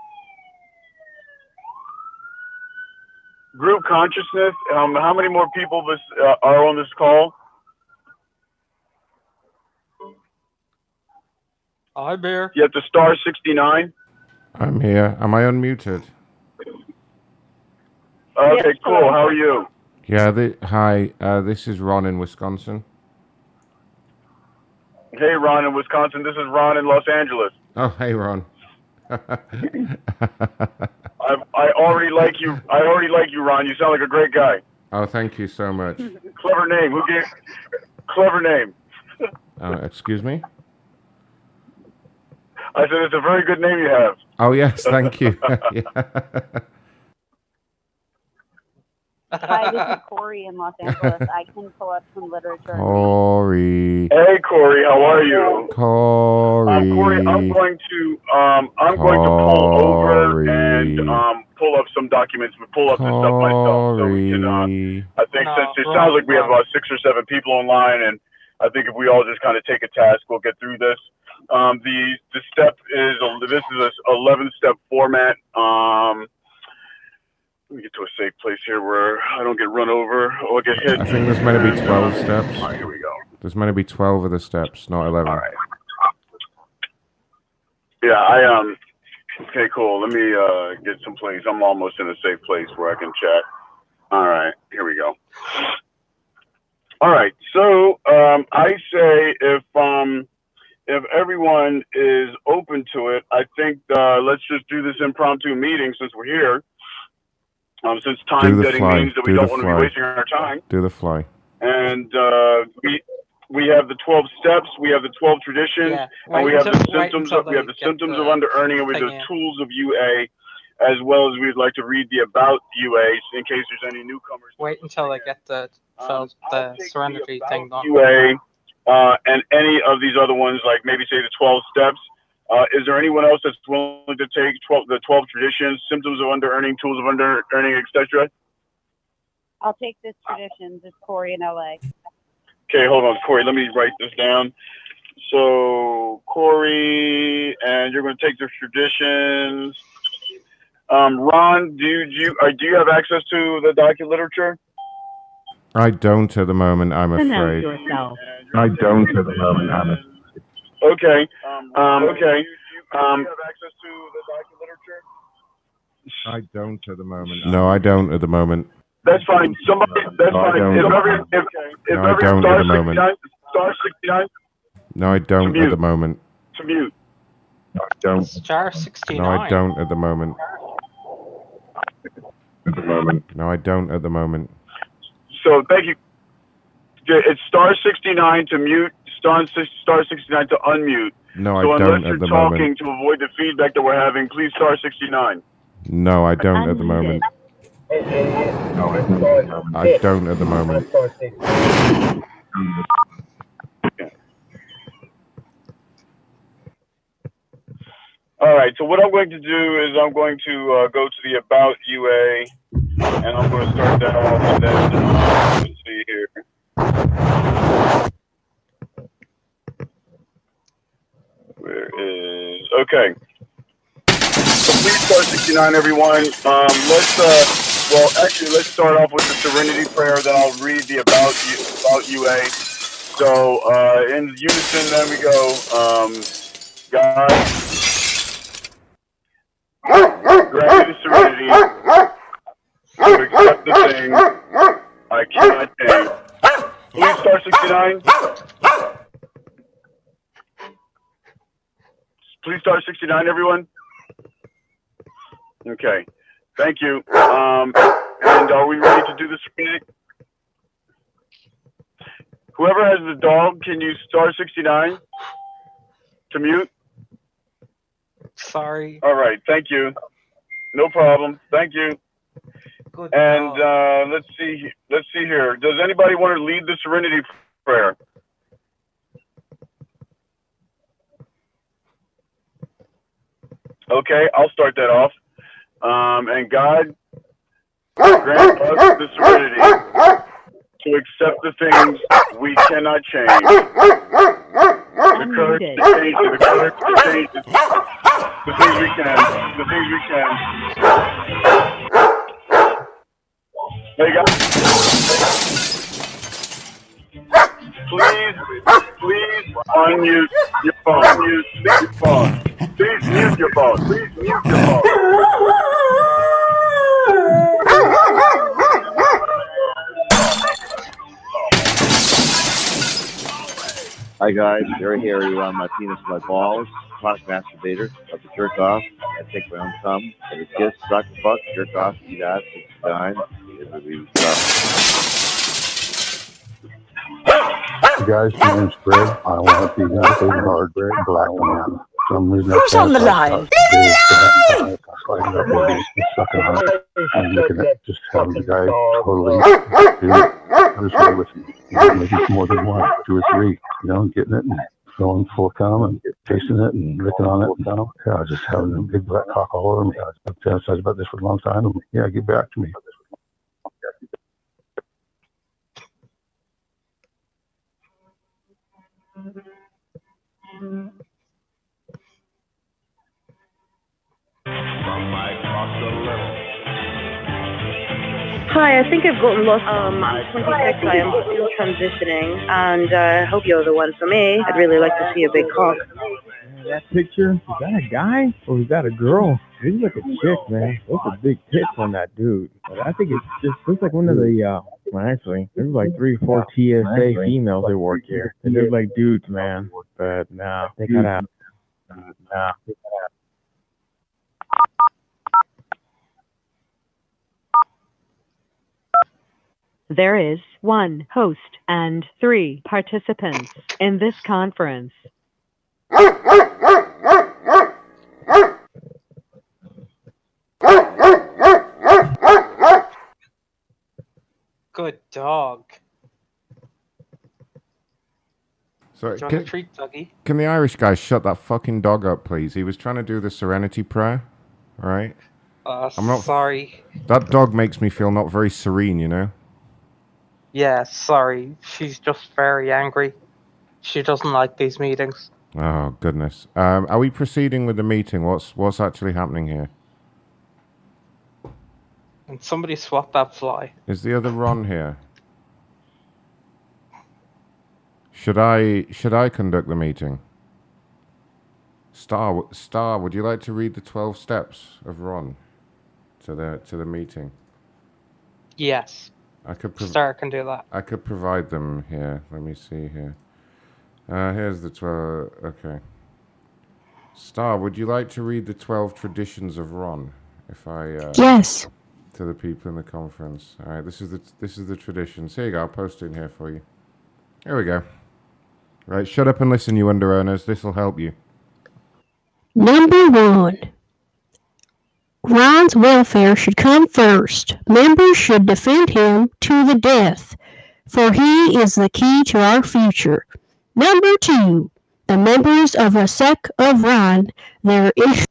Group consciousness. Um, how many more people this uh, are on this call? Hi, Bear. You have to star 69. I'm here. Am I unmuted? Okay, cool. How are you? Yeah. The, hi. Uh, this is Ron in Wisconsin. Hey, Ron in Wisconsin. This is Ron in Los Angeles. Oh, hey, Ron. I I already like you. I already like you, Ron. You sound like a great guy. oh, thank you so much. Clever name. Who gave? Clever name. Uh, excuse me. I said it's a very good name you have. Oh yes, thank you. yeah. Hi, this is Corey in Los Angeles. I can pull up some literature. Corey. Hey, Corey. How are you? Corey. Um, Corey, I'm going to um, I'm going to pull over and um, pull up some documents. But pull up this stuff myself, so we can. Uh, I think since it sounds like we have about six or seven people online, and I think if we all just kind of take a task, we'll get through this. Um, the the step is a, this is a 11 step format. Um, let me get to a safe place here where I don't get run over or get hit. I think there's meant to be 12 steps. All right, here we go. There's meant to be 12 of the steps, not 11. All right. Yeah, I um. Okay, cool. Let me uh get some place. I'm almost in a safe place where I can chat. All right, here we go. All right, so um, I say if um if everyone is open to it, I think uh, let's just do this impromptu meeting since we're here. Um, since Do time the getting fly. means that we Do don't the want to be wasting our time Do the fly. and uh, we we have the 12 steps, we have the 12 traditions, Yeah, and we wait have the symptoms until of we have the symptoms the of under earning, and we have the in. tools of UA, as well as we'd like to read the about UA in case there's any newcomers. Wait until I get the Um, felt the Serenity thing done. UA uh, and any of these other ones, like maybe say the 12 steps. Uh, is there anyone else that's willing to take 12, the 12 traditions, symptoms of under earning, tools of under earning, etc.? I'll take this tradition. This Corey in LA. Okay, hold on, Corey. Let me write this down. So, Corey, and you're going to take the traditions. Um, Ron, do you, do you, uh, do you have access to the docu literature? I don't at the moment, I'm Announce afraid. yourself. I don't at the moment, I'm Okay. Um, okay. Do you, do you um, have access to the document literature? I don't at the moment. No, I don't at the moment. that's fine. Somebody, that's No, I fine. don't. If every, if, if No, I every don't at the moment. star 69 No, I don't at the moment. to mute. I don't. Star 69. No, I don't at the moment. At the moment. No, I don't at the moment. So thank you. It's star 69 to mute, star, star 69 to unmute. No, I don't So unless at you're the talking moment. to avoid the feedback that we're having, please star 69. No, I don't at the moment. I don't at the moment. All right. So what I'm going to do is I'm going to uh, go to the About UA, and I'm going to start that off. And then uh, let's see here. Where is okay? So please start 69, everyone. Um, let's uh, well, actually, let's start off with the Serenity Prayer. Then I'll read the About U, About UA. So uh, in unison, then we go. Um, God grant me the serenity to accept the things I cannot change. Please star 69. Please star 69, everyone. Okay. Thank you. Um, and are we ready to do the serenity? Whoever has the dog, can you star 69 to mute? Sorry. All right, thank you. No problem. Thank you. Good And uh, let's see. Let's see here. Does anybody want to lead the Serenity prayer? Okay, I'll start that off. Um, and God grant us the serenity to accept the things we cannot change. The courage to change, the courage to change the, the things we can, the things we can. There you go. Please, please unmute your phone. Unmute your phone. Please mute your phone. Please mute your phone. Hi guys, very hairy around my penis my balls. Chronic masturbator. Love to jerk off. I take my own. Have a kiss, suck, fuck, jerk off, eat ass, six nine. Everybody Guys, my name's Greg. I want to be not a hard Greg black man. Some reason Who's on the line? I was sliding up with these and sucking on it. I'm looking at just having the guy totally do. I was with. You maybe more than one, two or three. You know, getting it and going full cum and tasting it and licking on it. You know, yeah, I was just having a big black cock all over me. I was I've fantasized about this for a long time. And yeah, get back to me. Hi, I think I've gotten lost. Um, I'm 26. I am still transitioning, and uh, I hope you're the one for me. I'd really like to see a big cock. That picture, is that a guy or is that a girl? He's like a chick, man. Those are big tits on that dude. But I think it's just looks like one of the uh well actually there's like three four TSA females that work here. And They look like dudes, man. But nah, they gotta nah. There is one host and three participants in this conference. Good dog. Sorry, can, treat, can the Irish guy shut that fucking dog up, please? He was trying to do the Serenity Prayer. All right. Uh, I'm not- sorry. That dog makes me feel not very serene, you know. Yeah, sorry. She's just very angry. She doesn't like these meetings. Oh goodness. Um, are we proceeding with the meeting? What's what's actually happening here? And somebody swap that fly. Is the other Ron here? Should I should I conduct the meeting? Star Star, would you like to read the twelve steps of Ron to the to the meeting? Yes. I could prov- Star can do that. I could provide them here. Let me see here. Uh, here's the 12. Okay. Star, would you like to read the 12 traditions of Ron? If I. Uh, Yes. To the people in the conference. All right, this is the this is the traditions. Here you go. I'll post it in here for you. Here we go. Right, shut up and listen, you under owners. This will help you. Number one. Ron's welfare should come first. Members should defend him to the death, for he is the key to our future. Number two. The members of a sect of Ron, there is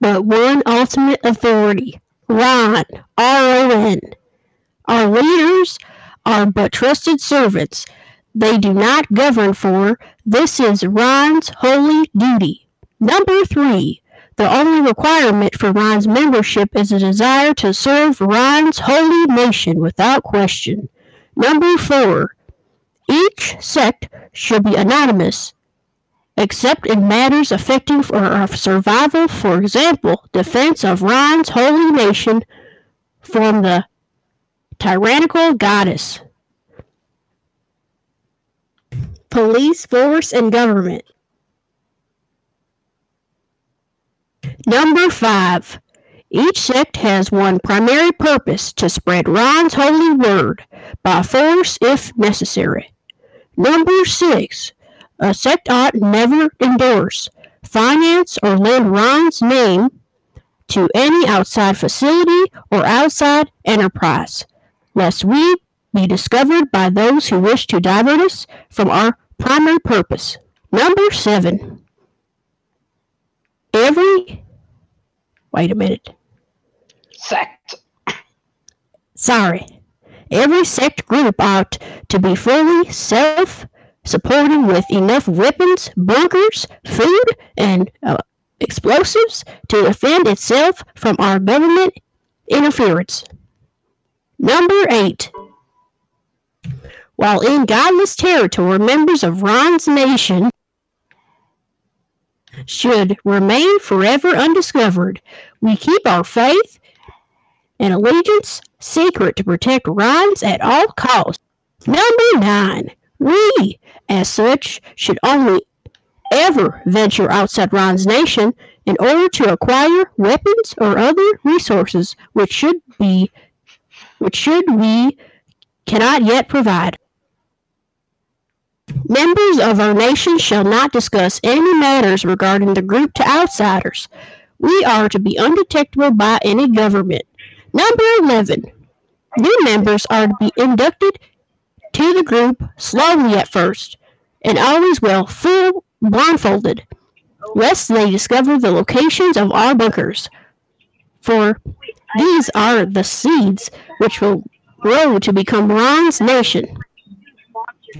but one ultimate authority Ron, R-O-N. Our leaders are but trusted servants. They do not govern for. This is Ron's holy duty. Number three. The only requirement for Ron's membership is a desire to serve Ron's holy nation without question. Number four. Each sect should be anonymous, except in matters affecting our uh, survival, for example, defense of Ron's holy nation from the tyrannical goddess. Police, force, and government. Number five. Each sect has one primary purpose to spread Ron's holy word by force if necessary. Number six. A sect ought never endorse, finance, or lend Ron's name to any outside facility or outside enterprise, lest we be discovered by those who wish to divert us from our primary purpose. Number seven. Every. Wait a minute. Sect. Sorry. Every sect group ought to be fully self supporting with enough weapons, bunkers, food, and uh, explosives to defend itself from our government interference. Number 8. While in godless territory, members of Ron's nation should remain forever undiscovered. We keep our faith and allegiance secret to protect Ron's at all costs. Number 9. We, as such, should only ever venture outside Ron's nation in order to acquire weapons or other resources which should be which should we cannot yet provide. Members of our nation shall not discuss any matters regarding the group to outsiders. We are to be undetectable by any government. Number 11. New members are to be inducted to the group slowly at first, and always well full blindfolded, lest they discover the locations of our bunkers. For these are the seeds which will grow to become Ron's nation.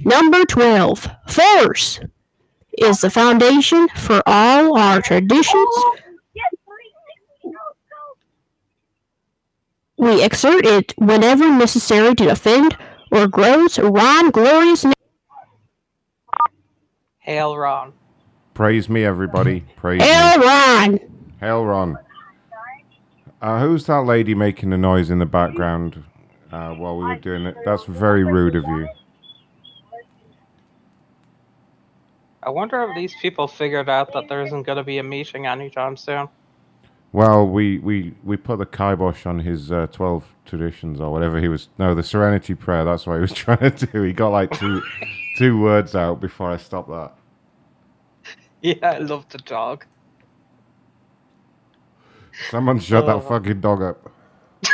Number 12. Force is the foundation for all our traditions. We exert it whenever necessary to defend or grows Ron glorious name. Hail Ron. Praise me, everybody. Praise me. Hail Ron! Hail Ron. Uh, who's that lady making the noise in the background uh, while we were doing it? That's very rude of you. I wonder if these people figured out that there isn't going to be a meeting anytime soon. Well, we, we, we put the kibosh on his uh, 12 traditions or whatever he was. No, the Serenity Prayer. That's what he was trying to do. He got like two, two words out before I stopped that. Yeah, I love the dog. Someone shut Oh. that fucking dog up.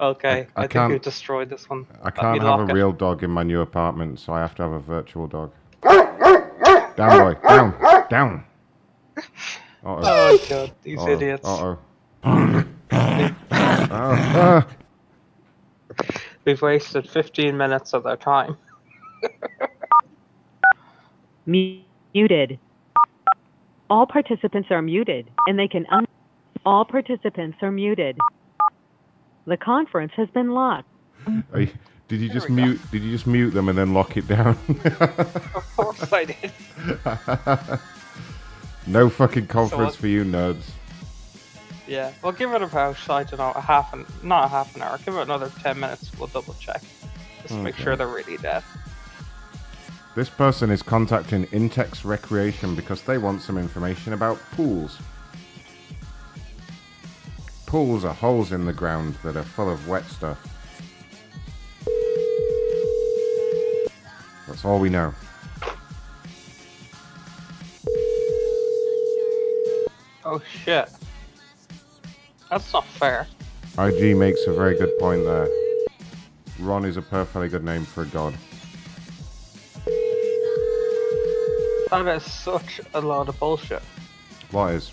Okay, I I, think can't- we destroyed this one. I can't have a it. real dog in my new apartment, so I have to have a virtual dog. Down, boy. Down. Down. Uh-oh. Oh god, these Uh-oh. idiots. Uh-oh. Ah. We've wasted 15 minutes of their time. Muted. All participants are muted, and they can un- All participants are muted. The conference has been locked. Are you- did you just mute? Did you just mute them and then lock it down? Of course I did. no fucking conference what- for you nerds. Yeah, we'll give it about, I don't know, a half an, not a half an hour, give it another 10 minutes, we'll double check. Just to make sure they're really dead. This person is contacting Intex Recreation because they want some information about pools. Pools are holes in the ground that are full of wet stuff. That's all we know. Oh shit. That's not fair. IG makes a very good point there. Ron is a perfectly good name for a god. That is such a lot of bullshit. What is?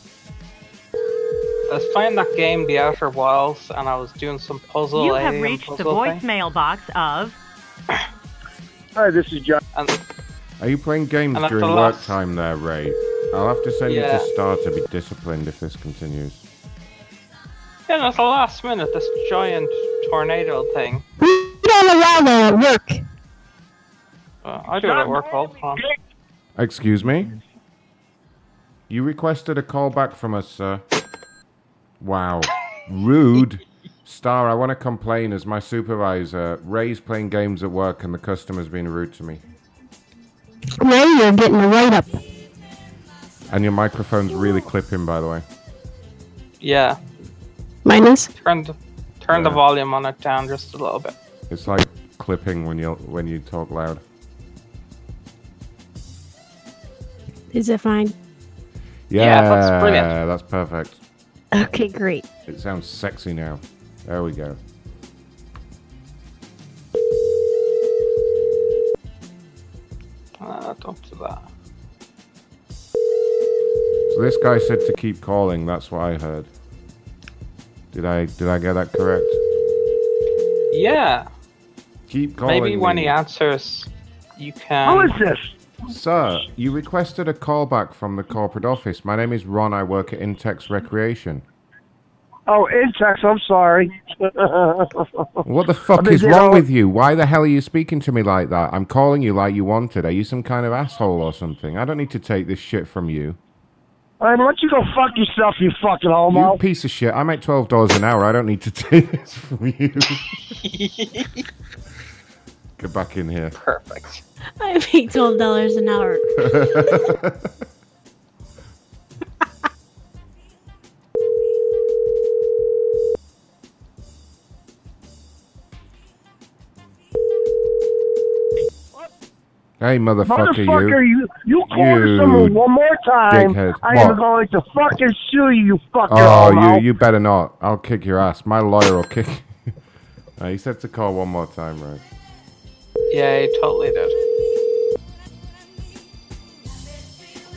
I was playing that game, The Outer Wilds, and I was doing some puzzle You A have reached the puzzle thing. voicemail box of Hi, this is John. Are you playing games during the work last- time there, Ray? I'll have to send you to Star to be disciplined if this continues. Yeah, and at the last minute, this giant tornado thing. We don't allow that at work. Uh, I do it at work all the time. Excuse me? You requested a call back from us, sir. Wow. Rude. Star, I want to complain as my supervisor. Ray's playing games at work and the customer's being rude to me. Ray, you're getting a write up. And your microphone's really clipping, by the way. Yeah, Minus? turn the, turn the volume on it down just a little bit. It's like clipping when you when you talk loud. Is it fine? Yeah, Yeah, that's brilliant. That's perfect. Okay, great. It sounds sexy now. There we go. Uh, don't do that. So this guy said to keep calling. That's what I heard. Did I did I get that correct? Yeah, Keep calling. maybe when me. he answers, you can. Who is this? Sir, you requested a callback from the corporate office. My name is Ron. I work at Intex Recreation. Oh, Intex, I'm sorry. What the fuck is wrong all- with you? Why the hell are you speaking to me like that? I'm calling you like you wanted. Are you some kind of asshole or something? I don't need to take this shit from you. All right, why don't you go fuck yourself, you fucking homo? You piece of shit. I make twelve dollars an hour. I don't need to take this from you. Get back in here. Perfect. I make twelve dollars an hour. hey, motherfucker, Motherfucker, you. you you call You someone one more time, dickhead. I What? am going to fucking sue you, you fucking Oh, homo. you you better not. I'll kick your ass. My lawyer will kick. uh, he said to call one more time, right? Yeah, he totally did.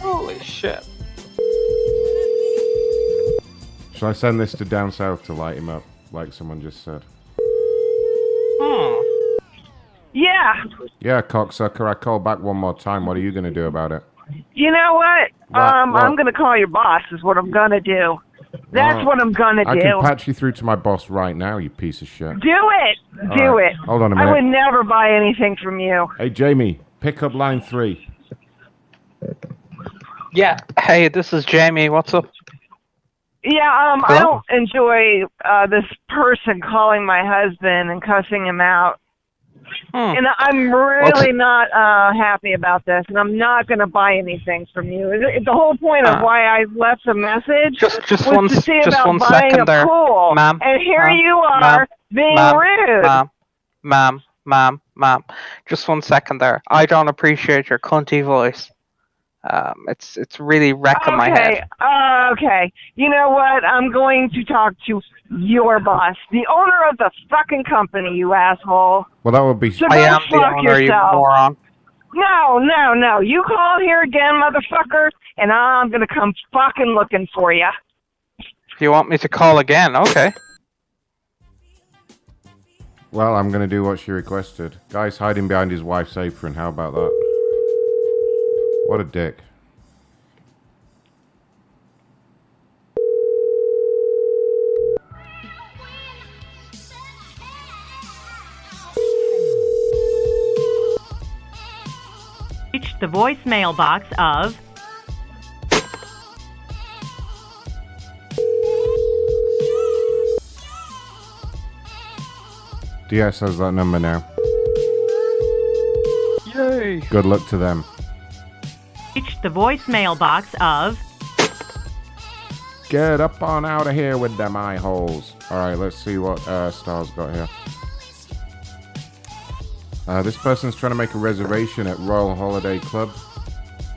Holy shit. Should I send this to down south to light him up, like someone just said? Yeah, Yeah, cocksucker. I call back one more time. What are you gonna do about it? you know what? What? Um, What? I'm gonna call your boss. Is what I'm gonna do. That's what I'm gonna do. I do. can patch you through to my boss right now, you piece of shit. do it. All Do right. it. Hold on a minute. I would never buy anything from you. Hey, Jamie, pick up line three. Yeah. Hey, this is Jamie. What's up? Yeah, um, I don't enjoy uh, this person calling my husband and cussing him out. Hmm. And I'm really not uh, happy about this, and I'm not going to buy anything from you. The whole point of Uh, why I left the message Just- just was one to see just about buying a there, pool, ma'am. and here Ma'am, you are being ma'am, rude. Ma'am, ma'am, ma'am, ma'am. Just one second there. I don't appreciate your cunty voice. Um, it's it's really wrecking my head. uh, okay. You know what? I'm going to talk to your boss, the owner of the fucking company, you asshole. Well, that would be. So go fuck yourself. moron. No, no, no. You call here again, motherfucker, and I'm gonna come fucking looking for you. If you want me to call again, okay. Well, I'm going to do what she requested. Guy's hiding behind his wife's apron. How about that? What a dick. Reached the voicemail box of DS has that number now. Yay! Good luck to them. The voicemail box of Get up on out of here with them eye holes. Alright, let's see what uh, Star's got here. Uh, this person's trying to make a reservation at Royal Holiday Club.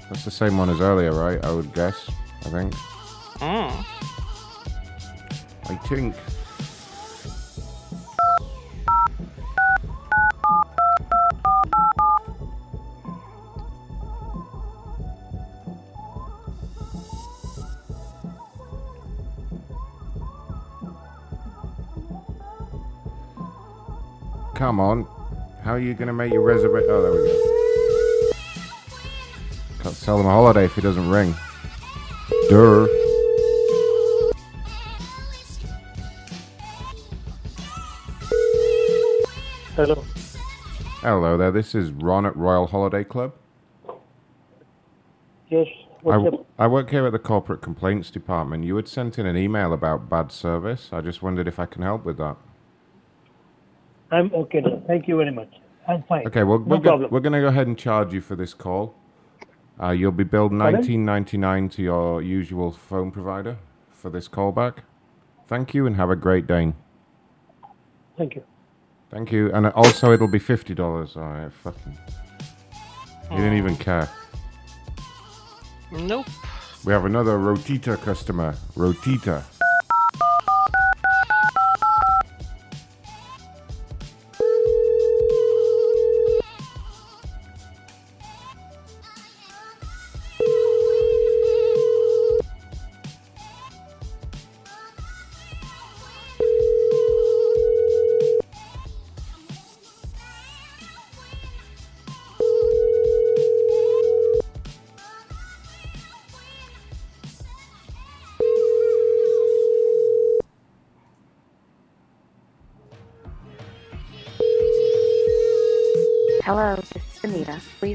That's the same one as earlier, right? I would guess. I think. Mm. I think. Come on. How are you going to make your reservation? Oh, there we go. Can't sell him a holiday if he doesn't ring. Durr. Hello. Hello there, this is Ron at Royal Holiday Club. Yes. I, I work here at the Corporate Complaints Department. You had sent in an email about bad service. I just wondered if I can help with that. I'm okay now. Thank you very much. I'm fine. Okay, well, no we're, go- we're going to go ahead and charge you for this call. Uh, you'll be billed Pardon? nineteen ninety nine to your usual phone provider for this callback. Thank you and have a great day. Thank you. Thank you, and also it'll be fifty dollars. All right, fucking. You didn't even care. Nope. We have another Rotita customer. Rotita.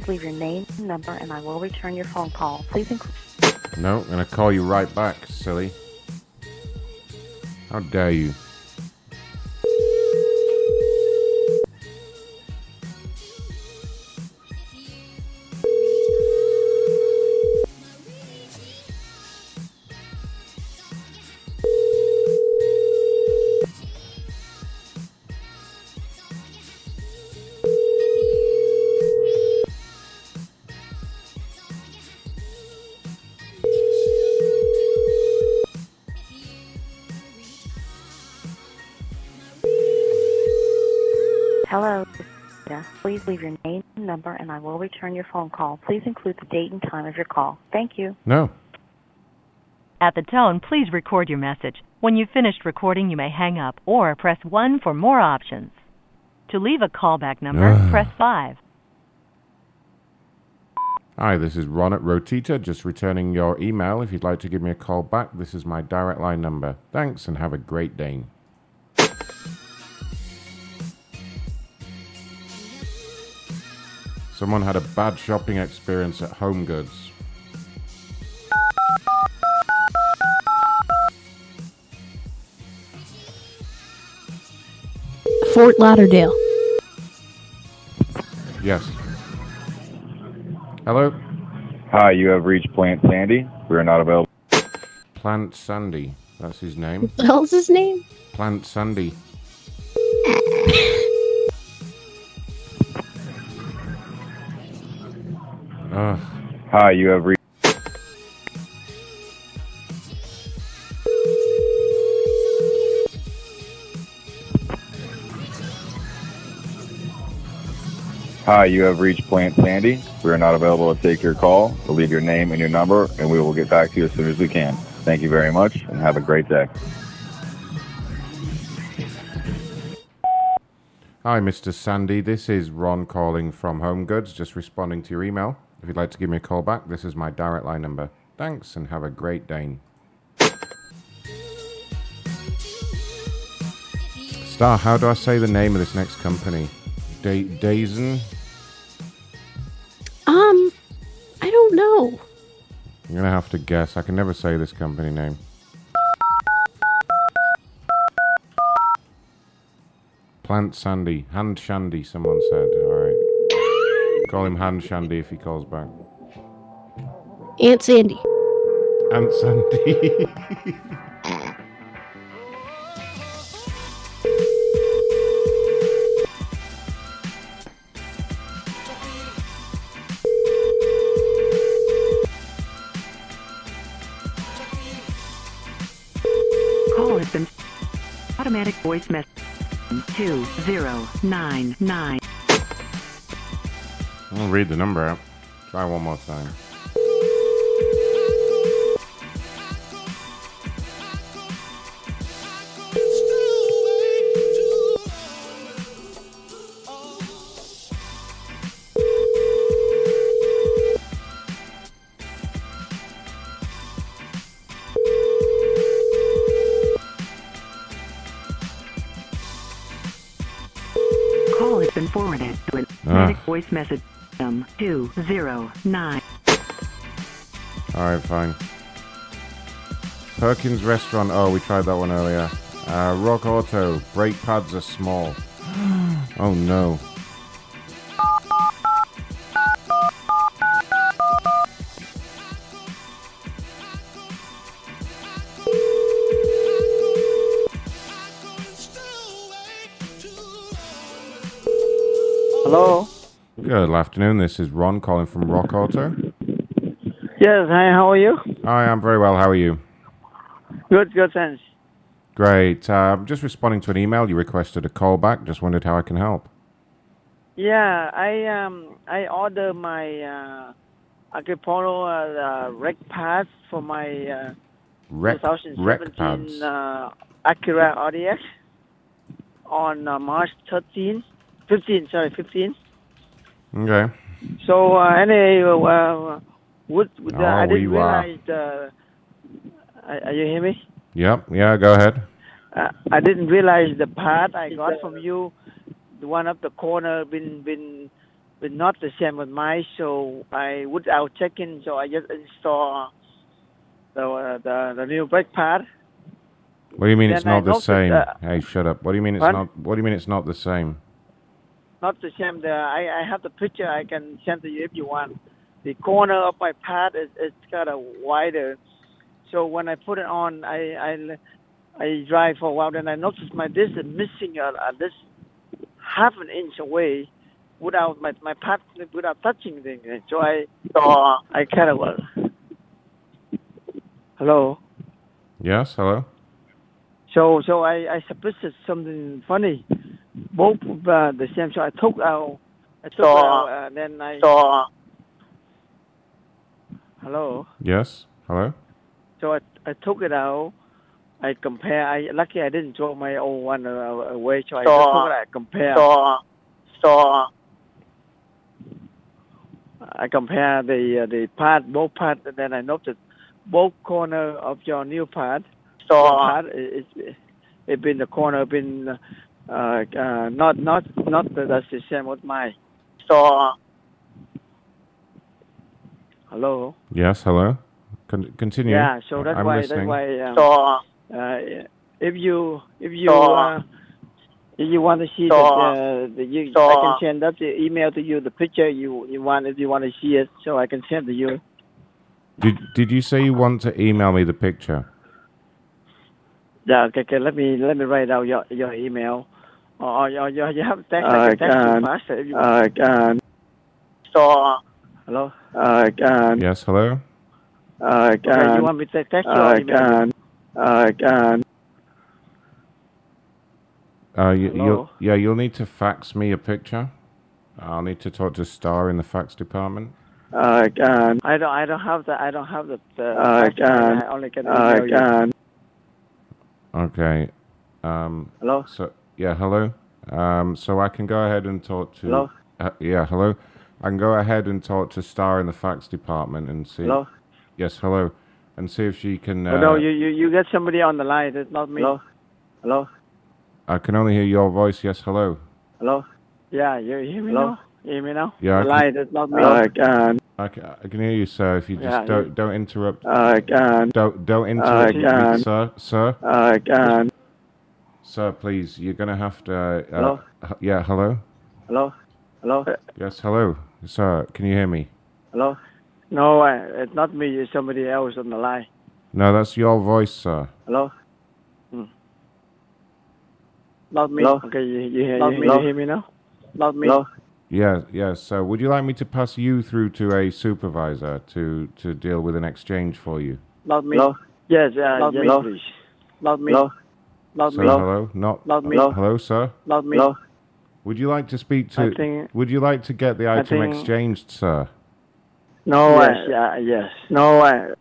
Please leave your name, and number, and I will return your phone call. Please include. No, I'm gonna call you right back, silly. How dare you? And I will return your phone call. Please include the date and time of your call. Thank you. No. At the tone, please record your message. When you've finished recording, you may hang up or press 1 for more options. To leave a callback number, Ah. press 5. Hi, this is Ron at Rotita, just returning your email. If you'd like to give me a call back, this is my direct line number. Thanks and have a great day. Someone had a bad shopping experience at Home Goods. Fort Lauderdale. Yes. Hello? Hi, you have reached Plant Sandy. We are not available. Plant Sandy. That's his name. What the hell's his name? Plant Sandy. Ugh. Hi, you have reached. Hi, you have reached Plant Sandy. We are not available to take your call, We'll leave your name and your number, and we will get back to you as soon as we can. Thank you very much, and have a great day. Hi, Mr. Sandy. This is Ron calling from Home Goods, just responding to your email. If you'd like to give me a call back, this is my direct line number. Thanks, and have a great day. Star, how do I say the name of this next company? Da- Dazen? Um, I don't know. I'm gonna have to guess. I can never say this company name. Plant Sandy. Hand Shandy, someone said. Alright. Call him Hand Shandy if he calls back. Aunt Sandy. Aunt Sandy. Call has been automatic voice message two zero nine nine. I'll read the number out. Try one more time. Call Perkins Restaurant. Oh, we tried that one earlier. Uh, Rock Auto. Brake pads are small. oh no. Hello. Good afternoon. This is Ron calling from Rock Auto. Yes. Hi. How are you? Hi, I'm very well. How are you? Good. Good. Thanks. Great. Uh, I'm just responding to an email. You requested a call back. Just wondered how I can help. Yeah. I um I order my uh Acapulco uh, rec pass for my uh, Rec, rec 2017 pads. uh, Acura RDX on uh, March 13, 15. Sorry, 15. Okay. So uh, anyway, uh, would, uh, Oh, I didn't we realize. Uh, are are you hear me? Yep. Yeah. Go ahead. Uh, I didn't realize the part I got from you, the one up the corner, been been been not the same with mine. So I would I'll check in. So I just install the uh, the the new brake pad. What do you mean it's Then I not the same? uh, hey, shut up. What do you mean it's What? not? What do you mean it's not the same? Not the same. The I I have the picture. I can send to you if you want. The corner of my pad is it's got a wider. So when I put it on, I I I drive for a while. Then I noticed my this is missing a, a this half an inch away without my my pad without touching the things. So I so I kind of uh, hello. Yes. Hello. So so I I suspected something funny. Both uh, the same. So I took out. I took So- out. Uh, then I. so- Hello. Yes. Hello. So I I took it out. I compare. I lucky I didn't throw my old one uh, away. So I So- just took it. I compare. so- so- I compare the uh, the part both part. And then I noticed both corner of your new part. So- your part is it, it been the corner been uh, uh, not not not the, that's the same with mine. So Hello. Yes. Hello. Con- continue. Yeah, so that's I'm why listening. that's why um, So- uh, if you if you So- uh, if you want to see So- that uh, the, you, So- I can send up the email to you the picture you you want if you want to see it so I can send to you. Did Did you say you want to email me the picture? Yeah, okay, okay. Let me let me write out your your email. Or, or, or you you have text. I Uh, can text can- you faster if you want. uh, can- so Hello. uh, can Yes. Hello. uh, Okay, can you want me to text you uh, or email? can uh, can Uh, you, you'll yeah, you'll need to fax me a picture. I'll need to talk to Star in the fax department. Uh, again. I don't. I don't have the. I don't have the. the Uh, fax machine. I only can Uh, you. again. Okay. Um, Hello? So yeah, hello. Um, so I can go ahead and talk to. Hello? Uh, yeah, hello. I can go ahead and talk to Star in the fax department and see. Hello? Yes, hello, and see if she can. Uh, Oh, no, you, you you get somebody on the line. It's not me. Hello? Hello? I can only hear your voice. Yes, hello. Hello? Yeah, you hear me Hello? now? You hear me now? Yeah, I The can- line. It's not me. Uh, again. I can, I can hear you, sir. If you just Yeah, don't you- don't interrupt. Uh, again. Don't don't interrupt, me, again. sir. Sir. Uh, again. Sir, please. You're gonna have to. Uh, Hello? h- yeah, hello. Hello? Hello? Yes, hello, sir. Can you hear me? Hello? No, uh, it's not me. It's somebody else on the line. No, that's your voice, sir. Hello? Hmm. Not me. Hello? Okay, you, you, hear, Not you, me. you Hello? hear me now? Not me. Hello? Yeah, yeah. So, would you like me to pass you through to a supervisor to to deal with an exchange for you? Not me. Hello? Yes, uh, Not yes, me. please. Not me. Hello? Not So, me. hello, not Not me. Hello, sir. Not me. Hello? Would you like to speak to? think- would you like to get the item think- exchanged, sir? No, Yes. uh, yes. No, uh,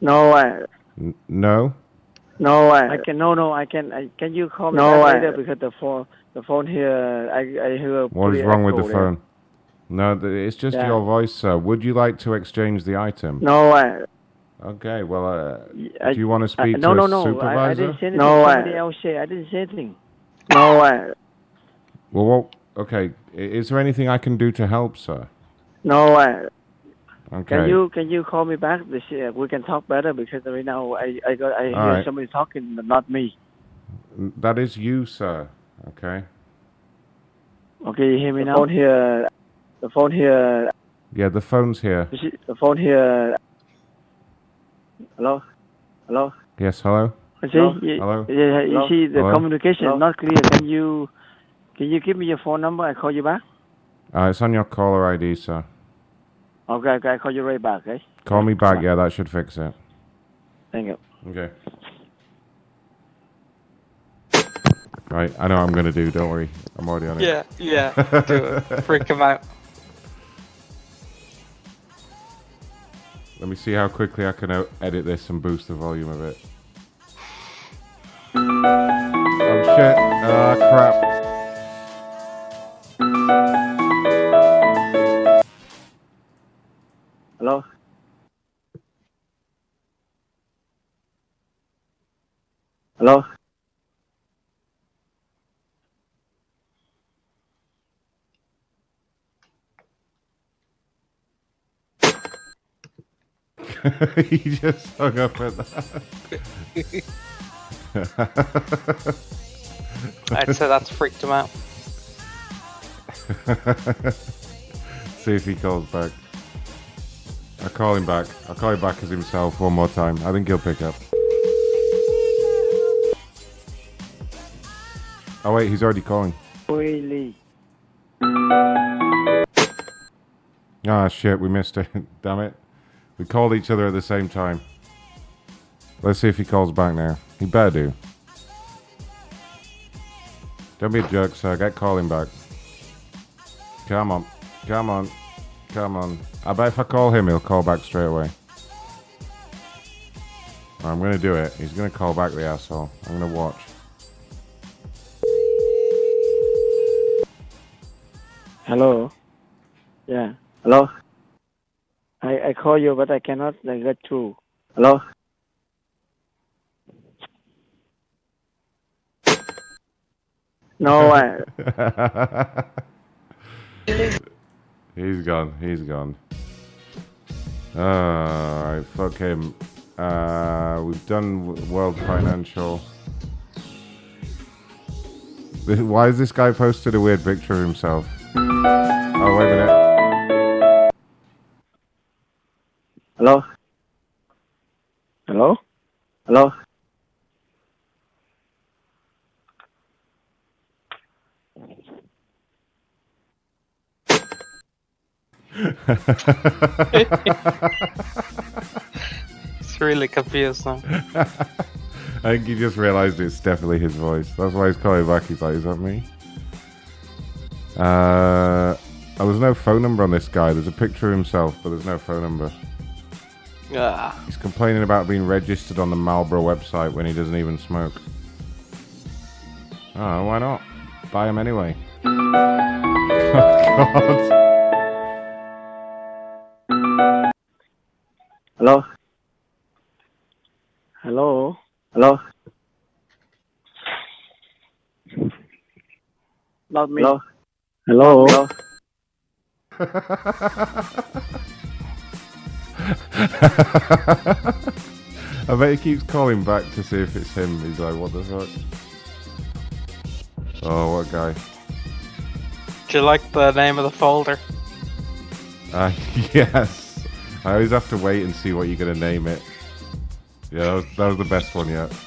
no, uh, N- no. No, I uh, can. No, no, I can. I, can you call me No, back I- later because the phone, the phone here, I, I hear. What is wrong with the echo there. phone? No, th- it's just Yeah. your voice, sir. Would you like to exchange the item? no, uh, Okay. Well, uh, I- do you want to I- speak no, to no, a no. I, I didn't say anything. No, I- else say. I didn't say anything. no, uh, Well, what? Okay. Is there anything I can do to help, sir? no, uh, Okay. Can you can you call me back? This year? we can talk better because right now I I got I hear All right. somebody talking, but not me. That is you, sir. Okay. Okay, you hear me the now? phone here, the phone here, Yeah, the phone's here. The phone here. Hello? Hello? Yes. Hello. You see, Hello? you, Hello? yeah, you Hello? see the Hello? communication Hello? is not clear. Can you can you give me your phone number? I call you back. Uh, it's on your caller ID, sir. Okay, okay, I call you right back. Okay. Call me back. Yeah, that should fix it. Thank you. Okay. Right. I know what I'm gonna do. Don't worry. I'm already on it. Yeah, yeah. Do it. Freak him out. Let me see how quickly I can edit this and boost the volume of it. Oh shit! Ah crap! Hello? Hello? he just hung up at that. I'd say that's freaked him out. See if he calls back. I'll call him back. I'll call him back as himself one more time. I think he'll pick up. Oh wait, he's already calling. Really? Ah shit, we missed it. Damn it. We called each other at the same time. Let's see if he calls back now. He better do. Don't be a jerk, sir. Get calling back. Come on. Come on. Come on. I bet if I call him, he'll call back straight away. I'm gonna do it. He's gonna call back the asshole. I'm gonna watch. Hello. Yeah. Hello? I I call you, but I cannot uh, get through. Hello? No, uh, He's gone. He's gone. Alright, fuck him. Uh, we've done World Financial. Why has this guy posted a weird picture of himself? Oh, wait a minute. hello? Hello. Hello? It's really confused now. I think he just realised it's definitely his voice. That's why he's calling back. He's like, is that me? Uh, Oh, there's no phone number on this guy. There's a picture of himself, but there's no phone number. Ah. He's complaining about being registered on the Marlboro website when he doesn't even smoke. Oh, why not? Buy him anyway. Oh, God. Hello? Hello. Hello? Not me. Hello? Hello. Hello? I bet he keeps calling back to see if it's him. He's like, what the fuck? Oh, what guy? Do you like the name of the folder? Uh, yes. I always have to wait and see what you're going to name it. Yeah, that was, that was the best one yet.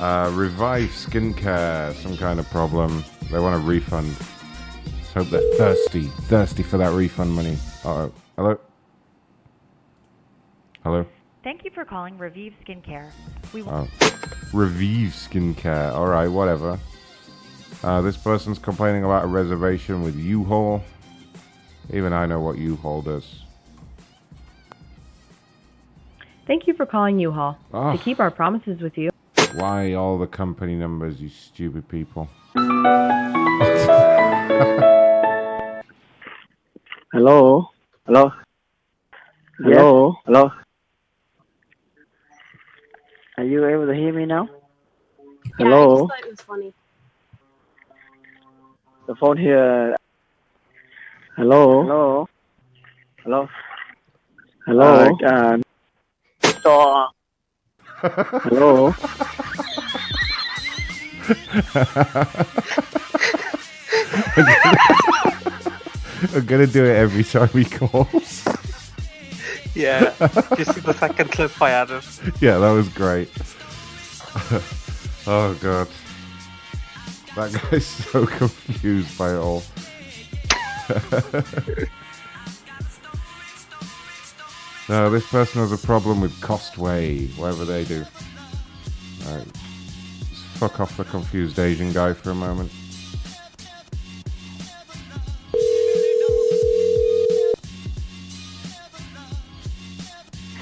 Uh, revive skincare, some kind of problem. They want a refund. Let's hope they're thirsty, thirsty for that refund money. Uh oh. Hello? Hello? Thank you for calling Revive Skincare. We Oh. Revive skincare. Alright, whatever. Uh, this person's complaining about a reservation with U-Haul. Even I know what U-Haul does. Thank you for calling U-Haul. Ah. To keep our promises with you. Why all the company numbers, you stupid people? Hello? Hello? Hello? Hello? Are you able to hear me now? Hello? it was funny. The phone here. Hello? Hello. Hello? Hello? Uh, so, Hello? I'm gonna do it every time he calls. Yeah. Do you see the second clip I added? yeah, that was great. oh god. That guy's so confused by it all. no, this person has a problem with Costway, whatever they do. Alright. Let's fuck off the confused Asian guy for a moment.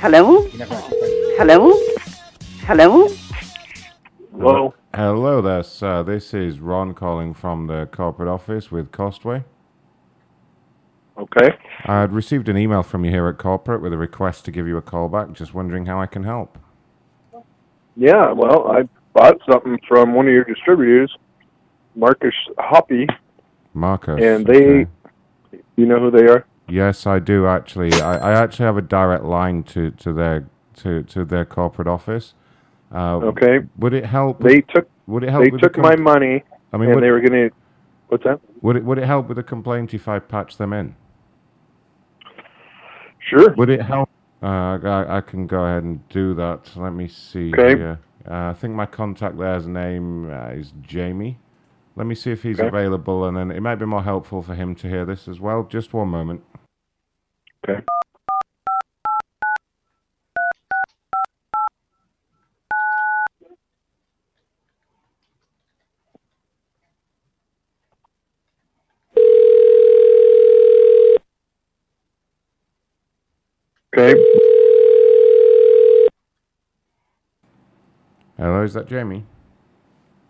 Hello? Hello? Hello? Hello. Hello there, sir. This is Ron calling from the corporate office with Costway. Okay. I had received an email from you here at corporate with a request to give you a call back. Just wondering how I can help. Yeah, well, I bought something from one of your distributors, Marcus Hoppy, Marcus. and they, okay. you know who they are? Yes, I do actually. I, I actually have a direct line to, to their to, to their corporate office. Uh, Okay. Would it help? They took Would it help? they took the my money, I mean, and would, they were going to. What's that? would it would it help with the complaint if I patch them in? Sure. Would it help? Uh, I, I can go ahead and do that. Let me see. Okay. Here. Uh, I think my contact there's name uh, is Jamie. Let me see if he's Okay. available, and then it might be more helpful for him to hear this as well. Just one moment. Okay. Okay. Hello, is that Jamie?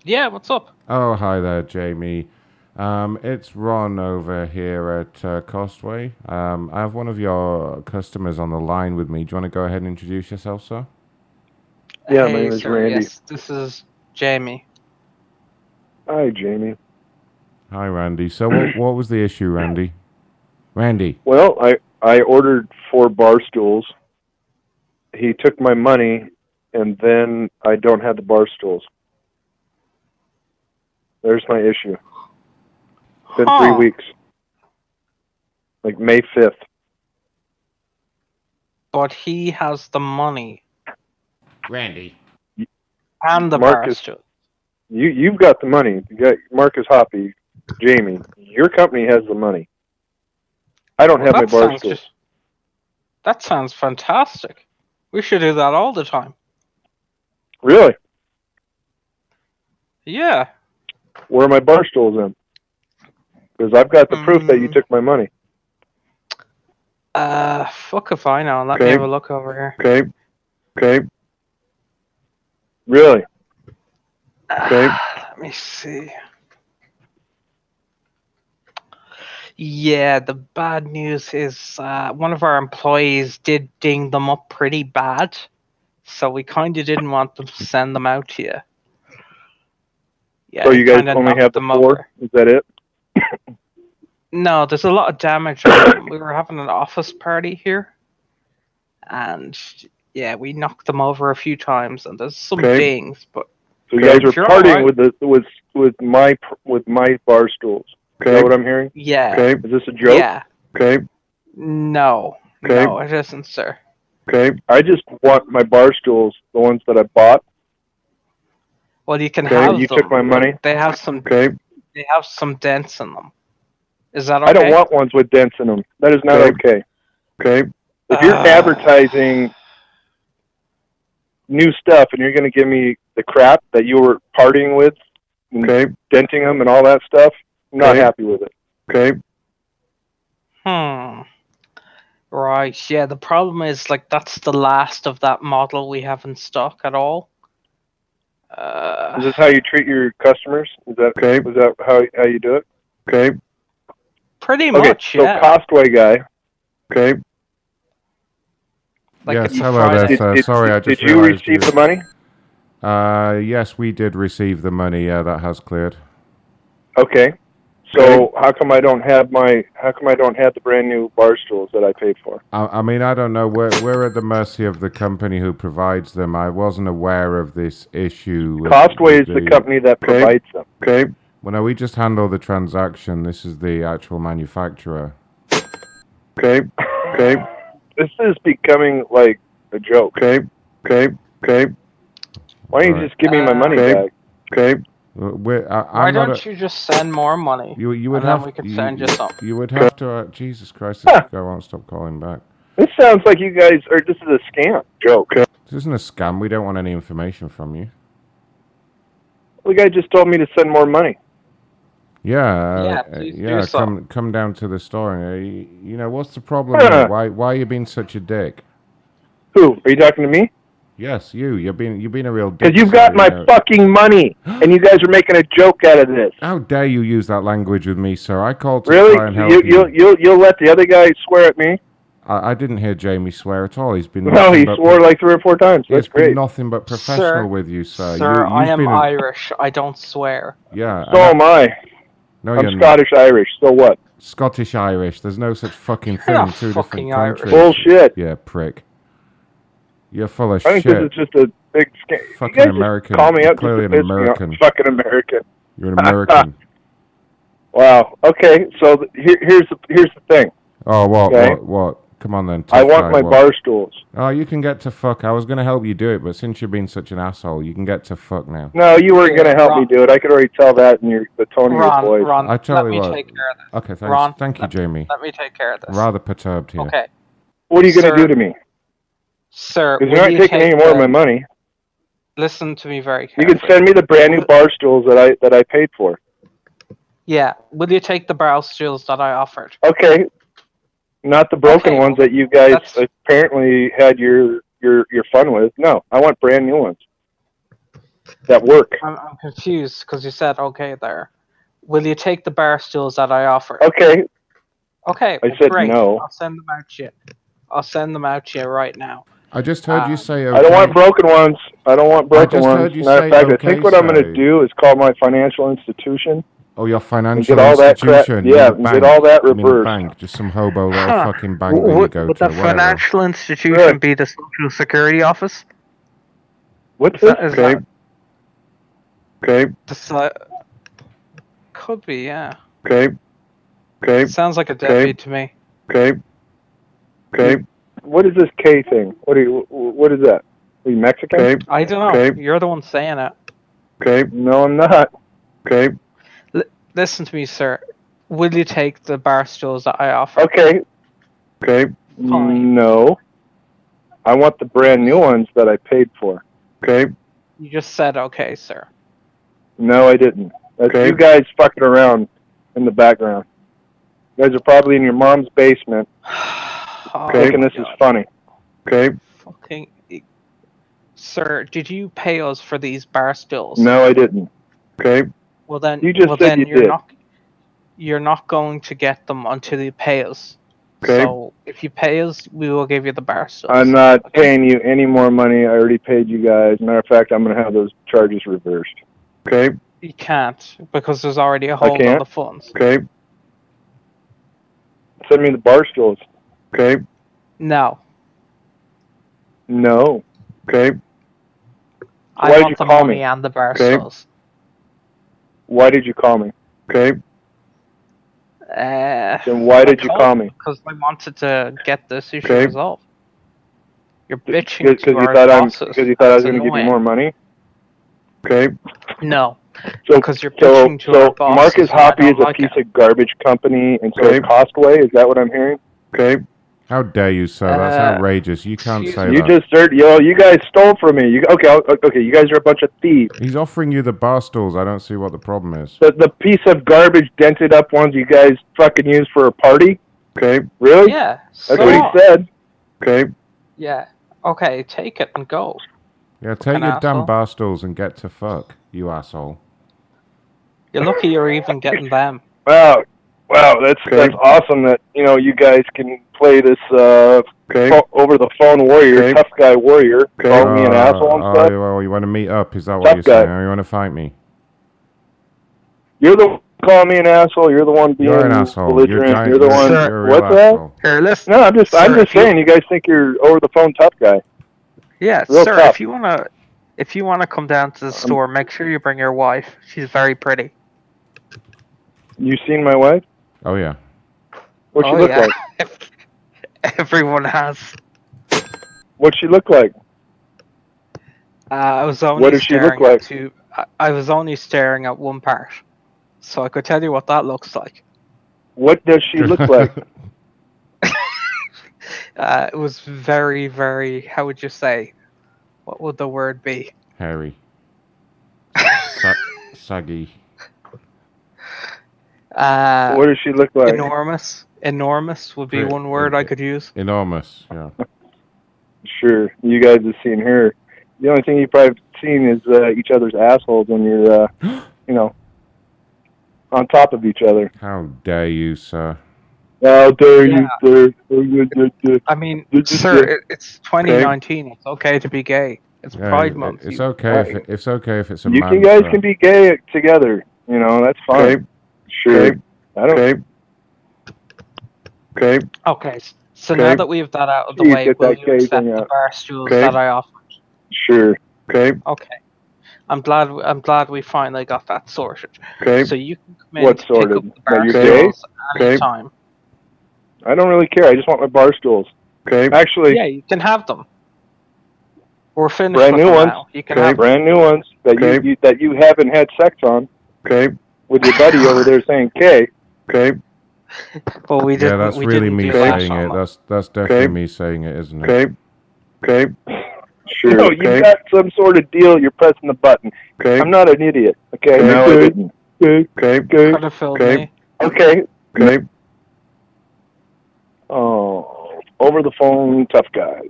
Yeah, what's up? Oh, hi there, Jamie. Um, it's Ron over here at uh, Costway. Um, I have one of your customers on the line with me. Do you want to go ahead and introduce yourself, sir? Yeah, my name is sir, Randy. Yes, this is Jamie. Hi, Jamie. Hi, Randy. So, what, what was the issue, Randy? Randy. Well, I I ordered four bar stools. He took my money, and then I don't have the bar stools. There's my issue. It's Been Huh. three weeks. Like May fifth. But he has the money Randy. and the Marcus, barstool. You you've got the money. You got Marcus Hoppy, Jamie. Your company has the money. I don't have my bar stools. just- That sounds fantastic. We should do that all the time. Really? Yeah. Where are my bar stools then? Because I've got the proof that you took my money. Uh, fuck if I know. Let me have a look over here. Okay. Okay. Really? Okay. Let me see. Yeah, the bad news is uh, one of our employees did ding them up pretty bad, so we kind of didn't want them to send them out to you. Yeah, so you guys only have the four? over. Is that it? No, there's a lot of damage. we were having an office party here, and yeah, we knocked them over a few times, and there's some Okay. dings, but So you guys are partying alright. with the with with my with my bar stools. Okay. Is that what I'm hearing? Yeah. Okay. Is this a joke? Yeah. Okay. no, Okay. no, it isn't, sir. Okay. I just want my bar stools, the ones that I bought. Well, you can Okay. have You them. took my money. They have some. Okay. They have some dents in them. Is that okay? I don't want ones with dents in them. That is not okay. Okay. If you're Ah. advertising new stuff and you're going to give me the crap that you were partying with, okay, denting them and all that stuff, I'm not Okay. happy with it. Okay. Hmm. Right. Yeah. The problem is like that's the last of that model we have in stock at all. Uh, Is this how you treat your customers? Is that okay? Is that how how you do it? Okay. pretty okay. much. so yeah. Costway guy. Okay. Like yes, hello there, Did- sir. did- Sorry, I just. did you realised receive the money? Uh, yes, we did receive the money. Yeah, that has cleared. Okay. So how come I don't have my how come I don't have the brand new bar stools that I paid for? I, I mean, I don't know. We're we're at the mercy of the company who provides them. I wasn't aware of this issue. with- Costway is with the company that provides them. Okay. Well, no, we just handle the transaction. This is the actual manufacturer. Okay. Okay. This is becoming like a joke. Okay. Okay. Okay. Why don't you Right. just give me my money Uh, back? Okay. We're, I, Why I'm not don't a- you just send more money? You you would and then have we could you, send you some. You would have to. Uh, Jesus Christ! This guy won't stop calling back. This sounds like you guys are. This is a scam joke. This isn't a scam. We don't want any information from you. The guy just told me to send more money. Yeah, Yeah, uh, do yeah. so. Come come down to the store. And, uh, you, you know what's the problem? Huh. Why why are you being such a dick? Who are you talking to me? Yes, you. You've been you've been a real dick. Because you've got my know. fucking money, and you guys are making a joke out of this. How dare you use that language with me, sir? I called to Really? try and help You, you. you'll you'll you'll let the other guy swear at me? I, I didn't hear Jamie swear at all. He's been No, he swore pro- like three or four times. He's That's been nothing but professional Sir, with you, sir. Sir, you, I am been a- Irish. I don't swear. Yeah. So am I. No, I'm you're not. Scottish Irish. So what? Scottish Irish. There's no such fucking thing You're in two fucking different Irish. countries. Bullshit. Yeah, prick. You're full of I think this is just a big scam. You Fucking guys just American. Call me You're up clearly an piss me off. American. Fucking American. You're an American. Wow. Okay. So th- here, here's the here's the thing. oh, what, Okay. what, what? Come on then. I want guy, my what? bar stools. Oh, you can get to fuck. I was gonna help you do it, but since you're being such an asshole, you can get to fuck now. No, you weren't gonna help Ron. me do it. I could already tell that in your the tone of your voice. Ron, I tell let you me what. take care of this. Okay, thanks. Ron, Thank you, Jamie. Let me take care of this. Rather perturbed here. Okay. What are you gonna Sir- do to me? Sir, you're not you taking any more of my money. Listen to me very carefully. You can send me the brand new bar stools that I that I paid for. Yeah. Will you take the bar stools that I offered? Okay. Not the broken Okay, ones that you guys apparently had your your your fun with. No, I want brand new ones that work. I'm, I'm confused because you said okay there. Will you take the bar stools that I offered? Okay. Okay. I well, said great. no. I'll send them out to you. I'll send them out to you right now. I just heard you Um, say. I don't want broken ones. I don't want broken just ones. heard you Matter of fact, I think what I'm going to do is call my financial institution. Oh, your financial get all that crap. institution. you Yeah, mean a and get all that You mean reversed. bank, just some hobo little Huh. fucking bank that you go would to. the whatever. financial institution Good. be the Social Security office? What's Is that- is okay. that- Okay. The si- Could be, yeah. Okay. Okay. Sounds like a Okay. to me. Okay. Okay. What is this K thing? What are you? What is that? Are you Mexican? Okay. I don't know. Okay. You're the one saying it. Okay. No, I'm not. Okay. L- listen to me, sir. Will you take the bar stools that I offer? Okay. Okay. Fine. No. I want the brand new ones that I paid for. Okay. You just said okay, sir. No, I didn't. That's you guys fucking around in the background. You guys are probably in your mom's basement, Oh, thinking this is funny. Okay. Fucking. Sir, did you pay us for these bar stools? No, I didn't. Okay. Well then, You just well said then you you're did. not. You're not going to get them until you pay us. Okay. So if you pay us, we will give you the bar stools. I'm not paying you any more money. I already paid you guys. Matter of fact, I'm going to have those charges reversed. Okay. You can't because there's already a hold on the funds. Okay. Send me the bar stools. Okay. No, No. Okay. I Why did want you the call money me? and the bar Okay. stools. Why did you call me? Okay. Uh, Then why did you call me? Because I wanted to get this issue Okay. resolved. You're bitching Because to you our thought I'm bosses. because you thought I was That's going to give you annoying. more money. Okay. No. So, Because you're so, pitching to so our bosses, Marcus and I Hoppy is don't a like piece it. of garbage company, and so is Costway. Is that what I'm hearing? Okay. How dare you, sir? That's Uh, outrageous. You can't say You that. just heard, yo, you guys stole from me. You, okay, okay, you guys are a bunch of thieves. He's offering you the bar stools. I don't see what the problem is. The, the piece of garbage, dented up ones you guys fucking used for a party. Okay, really? Yeah. That's so what he said. Okay. Yeah. Okay, take it and go. Yeah, take An your asshole. damn bar stools and get to fuck, you asshole. You're lucky you're even getting them. Wow, wow, that's that's awesome. That you know you guys can play this uh, pho- over the phone warrior, tough guy warrior, call me an Uh, asshole and oh, stuff. you- well, you want to meet up? Is that what you're guy. saying? Or you want to fight me? You're the one calling me an asshole. You're the one being You're an asshole. You're You're the one. you're a What's that? asshole. Here, listen. No, I'm just I'm just if you- saying. You guys think you're over the phone tough guy. Yeah, Real sir. tough. If you wanna, if you wanna come down to the store, make sure you bring your wife. She's very pretty. You seen my wife? Oh yeah. What she oh, look yeah. like? Everyone has. What she look like? Uh, I was only What does she look staring like? at two. I, I was only staring at one part, so I could tell you what that looks like. What does she look like? Uh, it was very, very. How would you say? What would the word be? Hairy. Sa- saggy. Uh, What does she look like? Enormous. Enormous would be Great. one word I could use. Enormous. Yeah. Sure, you guys have seen her. The only thing you've probably have seen is uh, each other's assholes when you're, uh, you know, on top of each other. How dare you, sir? How dare Yeah. you, sir? I mean, sir, it's 2019. It's okay to be gay. It's Yeah, Pride Month. It's okay if it, it's okay if it's a You man. can, guys sir. can be gay together. You know, that's fine. Sure. I don't. Okay. Okay. Okay, so Okay. now that we have that out of the Please way, get will that you accept the out. bar stools Okay. that I offered? Sure. Okay. Okay. I'm glad. I'm glad we finally got that sorted. Okay. So you can come in What to sorted? pick up the That bar you're stools Okay. anytime. I don't really care. I just want my bar stools. Okay. Actually, Yeah, you can have them. We're finished brand with new them ones. now. You can okay. have them. brand new ones that you, you that you haven't had sex on. Okay. With your buddy over there saying K. Okay. But we Yeah, didn't. that's we really me saying it. That's that's definitely Okay. me saying it, isn't it? Okay. Okay. Sure. No, Okay. you got some sort of deal. You're pressing the button. Okay. I'm not an idiot. Okay. No, I didn't. Okay. Okay. Could have filled Okay. Okay. Okay. Oh, over the phone, tough guys.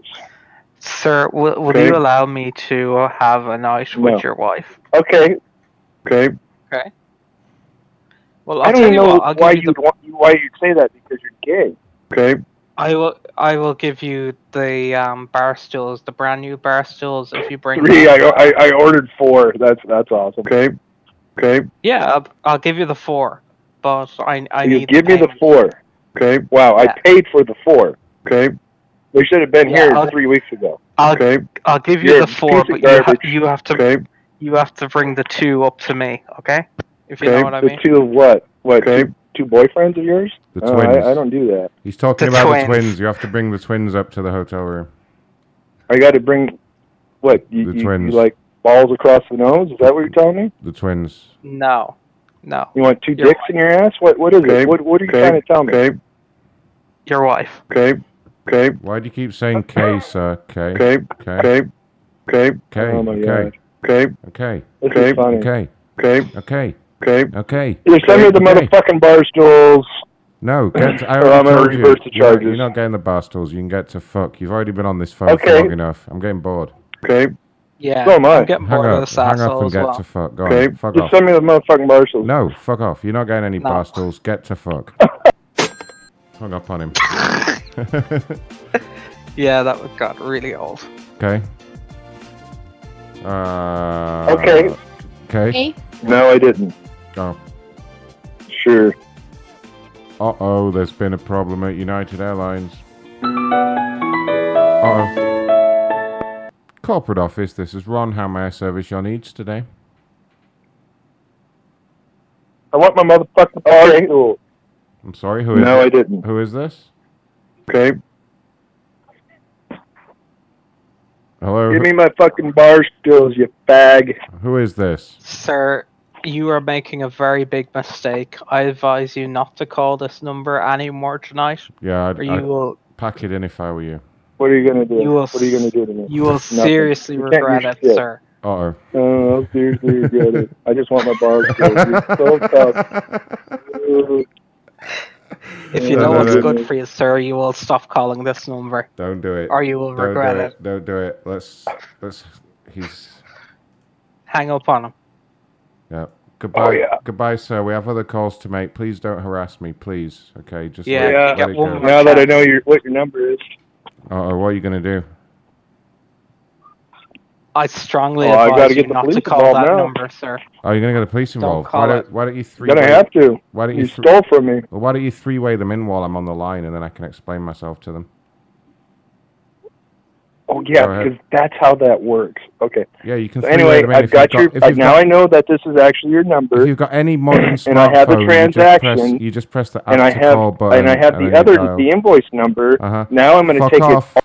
Sir, will, will Okay. you allow me to uh, have a night No. with your wife? Okay. Okay. Okay. Well, I I'll don't tell even you know what. I'll why give you you'd want, why you'd say that because you're gay. Okay. I will. I will give you the um, bar stools, the brand new bar stools, if you bring. Three. them. I, I I ordered four. That's that's awesome. Okay. Okay. Yeah, I'll, I'll give you the four, but I I you need. give the me the four. Okay. Wow. Yeah. I paid for the four. Okay. They should have been Yeah, here I'll- three weeks ago. I'll okay. I'll give you You're the four, but you, ha- you have to Okay. you have to bring the two up to me, okay? If you okay. know what I the mean. two of what? What? Two, two boyfriends of yours? The Oh, twins. I, I don't do that. He's talking The about the twins. twins. You have to bring the twins up to the hotel room. I got to bring what? You, The you, twins. you like balls across the nose? Is that what you're telling me? The twins. No, no. You want two Your dicks in your ass? What? What is Okay. it? What? What are you Okay. trying to tell me? Okay. Your wife. Okay. Okay. Why do you keep saying K, sir? K. Okay. K. Okay. Okay. K. Oh my okay. god. Okay. Okay. Okay. Okay. Okay. Okay. Okay. Okay. You send me the Okay. motherfucking bar stools. No, get to, I Or already I'm gonna told you, reverse the charges. You're not getting the bar stools. You can get to fuck. You've already been on this phone Okay. for long enough. I'm getting bored. Okay. Yeah, So am I. I'm getting Hang bored up, of this hang up and as get well. to fuck. Go Okay. on, fuck Just off. send me the motherfucking bar stools. No, fuck off. You're not getting any No. bar stools. Get to fuck. Hung up on him. Yeah, that got really old. okay. Uh, Okay. Okay. No, I didn't. Oh. Sure. Uh oh, there's been a problem at United Airlines. Uh oh. Corporate office, this is Ron. How may I service your needs today? I want my motherfucking bar stool. I'm sorry, who is No, it? I didn't. Who is this? Okay. Hello? Give me my fucking bar stools, you fag. Who is this? Sir, you are making a very big mistake. I advise you not to call this number anymore tonight. Yeah, I'd, Or you I'd will pack it in if I were you. What are you gonna do? You will what are you gonna do to me? you will Nothing. seriously You regret it, shit. sir. Uh oh. Oh, I'll seriously regret it. I just want my bar stools. So tough. If you No, know no, what's no. good for you, sir, you will stop calling this number. Don't do it. Or you will Don't regret do it. Don't do it. Let's let's he's Hang up on him. yeah. Goodbye. Oh, yeah. Goodbye, sir. We have other calls to make. Please don't harass me, please. Okay, just Yeah, let, you let get it one go. more Now that I know your what your number is. Uh-oh, what are you gonna do? I strongly Oh, I advise gotta you get the not to police call involved that now. number, sir. Oh, are you gonna get the police Don't involved? call why it. don't why don't you three Gonna have to. Why don't you, You thr- stole from me. Well, why don't you three way them in while I'm on the line and then I can explain myself to them? Oh yeah, Go ahead. because that's how that works. Okay. Yeah, you can So three-way anyway, them in I've if got you've your. got- I, now got- I know that this is actually your number. If you've got any modern smartphone, and I have the you just transaction, press, you just press the and I have call button, and I have and the other dial. the invoice number. Uh-huh. Now I'm going to take off. it.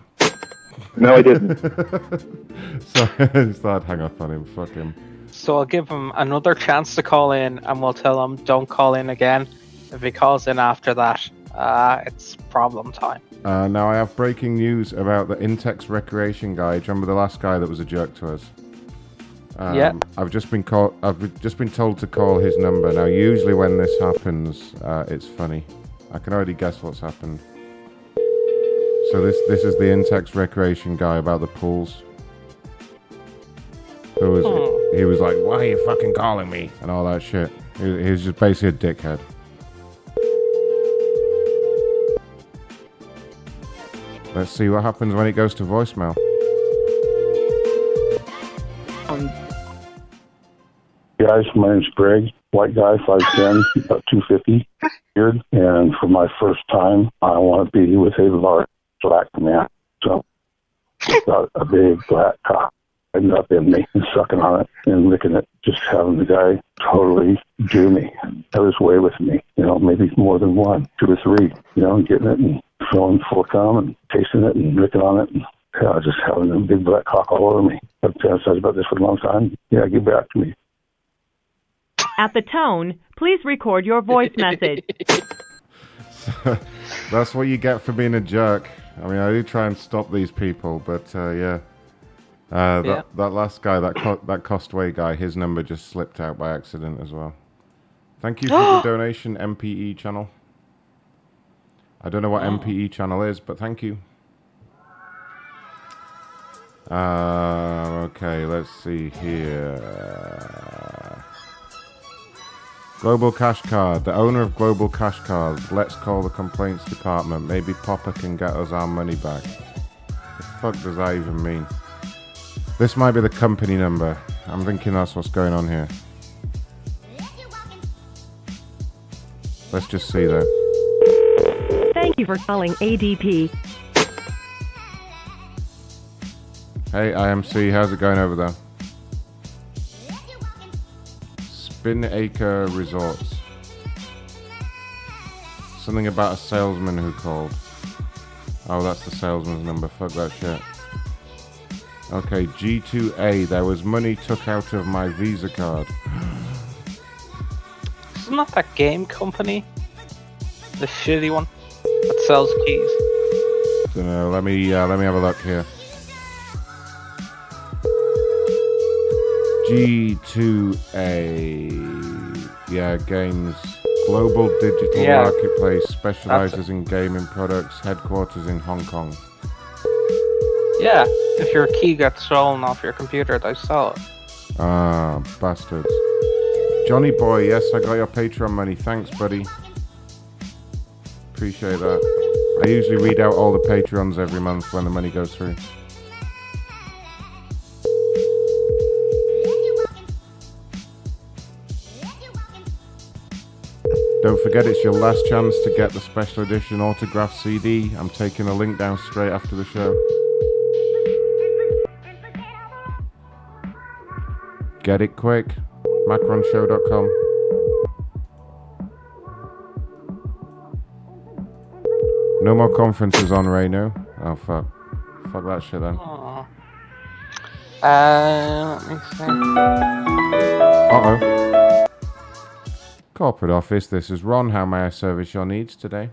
No, I didn't. so I just thought I'd hang up on him. Fuck him. So I'll give him another chance to call in, and we'll tell him don't call in again. If he calls in after that, uh, it's problem time. Uh, now I have breaking news about the Intex Recreation guy. Do you remember the last guy that was a jerk to us? Um, Yeah. I've just been called. I've just been told to call his number. Now, usually when this happens, uh, it's funny. I can already guess what's happened. So this this is the Intex Recreation guy about the pools. Who was Hmm. he was like, "Why are you fucking calling me?" and all that shit. He, he was just basically a dickhead. Let's see what happens when it goes to voicemail. Guys, my name's Greg, white guy, 5'10, about 250, beard. And for my first time, I want to be with a large black man. So, got a big black cock end up in me and sucking on it and licking it, just having the guy totally do me. Have his way with me, you know, maybe more than one, two or three, you know, getting it and filling full of cum and tasting it and licking on it and yeah, just having a big black cock all over me. I've fantasized about this for a long time. Yeah, get back to me. At the tone, please record your voice message. That's what you get for being a jerk. I mean, I do try and stop these people, but uh, yeah. Uh, that, Yeah. that last guy, that co- that Costway guy, his number just slipped out by accident as well. Thank you for the donation, MPE channel. I don't know what MPE channel is, but thank you. Uh, okay, let's see here. Global Cash Card. The owner of Global Cash Card. Let's call the complaints department. Maybe Popper can get us our money back. The fuck does that even mean? This might be the company number. I'm thinking that's what's going on here. Let's just see though. Thank you for calling ADP. Hey, IMC, how's it going over there? Spinnaker Resorts. Something about a salesman who called. Oh, that's the salesman's number. Fuck that shit. Okay, G2A. There was money took out of my Visa card. Isn't that that game company? The shitty one that sells keys. Don't know. Let me uh, let me have a look here. G2A. Yeah, games. Global digital Yeah. marketplace specializes in gaming products. Headquarters in Hong Kong. Yeah, if your key gets stolen off your computer, they sell it. Ah, bastards. Johnny boy, yes, I got your Patreon money. Thanks, buddy. Appreciate that. I usually read out all the Patreons every month when the money goes through. Don't forget it's your last chance to get the special edition autograph CD. I'm taking a link down straight after the show. Get it quick. Macronshow.com. No more conferences on Reno. Oh fuck. Fuck that shit then. Uh, let me see. Uh oh. Corporate office, this is Ron. How may I service your needs today?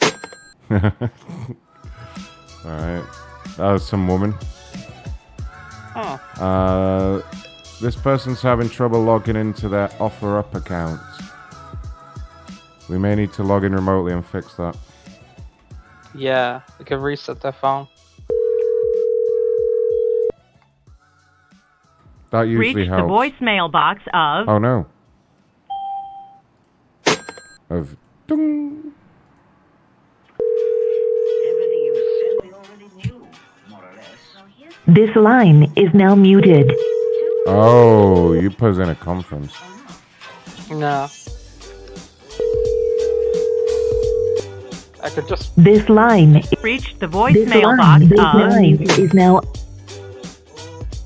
Alright. That was some woman. Huh. Uh, this person's having trouble logging into their OfferUp account. We may need to log in remotely and fix that. Yeah, we can reset their phone. That usually Reach the voicemail box of Oh no. Of ding. This line is now muted. Oh, you put in a conference. No. I could just. This line. reached the voicemail box this of line is now.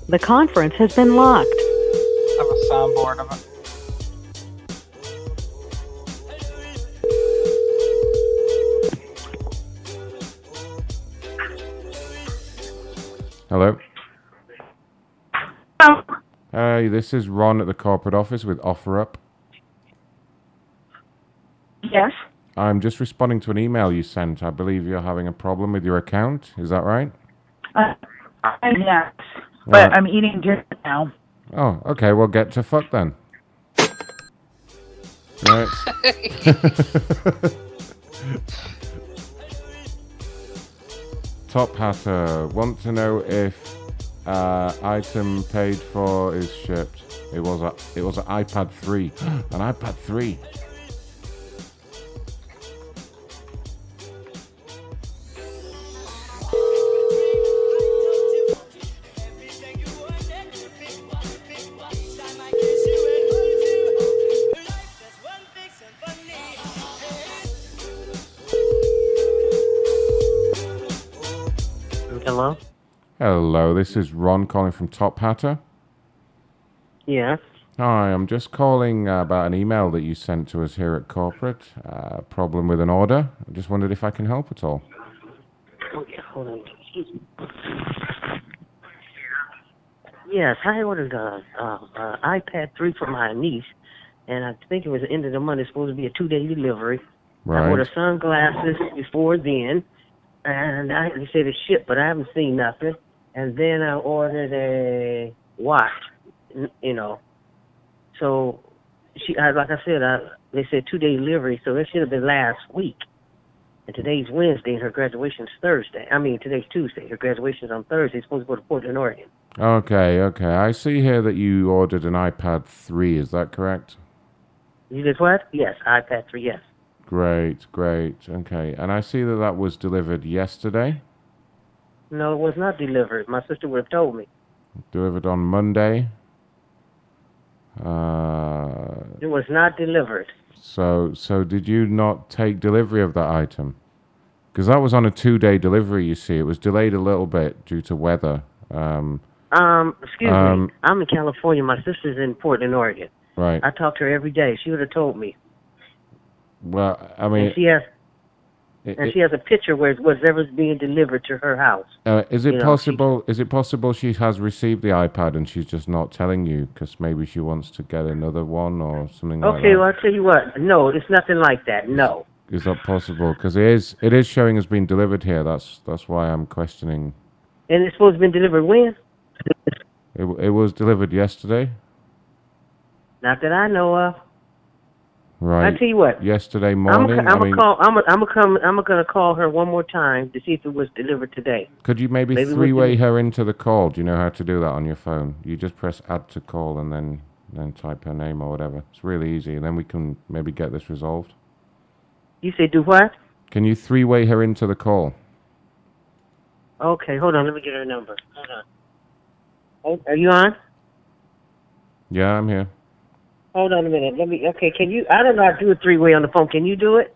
The conference has been locked. I have a soundboard of it. Hello. Hello. Hey, this is Ron at the corporate office with OfferUp. Yes. I'm just responding to an email you sent. I believe you're having a problem with your account. Is that right? Uh, yes. But Uh, I'm eating dinner now. Oh, okay. Well, get to fuck then. Right. Tophatter want to know if uh, item paid for is shipped. It was a it was an iPad 3. an iPad 3. Hello, this is Ron calling from Tophatter. Yes. Hi, I'm just calling about an email that you sent to us here at corporate. Uh, problem with an order. I just wondered if I can help at all. Okay, hold on. Excuse me. Yes, I ordered a, a, a iPad 3 for my niece, and I think it was the end of the month. It's supposed to be a two-day delivery. Right. I ordered sunglasses before then, and I they said it's shipped, but I haven't seen nothing. And then I ordered a watch, you know. So she, I, like I said, I, they said two-day delivery, so it should have been last week. And today's Wednesday, and her graduation's Thursday. I mean, today's Tuesday. Her graduation's on Thursday. She's supposed to go to Portland, Oregon. Okay, okay. I see here that you ordered an iPad 3. Is that correct? You did what? Yes, iPad 3, yes. Great, great. Okay. And I see that that was delivered yesterday, No, it was not delivered. My sister would have told me. delivered on Monday. Uh, It was not delivered. so, so did you not take delivery of that item? Because that was on a two-day delivery. You see, it was delayed a little bit due to weather. Um, Um, excuse Um, me. I'm in California. My sister's in Portland, Oregon. right. I talk to her every day. She would have told me. Well, I mean, and she has it- and it- she has a picture where whatever's being delivered to her house. Uh, is it You know, possible? Is it possible she has received the iPad and she's just not telling you because maybe she wants to get another one or something like Okay, that? well I'll tell you what. No, it's nothing like that. No. Is that possible? Because it is. It is showing as being delivered here. That's that's why I'm questioning. And it's supposed to be delivered when? It it was delivered yesterday. Not that I know of. Right. I tell you what. Yesterday morning. I'm gonna I mean, call. I'm gonna come. I'm gonna call her one more time to see if it was delivered today. could you maybe, maybe three-way her into the call? Do you know how to do that on your phone? You just press add to call and then then type her name or whatever. It's really easy, and then we can maybe get this resolved. You say do what? Can you three-way her into the call? Okay, hold on. Let me get her number. Hold on. Oh, are you on? Yeah, I'm here. Hold on a minute. Let me. Okay, can you? I don't know how to do a three way on the phone. Can you do it?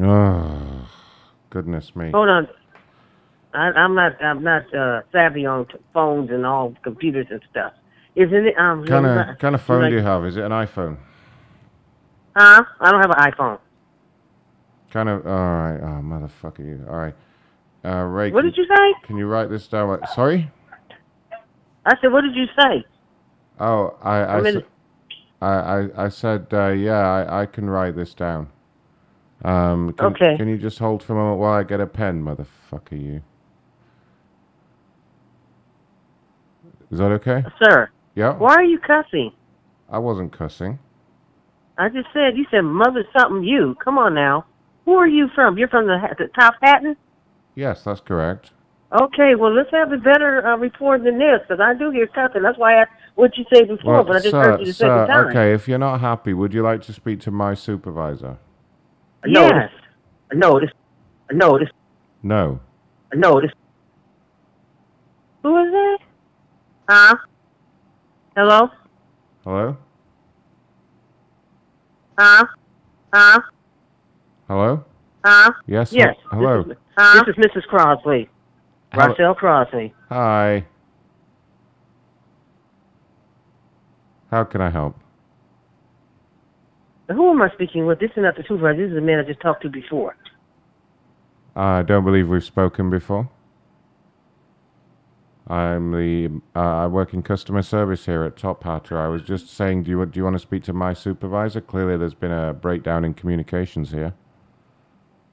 Oh, goodness me. Hold on. I, I'm not. I'm not uh, savvy on t- phones and all computers and stuff. Isn't it? Um. Kind of kind of phone like- do you have? Is it an iPhone? Huh? I don't have an iPhone. Kind of. All right. Oh, motherfucker, you. All right. Uh, Ray. What can- did you say? Can you write this down? Sorry. I said, what did you say? Oh, I I, I'm in- s- I, I, I said uh, yeah. I, I can write this down. Um. Can, Okay. Can you just hold for a moment while I get a pen, motherfucker, you? Is that okay? Sir. Yeah. Why are you cussing? I wasn't cussing. I just said you said mother something you. Come on now. Who are you from? You're from the, the Tophatter? Yes, that's correct. Okay, well let's have a better uh, report than this, because I do hear cussing. That's why I asked what you say before, Well, but I just sir, heard you the sir, second time. okay. If you're not happy, would you like to speak to my supervisor? Yes. No, this. No, this. No. No, this. Who is that? Huh? Hello? Hello. Huh? Huh? Hello. Huh? Yes. Yes. hello. This is, huh? this is Mrs. Crosby. Hello. Rochelle Crosby. Hi. How can I help? Who am I speaking with? This is not the supervisor. This is the man I just talked to before. I don't believe we've spoken before. I'm the uh, I work in customer service here at Tophatter. I was just saying, do you do you want to speak to my supervisor? Clearly, there's been a breakdown in communications here.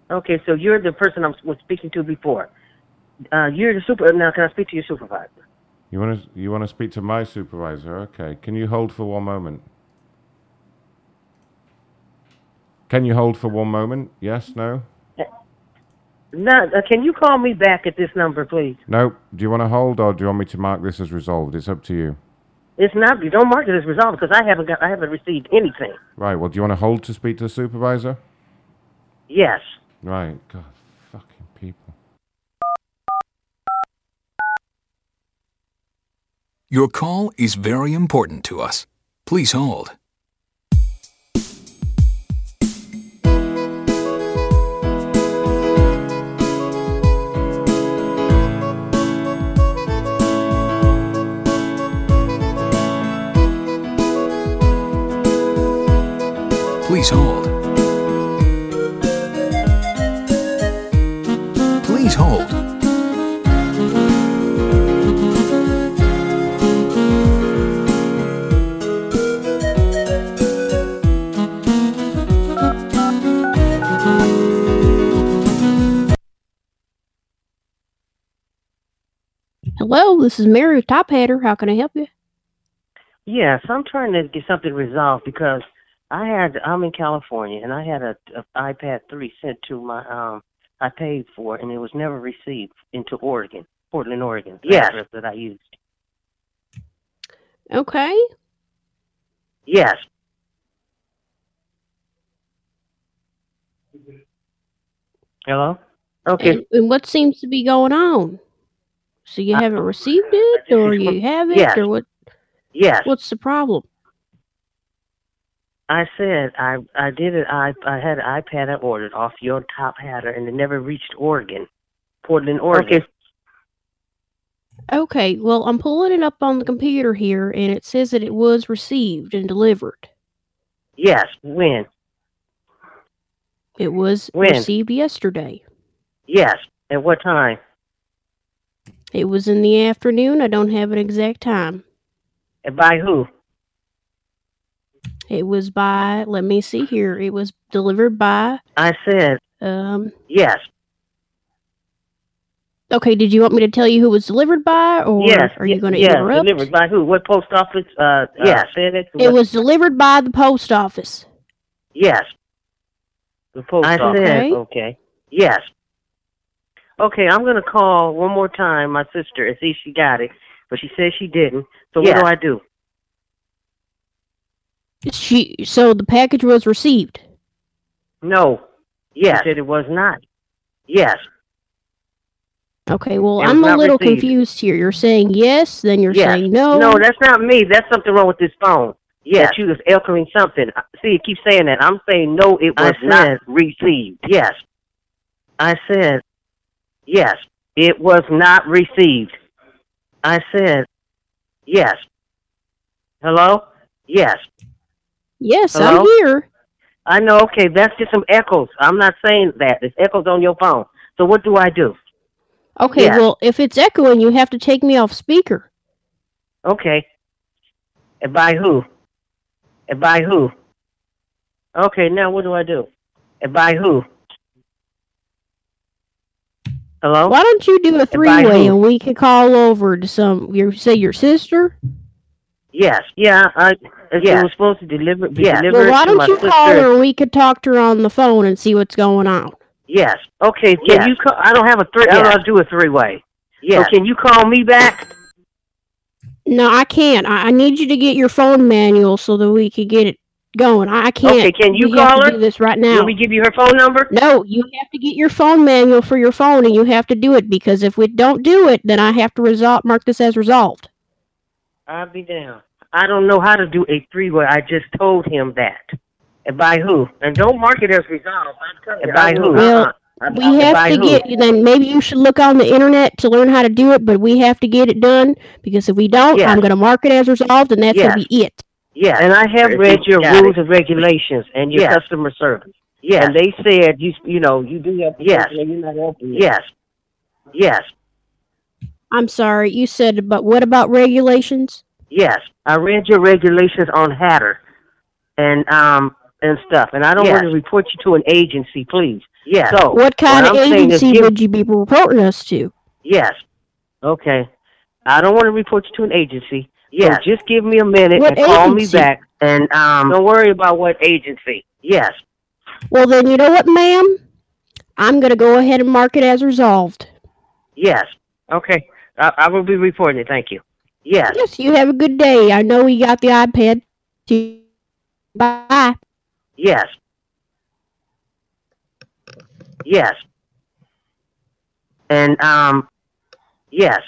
Okay, so you're the person I was speaking to before. Uh, you're the super. Now, can I speak to your supervisor? You want to you want to speak to my supervisor? Okay. Can you hold for one moment? Can you hold for one moment? Yes. No. No, uh, can you call me back at this number, please? No. Do you want to hold, or do you want me to mark this as resolved? It's up to you. It's not. You don't mark it as resolved because I haven't got. I haven't received anything. Right. Well, do you want to hold to speak to the supervisor? Yes. Right. God, fucking people. Your call is very important to us. Please hold. Please hold. This is Mary with Tophatter. How can I help you? Yes, I'm trying to get something resolved because I had. I'm in California and I had a, a iPad 3 sent to my. Um, I paid for and it was never received into Oregon, Portland, Oregon. Yes. address that I used. Okay. Yes. Hello. Okay. And, and what seems to be going on? So you uh, haven't received it, or you have it, Yes. or what? Yes. What's the problem? I said I I did it. I I had an iPad I ordered off your Tophatter, and it never reached Oregon, Portland, Oregon. Okay. Okay, well, I'm pulling it up on the computer here, and it says that it was received and delivered. Yes. When? It was When? received yesterday. Yes. At what time? It was in the afternoon. I don't have an exact time. And by who? It was by, let me see here. It was delivered by, I said um, yes. Okay, did you want me to tell you who it was delivered by, or yes. are you going to yes, interrupt? delivered by who? What post office? Uh, Yes. Uh, FedEx? It was delivered by the post office. Yes. The post I office. said- Okay. Yes. Okay, I'm gonna call one more time my sister and see if she got it, but she said she didn't. So Yes. what do I do? She so the package was received. No. Yes. She said it was not. Yes. Okay, well I'm a little received. confused here. You're saying yes, then you're yes. saying no. No, that's not me. That's something wrong with this phone. Yes. That you was echoing something. See, it keeps saying that. I'm saying no, it was not received. Yes. I said yes. It was not received. I said yes. Hello? Yes. Yes, Hello? I'm here. I know, okay, that's just some echoes. I'm not saying that. There's echoes on your phone. So what do I do? Okay, Yes. well if it's echoing, you have to take me off speaker. Okay. And by who? And by who? Okay, now what do I do? And by who? Hello? Why don't you do a three way and we could call over to some you say your sister? Yes. Yeah, I it Yes. was supposed to deliver be Yes. delivered Well why don't you sister. call her we could talk to her on the phone and see what's going on? Yes. Okay, can Yes. you call I don't have a three I don't know to do a three way. Yes. So can you call me back? No, I can't. I, I need you to get your phone manual so that we can get it going. I, I can't. Okay, can you we have call to her? do this right now. want me to give you her phone number? No, you have to get your phone manual for your phone, and you have to do it because if we don't do it, then I have to resolve mark this as resolved. I'll be down. I don't know how to do a three way. I just told him that. And by who? And don't mark it as resolved. I'm telling you. And by who? Well, Uh-uh. And we by- and have by to who? get. Then maybe you should look on the internet to learn how to do it. But we have to get it done because if we don't, Yes. I'm going to mark it as resolved, and that's Yes. going to be it. Yeah, and I have read your rules it. and regulations and your Yes. customer service. Yeah, and they said you you know you do have yes. You're not helping. Yes, yes, I'm sorry, you said, but what about regulations? yes. I read your regulations on Hatter, and um and stuff. And I don't Yes. want to report you to an agency, please. Yes. So what kind of I'm saying is agency would you be reporting us to? Yes. Okay. I don't want to report you to an agency. Yes. So just give me a minute What and call me agency? back. And um, don't worry about what agency. Yes. Well, then you know what, ma'am? I'm going to go ahead and mark it as resolved. Yes. Okay. I, I will be reporting it. Thank you. Yes. Yes, you have a good day. I know we got the iPad. Bye. Yes. Yes. And um, yes.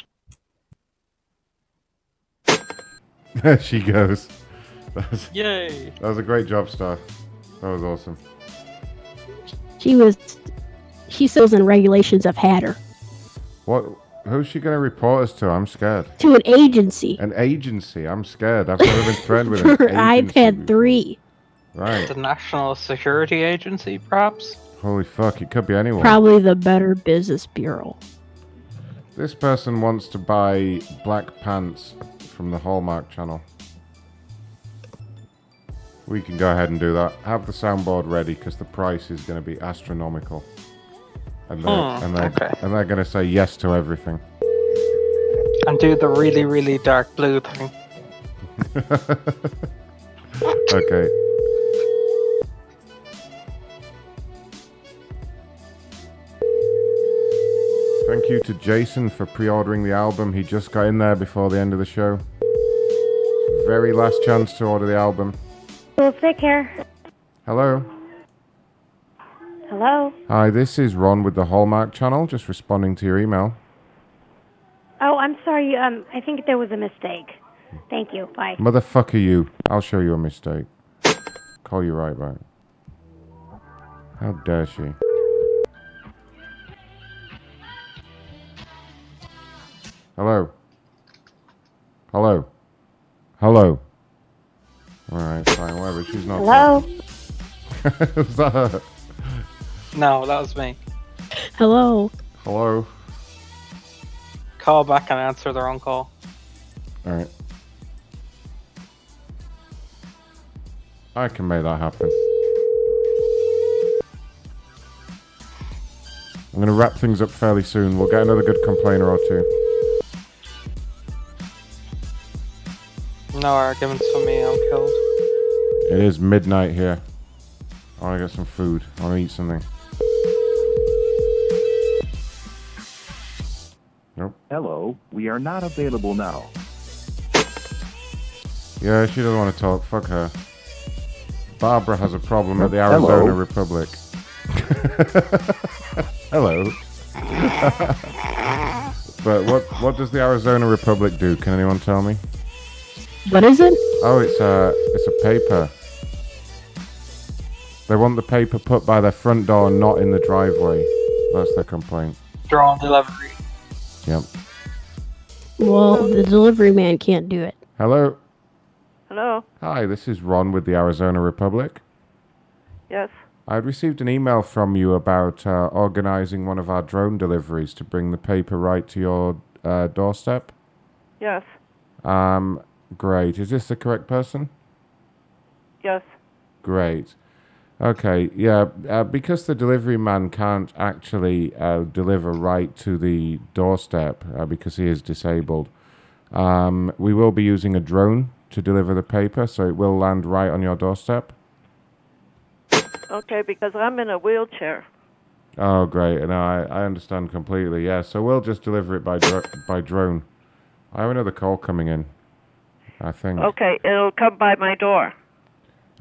There she goes. That was, Yay. That was a great job, Star. That was awesome. She was. She still in regulations of Hatter What? Who's she going to report us to? I'm scared. to an agency An agency. I'm scared. I've never been threatened with an agency. iPad 3. Right. The National Security Agency, perhaps? Holy fuck! It could be anyone. Probably the Better Business Bureau. This person wants to buy black pants from the Hallmark channel. We can go ahead and do that. Have the soundboard ready because the price is going to be astronomical. And they're, Hmm, and they're, okay. and they're going to say yes to everything. And do the really, really dark blue thing. okay. Thank you to Jason for pre-ordering the album. He just got in there before the end of the show. Very last chance to order the album. Well, take care. Hello. Hello. Hi, this is Ron with the Hallmark channel, just responding to your email. Oh, I'm sorry. Um, I think there was a mistake. Thank you. Bye. Motherfucker you. I'll show you a mistake. Call you right back. How dare she? Hello. Hello. Hello. Alright, fine, whatever. She's not. Hello. Was that her? No, that was me. Hello. Hello. Call back and answer the wrong call. Alright. I can make that happen. I'm going to wrap things up fairly soon. We'll get another good complainer or two. No arguments for me. I'm killed. It is midnight here. I want to get some food. I want to eat something. Nope. Hello, we are not available now. Yeah, she doesn't want to talk. Fuck her. Barbara has a problem at the Hello. Arizona Republic. Hello. but what what does the Arizona Republic do? Can anyone tell me? What is it? Oh, it's a it's a paper. They want the paper put by their front door, not in the driveway. That's their complaint. Drawn delivery. Yep. Well, the delivery man can't do it. Hello. Hello. Hi, this is Ron with the Arizona Republic. Yes. I had received an email from you about uh, organizing one of our drone deliveries to bring the paper right to your uh, doorstep. Yes. Um, great. Is this the correct person? Yes. Great. Okay, yeah, uh, because the delivery man can't actually uh, deliver right to the doorstep uh, because he is disabled, um, we will be using a drone to deliver the paper, so it will land right on your doorstep. Okay, because I'm in a wheelchair. Oh, great. No, I, I understand completely. Yeah, so we'll just deliver it by dro- by drone. I have another call coming in. I think. Okay, it'll come by my door.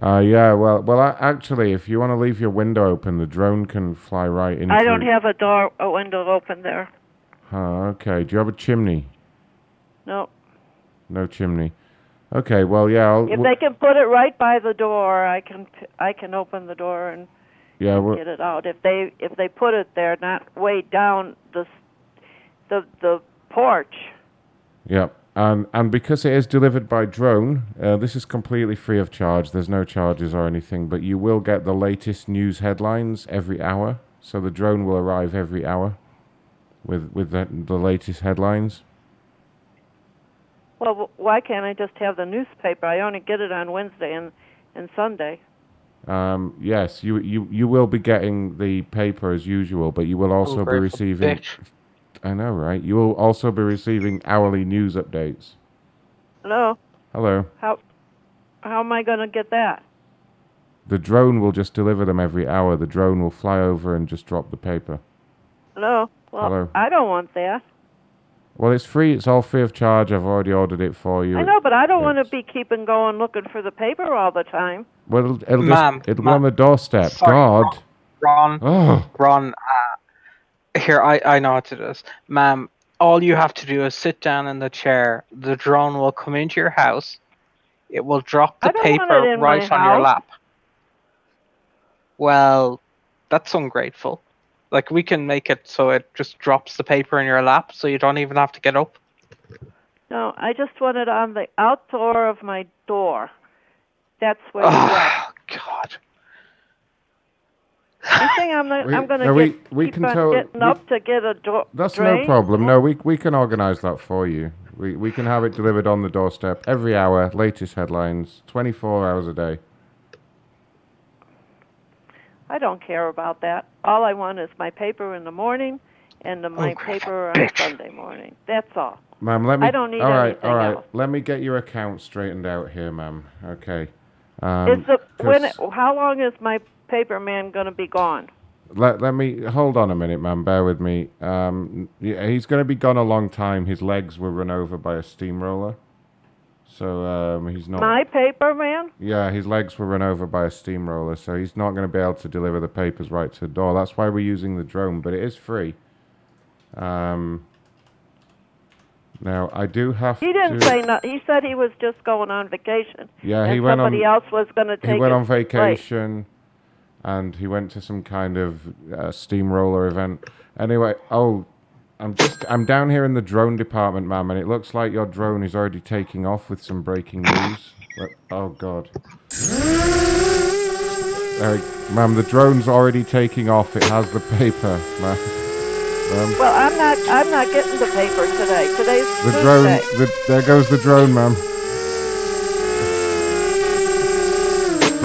Uh, yeah. Well, well. Actually, if you want to leave your window open, the drone can fly right into. I don't have a door, a window open there. Huh, okay. Do you have a chimney? No. No chimney. Okay. Well, yeah. I'll, If they can put it right by the door, I can I can open the door and yeah. Well, get it out. If they if they put it there, not way down the the the porch. Yeah, and and because it is delivered by drone, uh, this is completely free of charge. There's no charges or anything, but you will get the latest news headlines every hour. So the drone will arrive every hour with with the, the latest headlines. Well, why can't I just have the newspaper? I only get it on Wednesday and and Sunday. Um, yes, you you you will be getting the paper as usual, but you will also be Ungrateful receiving. Bitch. I know, right? You will also be receiving hourly news updates. Hello. Hello. How how am I going to get that? The drone will just deliver them every hour. The drone will fly over and just drop the paper. Hello. Well, Hello. I don't want that. Well, it's free. It's all free of charge. I've already ordered it for you. I know, but I don't want to be keeping going looking for the paper all the time. Well, it'll, it'll, Ma'am, just, it'll be on the doorstep. Sorry, God. Ron. Oh. Ron. Uh, here, I I know what it is. Ma'am, all you have to do is sit down in the chair. The drone will come into your house. It will drop the paper it in my right on your lap. Well, that's ungrateful. Like we can make it so it just drops the paper in your lap, so you don't even have to get up. No, I just want it on the outdoor of my door. That's where Oh. God. You think I'm not, We- I'm going no, to we- get we keep can on tell- getting we- up to get a door? That's drain? no problem. No, we we can organise that for you. We we can have it delivered on the doorstep every hour. Latest headlines, twenty four hours a day. I don't care about that. All I want is my paper in the morning and the, my paper on Sunday morning. That's all. Ma'am, let me. I don't need all right, anything all right. else. Let me get your account straightened out here, ma'am. Okay. Um, is the when? 'cause- How long is my paper man going to be gone? Let, let me hold on a minute, man. Bear with me. Um, yeah, he's going to be gone a long time. His legs were run over by a steamroller, so um, he's not. My paper man? Yeah, his legs were run over by a steamroller, so he's not going to be able to deliver the papers right to the door. That's why we're using the drone, but it is free. Um, now I do have He didn't to. say no. He said he was just going on vacation. Yeah, he went on. somebody else was going to take He went on place. And he went to some kind of uh, steamroller event. Anyway, oh, I'm just I'm down here in the drone department, ma'am, and it looks like your drone is already taking off with some breaking news. But- oh God. Uh, ma'am, the drone's already taking off. It has the paper, ma'am. Um, Well, I'm not. I'm not getting the paper today. Today's the drone, the, there goes the drone, ma'am.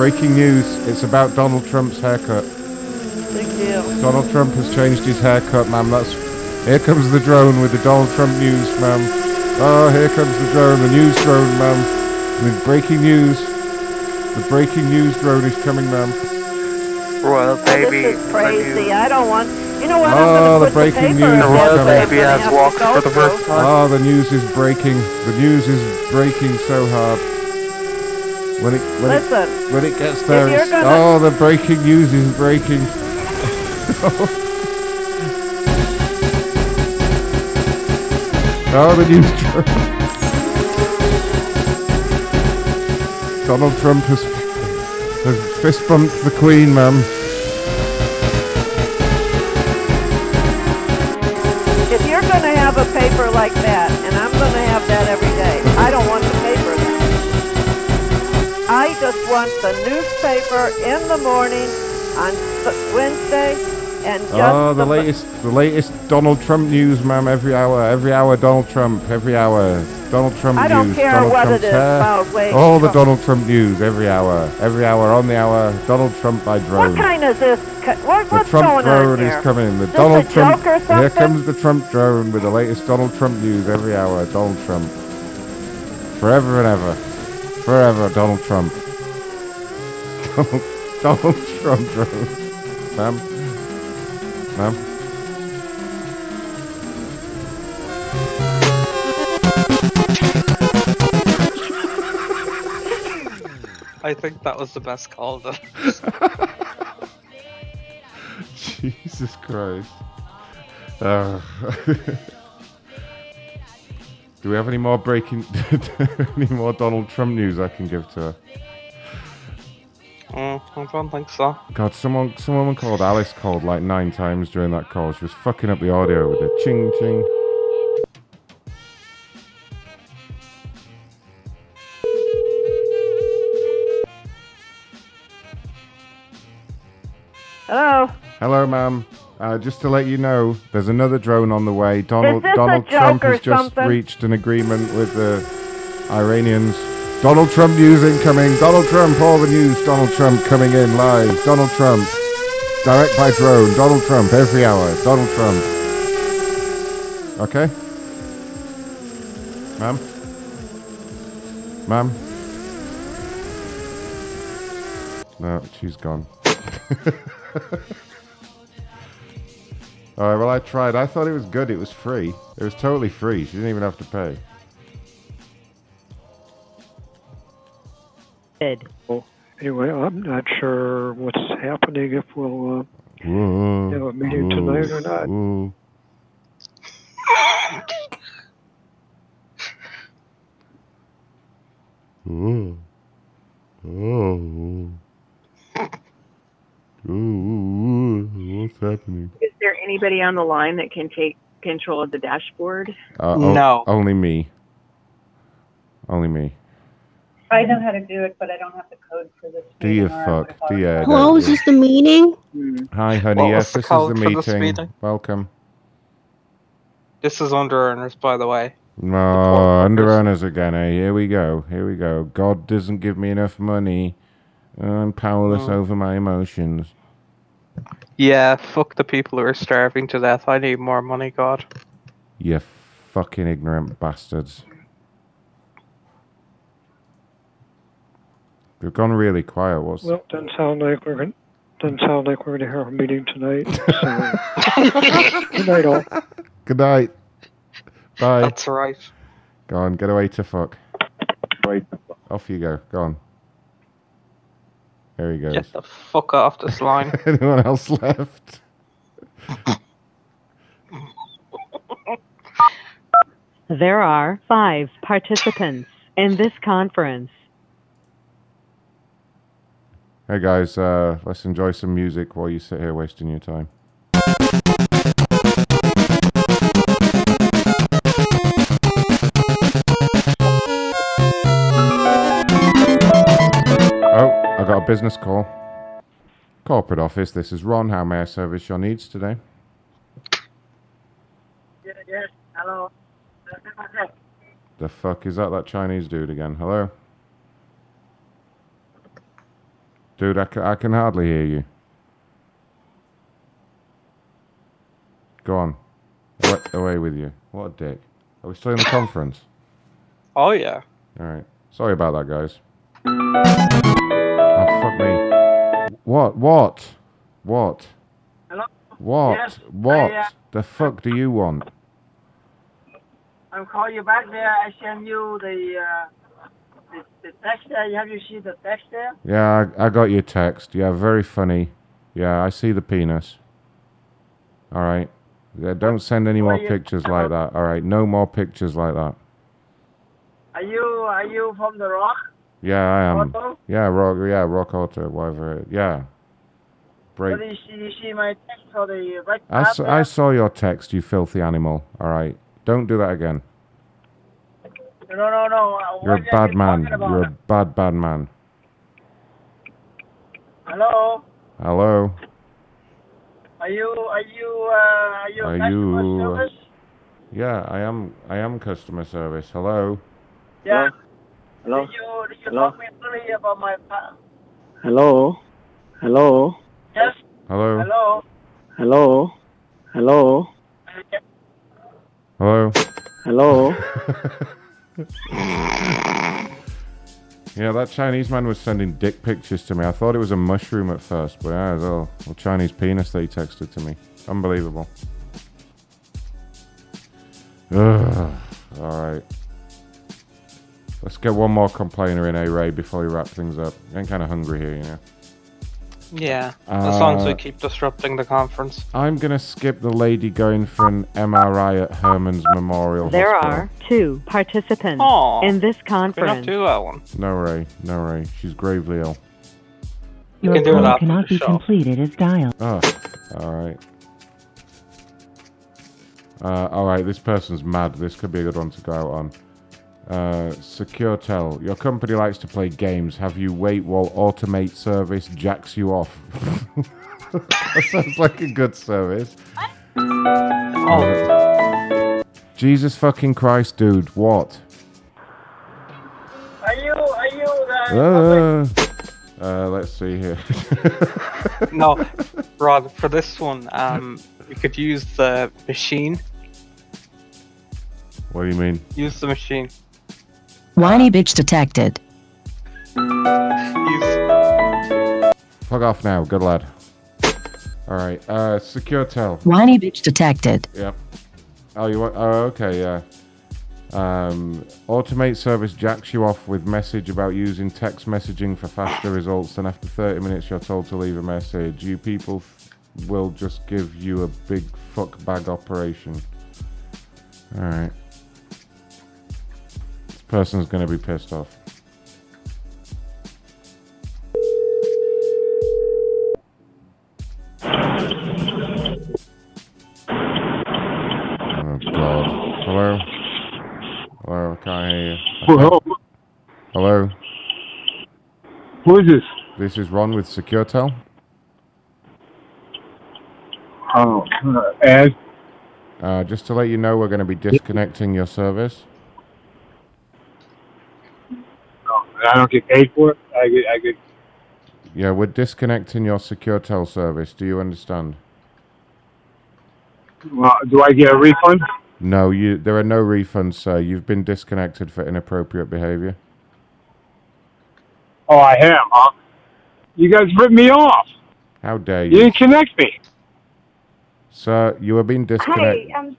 Breaking news, it's about Donald Trump's haircut. Big deal. Donald Trump has changed his haircut, ma'am. That's here comes the drone with the Donald Trump news, ma'am. Oh, here comes the drone, the news drone, ma'am. With breaking news. The breaking news drone is coming, ma'am. Royal baby. This is crazy. I don't want. You know what? Oh, I'm the gonna put breaking the paper news in is there, coming. but I'm gonna have to go through. Oh, the news is breaking. The news is breaking so hard. When it when Listen, it when it gets there, oh, the breaking news is breaking. oh, the news. Donald Trump has has fist bumped the Queen, ma'am. If you're going to have a paper like that, and I'm going to have that every day, just want the newspaper in the morning on Wednesday and ah, just Oh, the the latest, the latest Donald Trump news, ma'am. Every hour, every hour, Donald Trump. Every hour, Donald Trump I news. don't care Donald what Trump's it is about Wade All the Donald Trump news, every hour, every hour on the hour. Donald Trump by drone. What kind is this? What, the what's Trump going drone on here? is coming. The This Donald Trump. Here comes the Trump drone with the latest Donald Trump news every hour. Donald Trump. Forever and ever. Forever, Donald Trump. Donald, Donald Trump drone. Ma'am. Ma'am. I think that was the best call. Though. Jesus Christ. Uh, do we have any more breaking, any more Donald Trump news I can give to her? Mm, I don't think so. God, someone, someone called Alice called like nine times during that call. She was fucking up the audio with a ching ching. Hello. Hello, ma'am. Uh, just to let you know, there's another drone on the way. Donald Donald Trump or has just something? reached an agreement with the Iranians. Donald Trump news incoming. Donald Trump, all the news. Donald Trump coming in live. Donald Trump, direct by drone. Donald Trump every hour. Donald Trump. Okay, ma'am. Ma'am. No, she's gone. Alright, well, I tried. I thought it was good. It was free. It was totally free. She didn't even have to pay. Well, anyway, I'm not sure what's happening if we'll uh, Whoa, have a meeting tonight or not. whoa. Whoa. Oh. Oh, what's happening? Is there anybody on the line that can take control of the dashboard? Uh, o- No. Only me. Only me. I know how to do it, but I don't have the code for this. Do you meeting, or I fuck? would've Do you? Hello, is this the meeting? Hi, honey. What yes, this is the for this meeting. meeting? Welcome. This is under earners, by the way. Oh, under owners again, eh? Here we go. Here we go. God doesn't give me enough money. I'm powerless Mm. over my emotions. Yeah, fuck the people who are starving to death. I need more money, God. You fucking ignorant bastards. They've gone really quiet. What's Well, doesn't sound like we're going. Doesn't sound like we're going to have a meeting tonight. So, good night, all. Good night. Bye. That's right. Go on, get away to fuck. Off you go. Go on. There he goes. Get the fuck off this line. Anyone else left? There are five participants in this conference. Hey guys, uh, let's enjoy some music while you sit here wasting your time. Oh, I got a business call. Corporate office, this is Ron. How may I service your needs today? Yes, yes. Hello. The fuck is that that Chinese dude again? Hello? Dude, I, I can hardly hear you. Go on. Away, away with you. What a dick. Are we still in the conference? Oh yeah. All right. Sorry about that, guys. Oh fuck me. What? What? What? Hello? What? Yes, what? I, uh, the fuck do you want? I'm calling you back there. I send you the, uh, the, text there. Have you seen the text there? Yeah, I, I got your text. Yeah, very funny. Yeah, I see the penis. All right. Yeah, don't send any more pictures like that. All right, no more pictures like that. Are you are you from the Rock? Yeah, I am. Auto? Yeah, rock. Yeah, RockAuto, whatever. it- Yeah. Break. Do you see? You see my text for the right I, tab s- I saw your text, you filthy animal. All right, don't do that again. No, no, no. Uh, You're a what are bad you man. You're a bad, bad man. Hello. Hello. Are you are you uh, are you Are customer you? service? Yeah, I am. I am customer service. Hello. Yeah. Hello? Did you did you Hello? talk me about my pa- Hello? Hello? Yes. Hello. Hello. Hello? Hello? Hello. Hello? Yeah, that Chinese man was sending dick pictures to me. I thought it was a mushroom at first, but yeah, it's all a Chinese penis that he texted to me. Unbelievable. Ugh. All right. Let's get one more complainer in, A Ray, before we wrap things up. I'm kind of hungry here, you know. Yeah. as long as we Uh, keep disrupting the conference. I'm gonna skip the lady going for an MRI at Herman's Memorial There Hospital. are two participants Aw, in this We don't conference. do that one. No, Ray. No, Ray. She's gravely ill. You can do it after the show. completed as dialed. Oh, all right. Uh, all right, this person's mad. This could be a good one to go out on. Uh, SecureTel, your company likes to play games. Have you wait while automate service jacks you off? that sounds like a good service. Oh. Jesus fucking Christ, dude! What? Are you are you the Uh, uh, let's see here. no, Rod, for this one, um, we could use the machine. What do you mean? Use the machine. Whiny bitch detected. Fuck off now, good lad. All right, uh, SecureTel. Whiny bitch detected. Yep. Oh, you want? Oh, okay, yeah. Um, automate service jacks you off with message about using text messaging for faster results. and after 30 minutes, you're told to leave a message. You people f- will just give you a big fuck bag operation. All person's gonna be pissed off. Oh God. Hello. Hello. I can't hear you. Hello. Hello. Who is this? This is Ron with SecureTel. Oh, uh, Ed. Uh, just to let you know, we're going to be disconnecting your service. Oh, I don't get paid for it. I get, I get. Yeah, we're disconnecting your SecureTel service. Do you understand? Well, do I get a refund? No, you. There are no refunds, sir. You've been disconnected for inappropriate behavior. Oh, I am, huh? You guys ripped me off. How dare You you, didn't connect me. sir? You are being disconnected. Hi, um,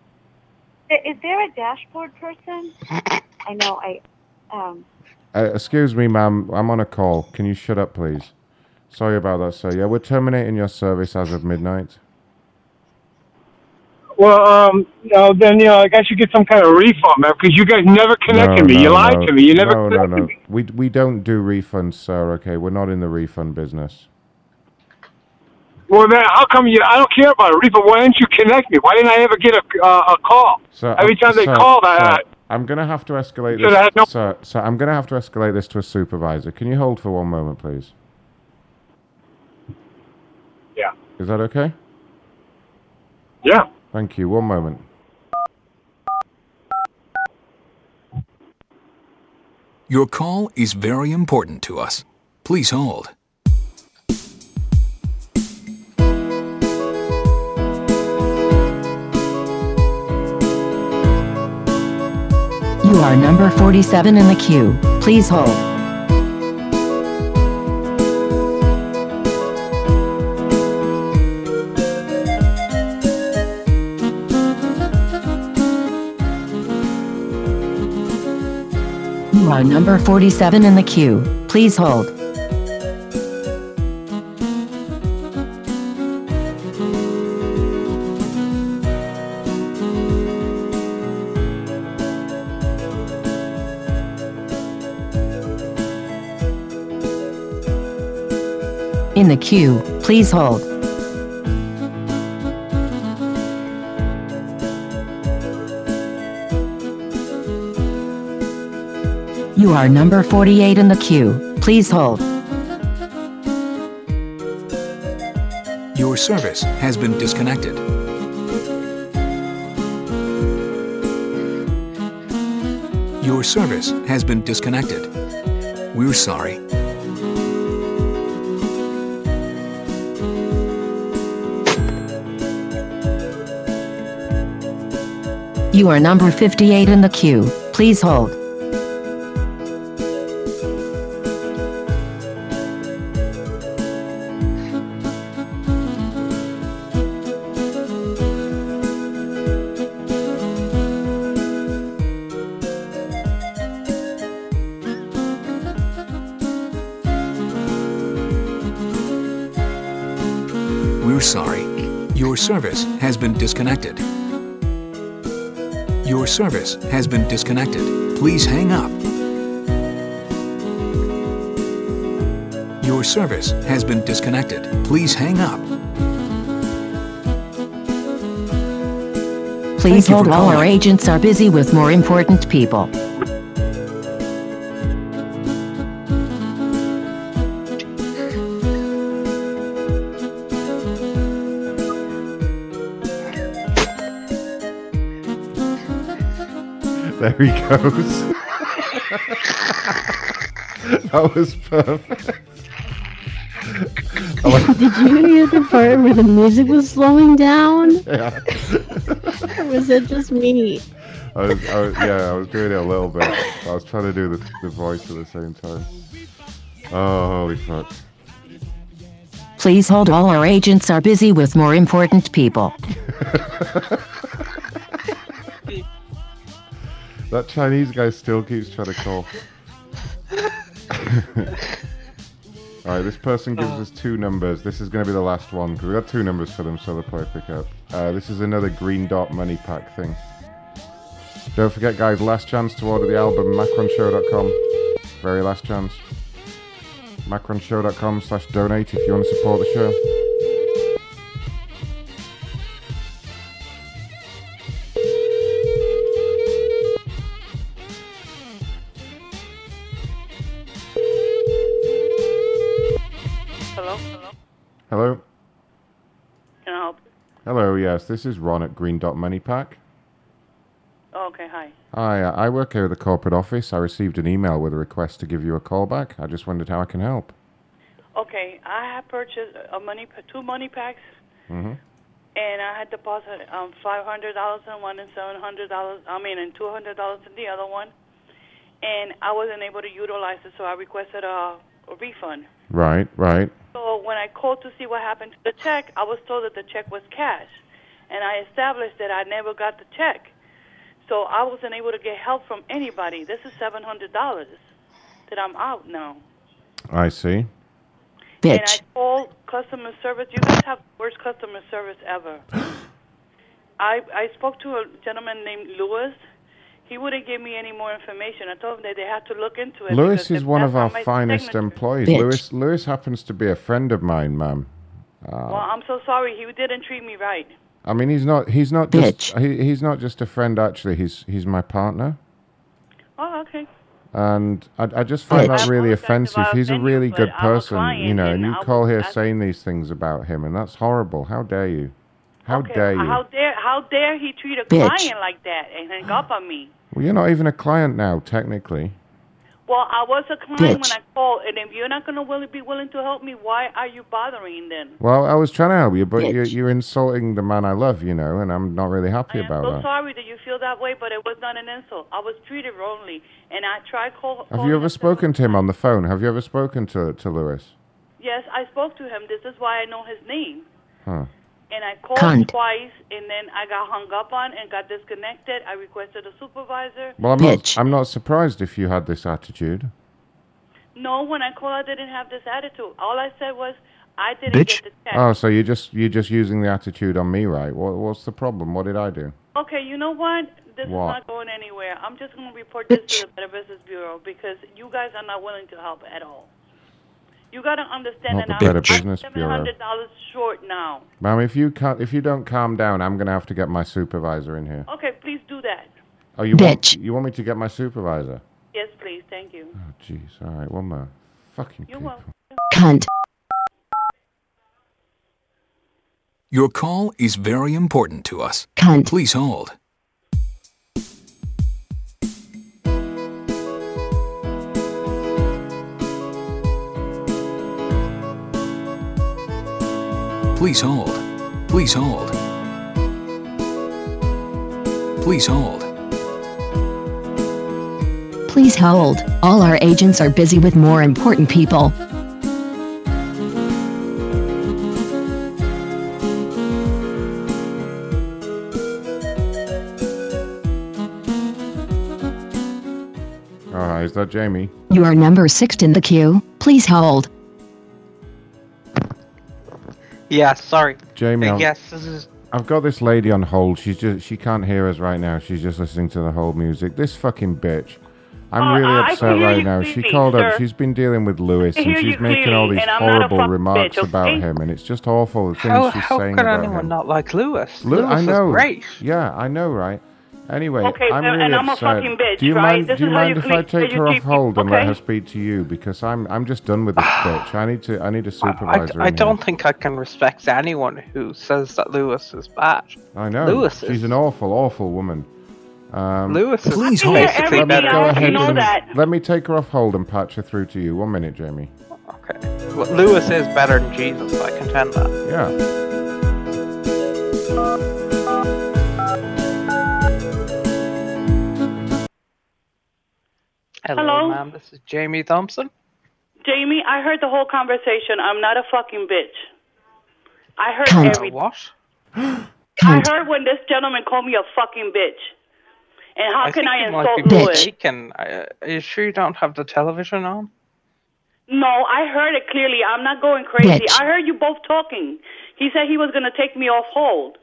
is there a dashboard person? I know, I, um, Uh, excuse me, ma'am. I'm on a call. Can you shut up, please? Sorry about that, sir. Yeah, we're terminating your service as of midnight. Well, um, no, then you know, I should get some kind of refund, man, because you guys never connected No, me. no, you lied no. to me. You never No, no, connected no. me. We we don't do refunds, sir. Okay, we're not in the refund business. Well, then how come you? I don't care about a refund. Why didn't you connect me? Why didn't I ever get a uh, a call? Sir, Every I'm- time they sir, call, I, sir, uh, I'm gonna have to escalate Should I have this, sir. Sir, I'm gonna have to escalate this to a supervisor. Can you hold for one moment, please? Yeah. Is that okay? Yeah. Thank you. One moment. Your call is very important to us. Please hold. You are number 47 in the queue. Please hold. You are number 47 in the queue. Please hold. Queue, please hold. You are number 48 in the queue. Please hold. Your service has been disconnected. Your service has been disconnected. We're sorry. You are number 58 in the queue. Please hold. We're sorry. Your service has been disconnected. Your service has been disconnected. Please hang up. Your service has been disconnected. Please hang up. Please Thank you hold. for All our agents are busy with more important people. He goes. that was perfect. Like- Did you hear the part where the music was slowing down? Yeah. or was it just me? I was, I was, yeah, I was doing it a little bit. I was trying to do the, the voice at the same time. Oh, holy fuck. Please hold. All our agents are busy with more important people. That Chinese guy still keeps trying to call. Alright, this person gives us two numbers. This is going to be the last one because we got two numbers for them, so they'll probably pick up. Uh, this is another Green Dot MoneyPak thing. Don't forget, guys, last chance to order the album, macronshow.com. Very last chance. macronshow.com slash donate if you want to support the show. Hello, yes, this is Ron at Green Dot MoneyPak. Oh, okay, hi. Hi, uh, I work here at the corporate office. I received an email with a request to give you a call back. I just wondered how I can help. Okay, I have purchased a money two MoneyPaks, hmm and I had deposited um five hundred dollars in one and seven hundred dollars. I mean, and two hundred dollars in the other one, and I wasn't able to utilize it, so I requested a, a refund. Right, right. So when I called to see what happened to the check, I was told that the check was cash, and I established that I never got the check. So I wasn't able to get help from anybody. This is seven hundred dollars that I'm out now. I see. And I called customer service. You guys have the worst customer service ever. I I spoke to a gentleman named Lewis. He wouldn't give me any more information. I told him that they had to look into it. Lewis is one of our finest signature- employees. Bitch. Lewis Lewis happens to be a friend of mine, ma'am. Uh, Well, I'm so sorry. He didn't treat me right. I mean, he's not he's not just he, he's not just a friend. Actually, he's he's my partner, Oh, okay. and I, I just find Bitch. that really I apologize if offensive. He's a really good I'm person, you know, and and you I call was here ask- saying these things about him, and that's horrible. How dare you? How okay. dare you? How dare how dare he treat a Bitch. client like that and hang up on me? Well, you're not even a client now, technically. Well, I was a client when I called, and if you're not gonna willing, be willing to help me, why are you bothering then? Well, I was trying to help you, but you're, you're insulting the man I love, you know, and I'm not really happy about that. I'm So that. sorry that you feel that way, but it was not an insult. I was treated wrongly, and I tried call. Have you ever spoken to him on the phone? Have you ever spoken to, to Lewis? Yes, I spoke to him. This is why I know his name. Huh. And I called Cunt. twice, and then I got hung up on and got disconnected. I requested a supervisor. Well, I'm not, I'm not surprised if you had this attitude. No, when I called, I didn't have this attitude. All I said was I didn't Bitch. get the check. Oh, so you're just you're just using the attitude on me, right? What, what's the problem? What did I do? Okay, you know what? This What? is not going anywhere. I'm just going to report this to the Better Business Bureau because you guys are not willing to help at all. You got to understand Not that the I'm Better Business seven Bureau. hundred dollars short now. Ma'am, if you can't, if you don't calm down, I'm gonna have to get my supervisor in here. Okay, please do that. Oh, you want you want me to get my supervisor? Yes, please. Thank you. Oh, jeez. All right, one more. Fucking You're people. welcome. Cunt. Your call is very important to us. Cunt. Please hold. Please hold. Please hold. Please hold. Please hold. All our agents are busy with more important people. All right, is that Jamie? You are number six in the queue. Please hold. Yeah, sorry. Jamie, Uh, I'm- yes, this is. I've got this lady on hold. She's just she can't hear us right now. She's just listening to the whole music. This fucking bitch. I'm Oh, really I upset right now. She clearly, called up. She's been dealing with Lewis, and she's making all these and I'm not a horrible remarks bitch, about him, and it's just awful the things How, she's how saying could about anyone him. not like Lewis? Lu- Lewis I know. is great. Yeah, I know, right? Anyway, Okay, I'm and- really and I'm a upset. fucking bitch, do you right? mind? This do you is how mind you if I take her off treat hold and let her speak to you? Because I'm I'm just done with this bitch. I need to I need a I, supervisor. I in don't think I can respect anyone who says that Lewis is bad. I know. Lewis She's is. an awful, awful woman. Um, Lewis is Please hold. basically let me better. go ahead know and that. let me take her off hold and patch her through to you. One minute, Jamie. Okay. Well, Lewis is better than Jesus. I contend that. Yeah. Hello, Hello? ma'am. This is Jamie Thompson. Jamie, I heard the whole conversation. I'm not a fucking bitch. I heard Cunt. everything. What? I heard when this gentleman called me a fucking bitch. And how I can think I you might insult be Louis? mistaken. Uh, Are you sure you don't have the television on? No, I heard it clearly. I'm not going crazy. Bitch. I heard you both talking. He said he was going to take me off hold.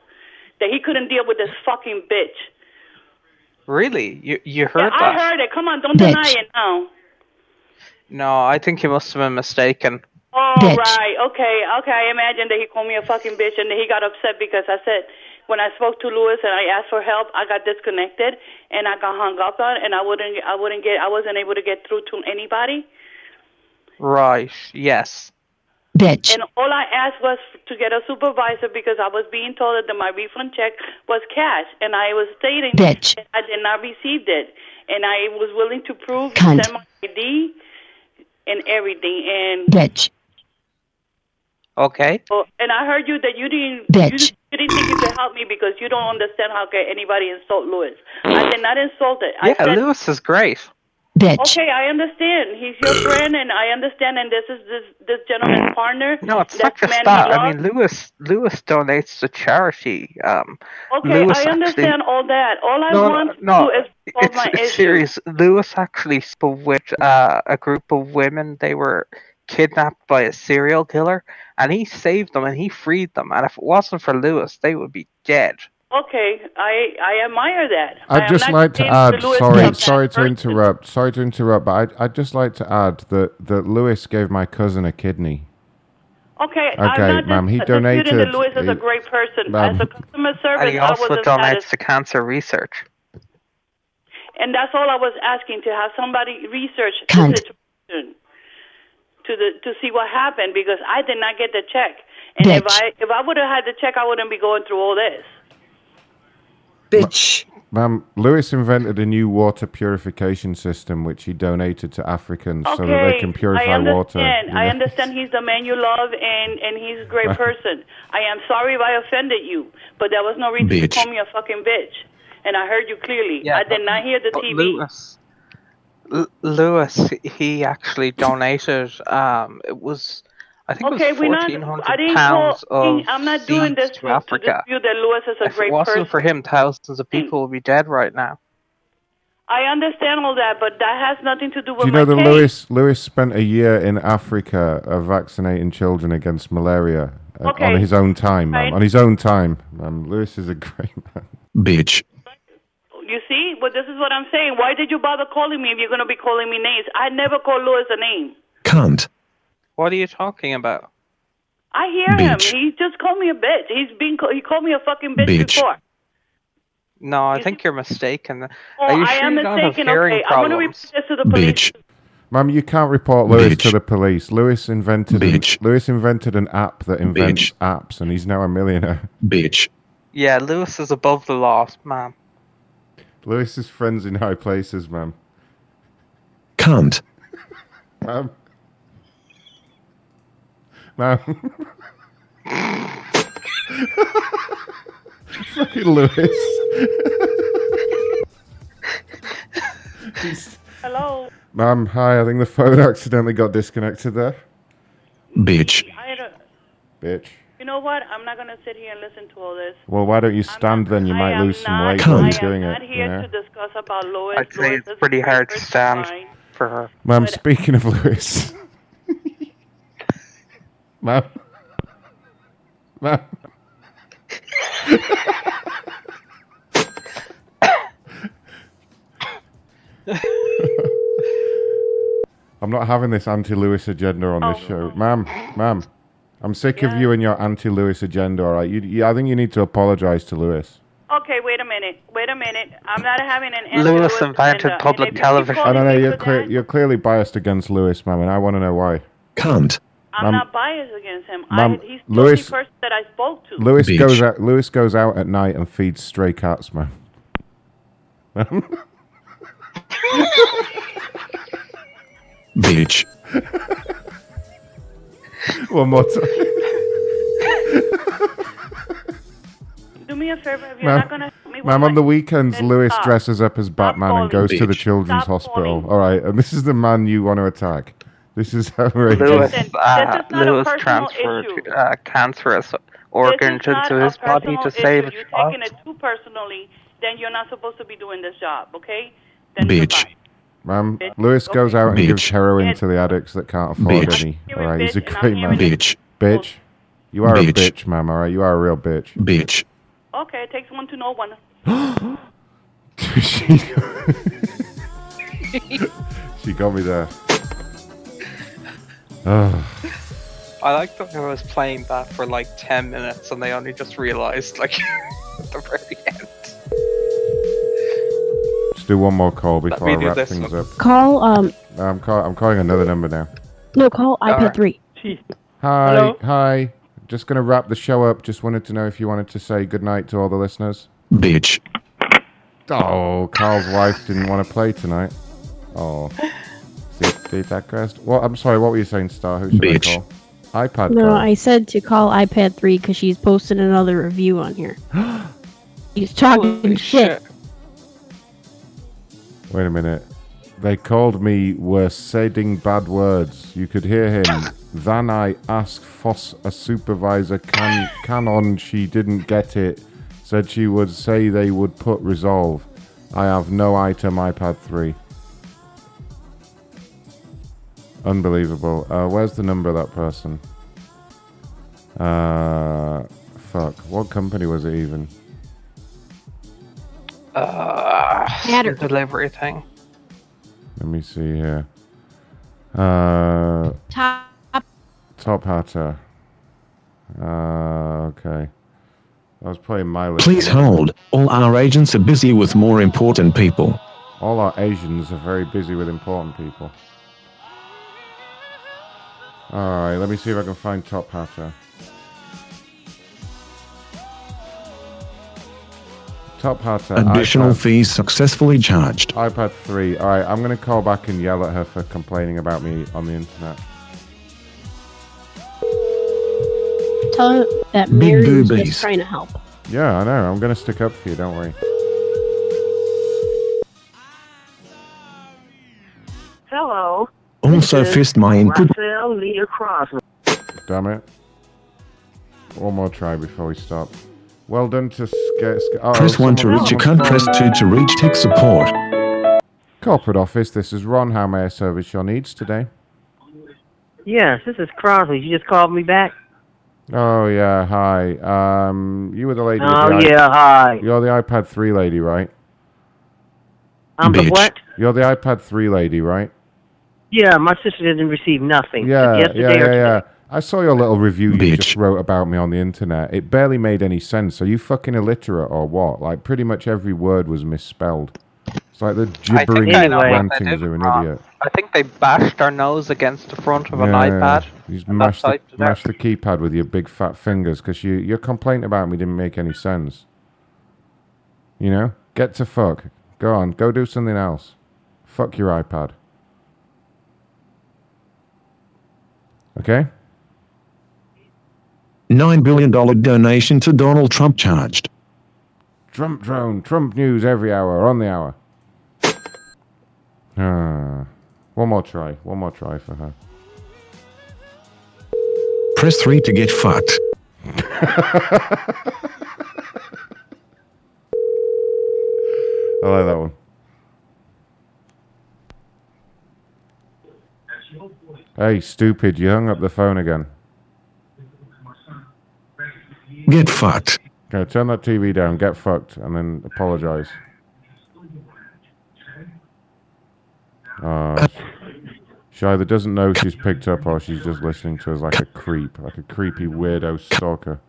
That he couldn't deal with this fucking bitch. Really? You you heard yeah, that? I heard it. Come on, don't deny it now. No, I think you must have been mistaken. All Bitch. right, okay, okay. I imagine that he called me a fucking bitch, and then he got upset because I said when I spoke to Lewis and I asked for help, I got disconnected and I got hung up on, and I wouldn't, I wouldn't get, I wasn't able to get through to anybody. Right. Yes. Bitch. And all I asked was to get a supervisor because I was being told that my refund check was cash, and I was stating Bitch. that I did not receive it, and I was willing to prove Cunt. send my ID and everything, and Bitch. Okay. Oh, and I heard you that you didn't Bitch. You, you didn't think you could help me because you don't understand how can anybody insult Lewis. I did not insult it. I Yeah, said, Lewis is great. Bitch. okay, I understand. He's your friend, and I understand. And this is this this gentleman's partner. No, it's not That's the just man that. I mean, Lewis Lewis donates to charity. Um, Okay, Lewis I actually- understand all that. All I no, want no, to do is solve it's, my it's issue. serious. Lewis actually spoke with uh, a group of women. They were kidnapped by a serial killer, and he saved them and he freed them. And if it wasn't for Lewis, they would be dead. Okay, I I admire that. I I'd am just like to add. that Lewis Sorry, sorry to person. interrupt. Sorry to interrupt, but I'd, I'd just like to add that that Lewis gave my cousin a kidney. Okay, Okay, I'm not ma'am, he dis- disputing that donated- Lewis is a he- great person. ma'am. As a customer And service, he I also wasn't donates to cancer research. And that's all I was asking to have somebody research Cunt. the situation to the to see what happened because I did not get the check. And if I if I would have had the check, I wouldn't be going through all this. Bitch. Ma'am, Lewis invented a new water purification system which he donated to Africans so that they can purify I water. understand. you I understand he's the man you love, and and he's a great person. I am sorry if I offended you, but there was no reason Bitch. to call me a fucking bitch, and I heard you clearly. Yeah, I did but- not hear the TV. Lewis, L- Lewis, he actually donated. Um, it was, I think Okay, it was we're not. fourteen I didn't pounds call. of I'm not doing this seeds to to, to Africa. that Lewis is a If it wasn't person. for him, thousands of people would be dead right now. I understand all that, but that has nothing to do with Do you know my that case. Lewis Lewis spent a year in Africa uh, vaccinating children against malaria uh, Okay. on his own time. Right. On his own time, ma'am. Lewis is a great man. Bitch. You see, well, this is what I'm saying. Why did you bother calling me if you're going to be calling me names? I never call Lewis a name. Cunt. What are you talking about? I hear Bitch. him. He just called me a bitch. He's been he called me a fucking bitch, Bitch. before. No, I think you're mistaken. Oh, are you I sure am you mistaken. hearing Okay, I'm going to problems? report this to the police. Beach. Ma'am, you can't report Lewis to the police. Lewis invented an, Lewis invented an app that invents apps, and he's now a millionaire. Bitch. Yeah, Lewis is above the law, ma'am. Lewis is friends in high places, ma'am. Cunt. Ma'am. Ma'am. Fucking Lewis. Hello. Ma'am, hi. I think the phone accidentally got disconnected there. Bitch. Bitch. you know what? I'm not going to sit here and listen to all this. Well, why don't you stand then? You might lose some weight I while am you're doing not it. You here know? to discuss about Lois. I'd say Lois it's is pretty hard to stand mine. for her. Ma'am, speaking of Lewis. Ma'am. Ma'am. I'm not having this anti-Lewis agenda on this oh, show, ma'am. Ma'am, I'm sick of you and your anti-Lewis agenda. All right, you, you, I think you need to apologize to Lewis. Okay, wait a minute. Wait a minute. I'm not having an answer. Lewis to invented agenda. public And if you keep television. I don't know. You're for clear, you're clearly biased against Lewis, ma'am, and I want to know why. Cunt. I'm Ma'am- not biased against him. Ma'am, I, he's the Lewis- only person that I spoke to. Lewis Bitch. goes out. Lewis goes out at night and feeds stray cats, man. Bitch. One more time. Do me a favor. If you're Ma'am, not going to help me ma'am, on the weekends, then Lewis stop. dresses up as Batman and calling. goes to the children's Stop hospital. All right, and this is the man you want to attack. This is outrageous. Lewis, Listen, uh, this is not Lewis transferred issue. uh, cancerous This organs into his body personal to save a issue. You're child. taking it too personally. Then you're not supposed to be doing this job, okay? Then Bitch. Ma'am, Bitch. Lewis goes out and Bitch. gives heroin to the addicts that can't afford Bitch. any. All right, he's a bitch, and I'm great man. Bitch. Bitch, you are a Bitch. bitch, ma'am. All right, you are a real bitch. Bitch. Okay, it takes one to know one. she, she got me there. Ugh. I like that I was playing that for like 10 minutes and they only just realized, like, at the very end. Let's do one more call before I me do wrap this things one. up. Call um No, I'm, call- I'm calling another number now. no call iPad Alright. three. Hi, Hello? hi. Just gonna wrap the show up. Just wanted to know if you wanted to say goodnight to all the listeners. Bitch. Oh, Carl's wife didn't want to play tonight. Oh, see, see that, Crest? Well, I'm sorry. What were you saying, Star? Who should Bitch. I call? iPad. No, call. I said to call iPad three because she's posting another review on here. He's talking Holy shit. Wait a minute. They called me were saying bad words. You could hear him. then I asked Foss a supervisor can canon she didn't get it. Said she would say they would put resolve. I have no item iPad 3. Unbelievable. Uh, where's the number of that person? Uh, fuck. What company was it even? Uh, Matter. the delivery thing. Let me see here. Uh, Top. Tophatter. Uh, okay. I was playing my list. Please hold. All our agents are busy with more important people. All our Asians are very busy with important people. Alright, let me see if I can find Tophatter. Top Hatter. Additional iPad, fees successfully charged. iPad 3. All right, I'm going to call back and yell at her for complaining about me on the internet. Tell her that Big Mary's boobies. just trying to help. Yeah, I know. I'm going to stick up for you. Don't worry. Hello. Also This is fist my input. Raphael Leah Damn it. One more try before we stop. Well done to Sca- Sca- oh, Press 1 to someone- reach a cunt. Press 2 to reach tech support. Corporate office, this is Ron. How may I service your needs today? Yes, this is Crosby. You just called me back. Oh, yeah, hi. Um, you were the lady. with Oh, the i- yeah, hi. You're the iPad 3 lady, right? I'm the what? You're the iPad 3 lady, right? Yeah, my sister didn't receive nothing. Yeah, Yesterday yeah, yeah, today. yeah. I saw your little review you just wrote about me on the internet. It barely made any sense. Are you fucking illiterate or what? Like, pretty much every word was misspelled. It's like the gibbering think I know they rantings did of an wrong. idiot. I think they bashed their nose against the front of an Yeah, iPad. You just and mash that the, typed it mash the keypad with your big fat fingers because you, your complaint about me didn't make any sense. You know? Get to fuck. Go on. Go do something else. Fuck your iPad. Okay? $9 billion donation to Donald Trump charged. Trump drone. Trump news every hour. On the hour. Ah. One more try. One more try for her. Press 3 to get fucked. I like that one. Hey, stupid, you hung up the phone again. Get fucked. Okay, turn that TV down, get fucked, and then apologize. Uh, she either doesn't know she's picked up or she's just listening to us like a creep, like a creepy weirdo stalker.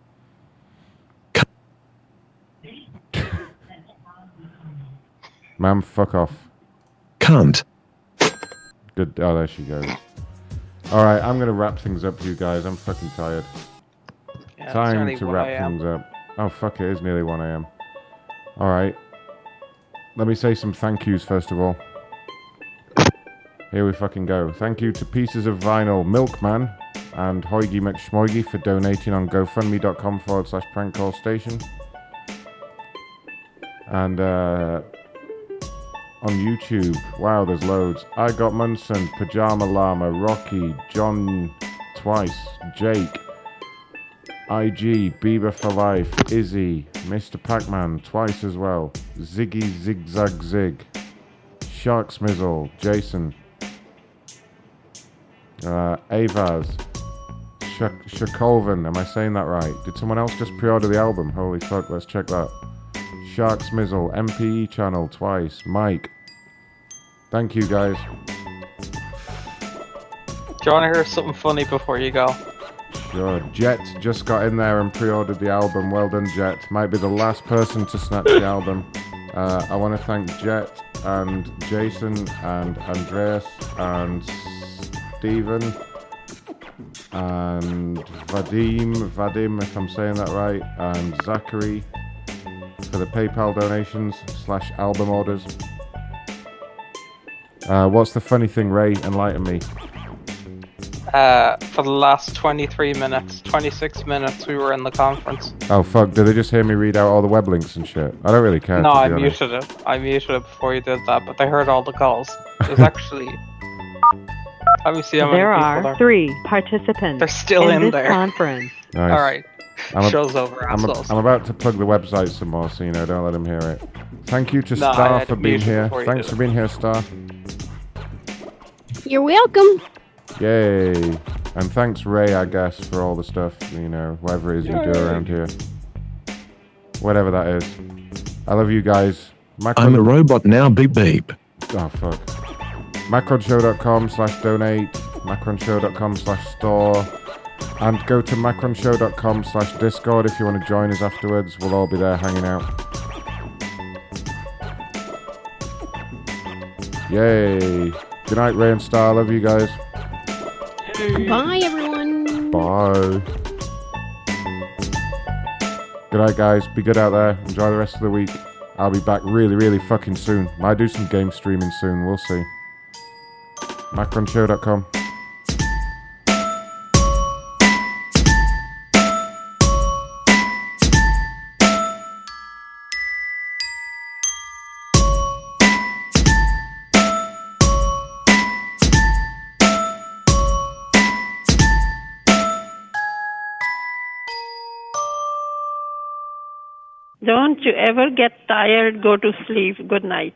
Ma'am, fuck off. Cunt. Good. Oh, there she goes. All right, I'm gonna wrap things up, for you guys. I'm fucking tired. Yeah, Time to wrap things up. Oh fuck! It is nearly 1 a.m. All right. Let me say some thank yous first of all. Here we fucking go. Thank you to Pieces of Vinyl, Milkman, and Hoigy McSmoigy for donating on GoFundMe.com forward slash prank call station. And uh, on YouTube, wow, there's loads. I got Munson, Pajama Llama, Rocky, John twice, Jake, IG, Bieber for Life, Izzy, Mr. Pac-Man twice as well, Ziggy Zigzag Zig, Shark Smizzle, Jason, uh, Avaz, Shak- Shakolvin, am I saying that right? Did someone else just pre-order the album? Holy fuck, let's check that. Shark Smizzle, MPE channel twice, Mike. Thank you guys. Do you want to hear something funny before you go? Sure. Jet just got in there and pre-ordered the album. Well done, Jet. Might be the last person to snatch the album. Uh, I want to thank Jet and Jason and Andreas and Stephen and Vadim, Vadim, if I'm saying that right, and Zachary for the PayPal donations slash album orders. Uh, what's the funny thing, Ray? Enlighten me. Uh, for the last 23 minutes, 26 minutes, we were in the conference. Oh fuck! Did they just hear me read out all the web links and shit? I don't really care. no, I honest. muted it. I muted it before you did that, but they heard all the calls. There's actually. Let me see how many There people are there. three participants They're still in this there. conference. Nice. All right. I'm a- Show's over, I'm, a- assholes. I'm about to plug the website some more, so you know, don't let them hear it. Thank you to No, Star for to being here. Thanks for it. being here, Star. You're welcome. Yay! And thanks, Ray, I guess, for all the stuff. You know, whatever it is you do around here. Whatever that is. I love you guys. Macron- I'm a robot now, beep beep. Oh fuck. Macronshow.com slash donate, macronshow.com slash store, and go to macronshow.com slash discord if you want to join us afterwards. We'll all be there hanging out. Yay. Good night, Ray and Star. Love you guys. Bye, everyone. Bye. Good night, guys. Be good out there. Enjoy the rest of the week. I'll be back really, really fucking soon. Might do some game streaming soon. We'll see. Macronshow.com. you ever get tired, go to sleep. Good night.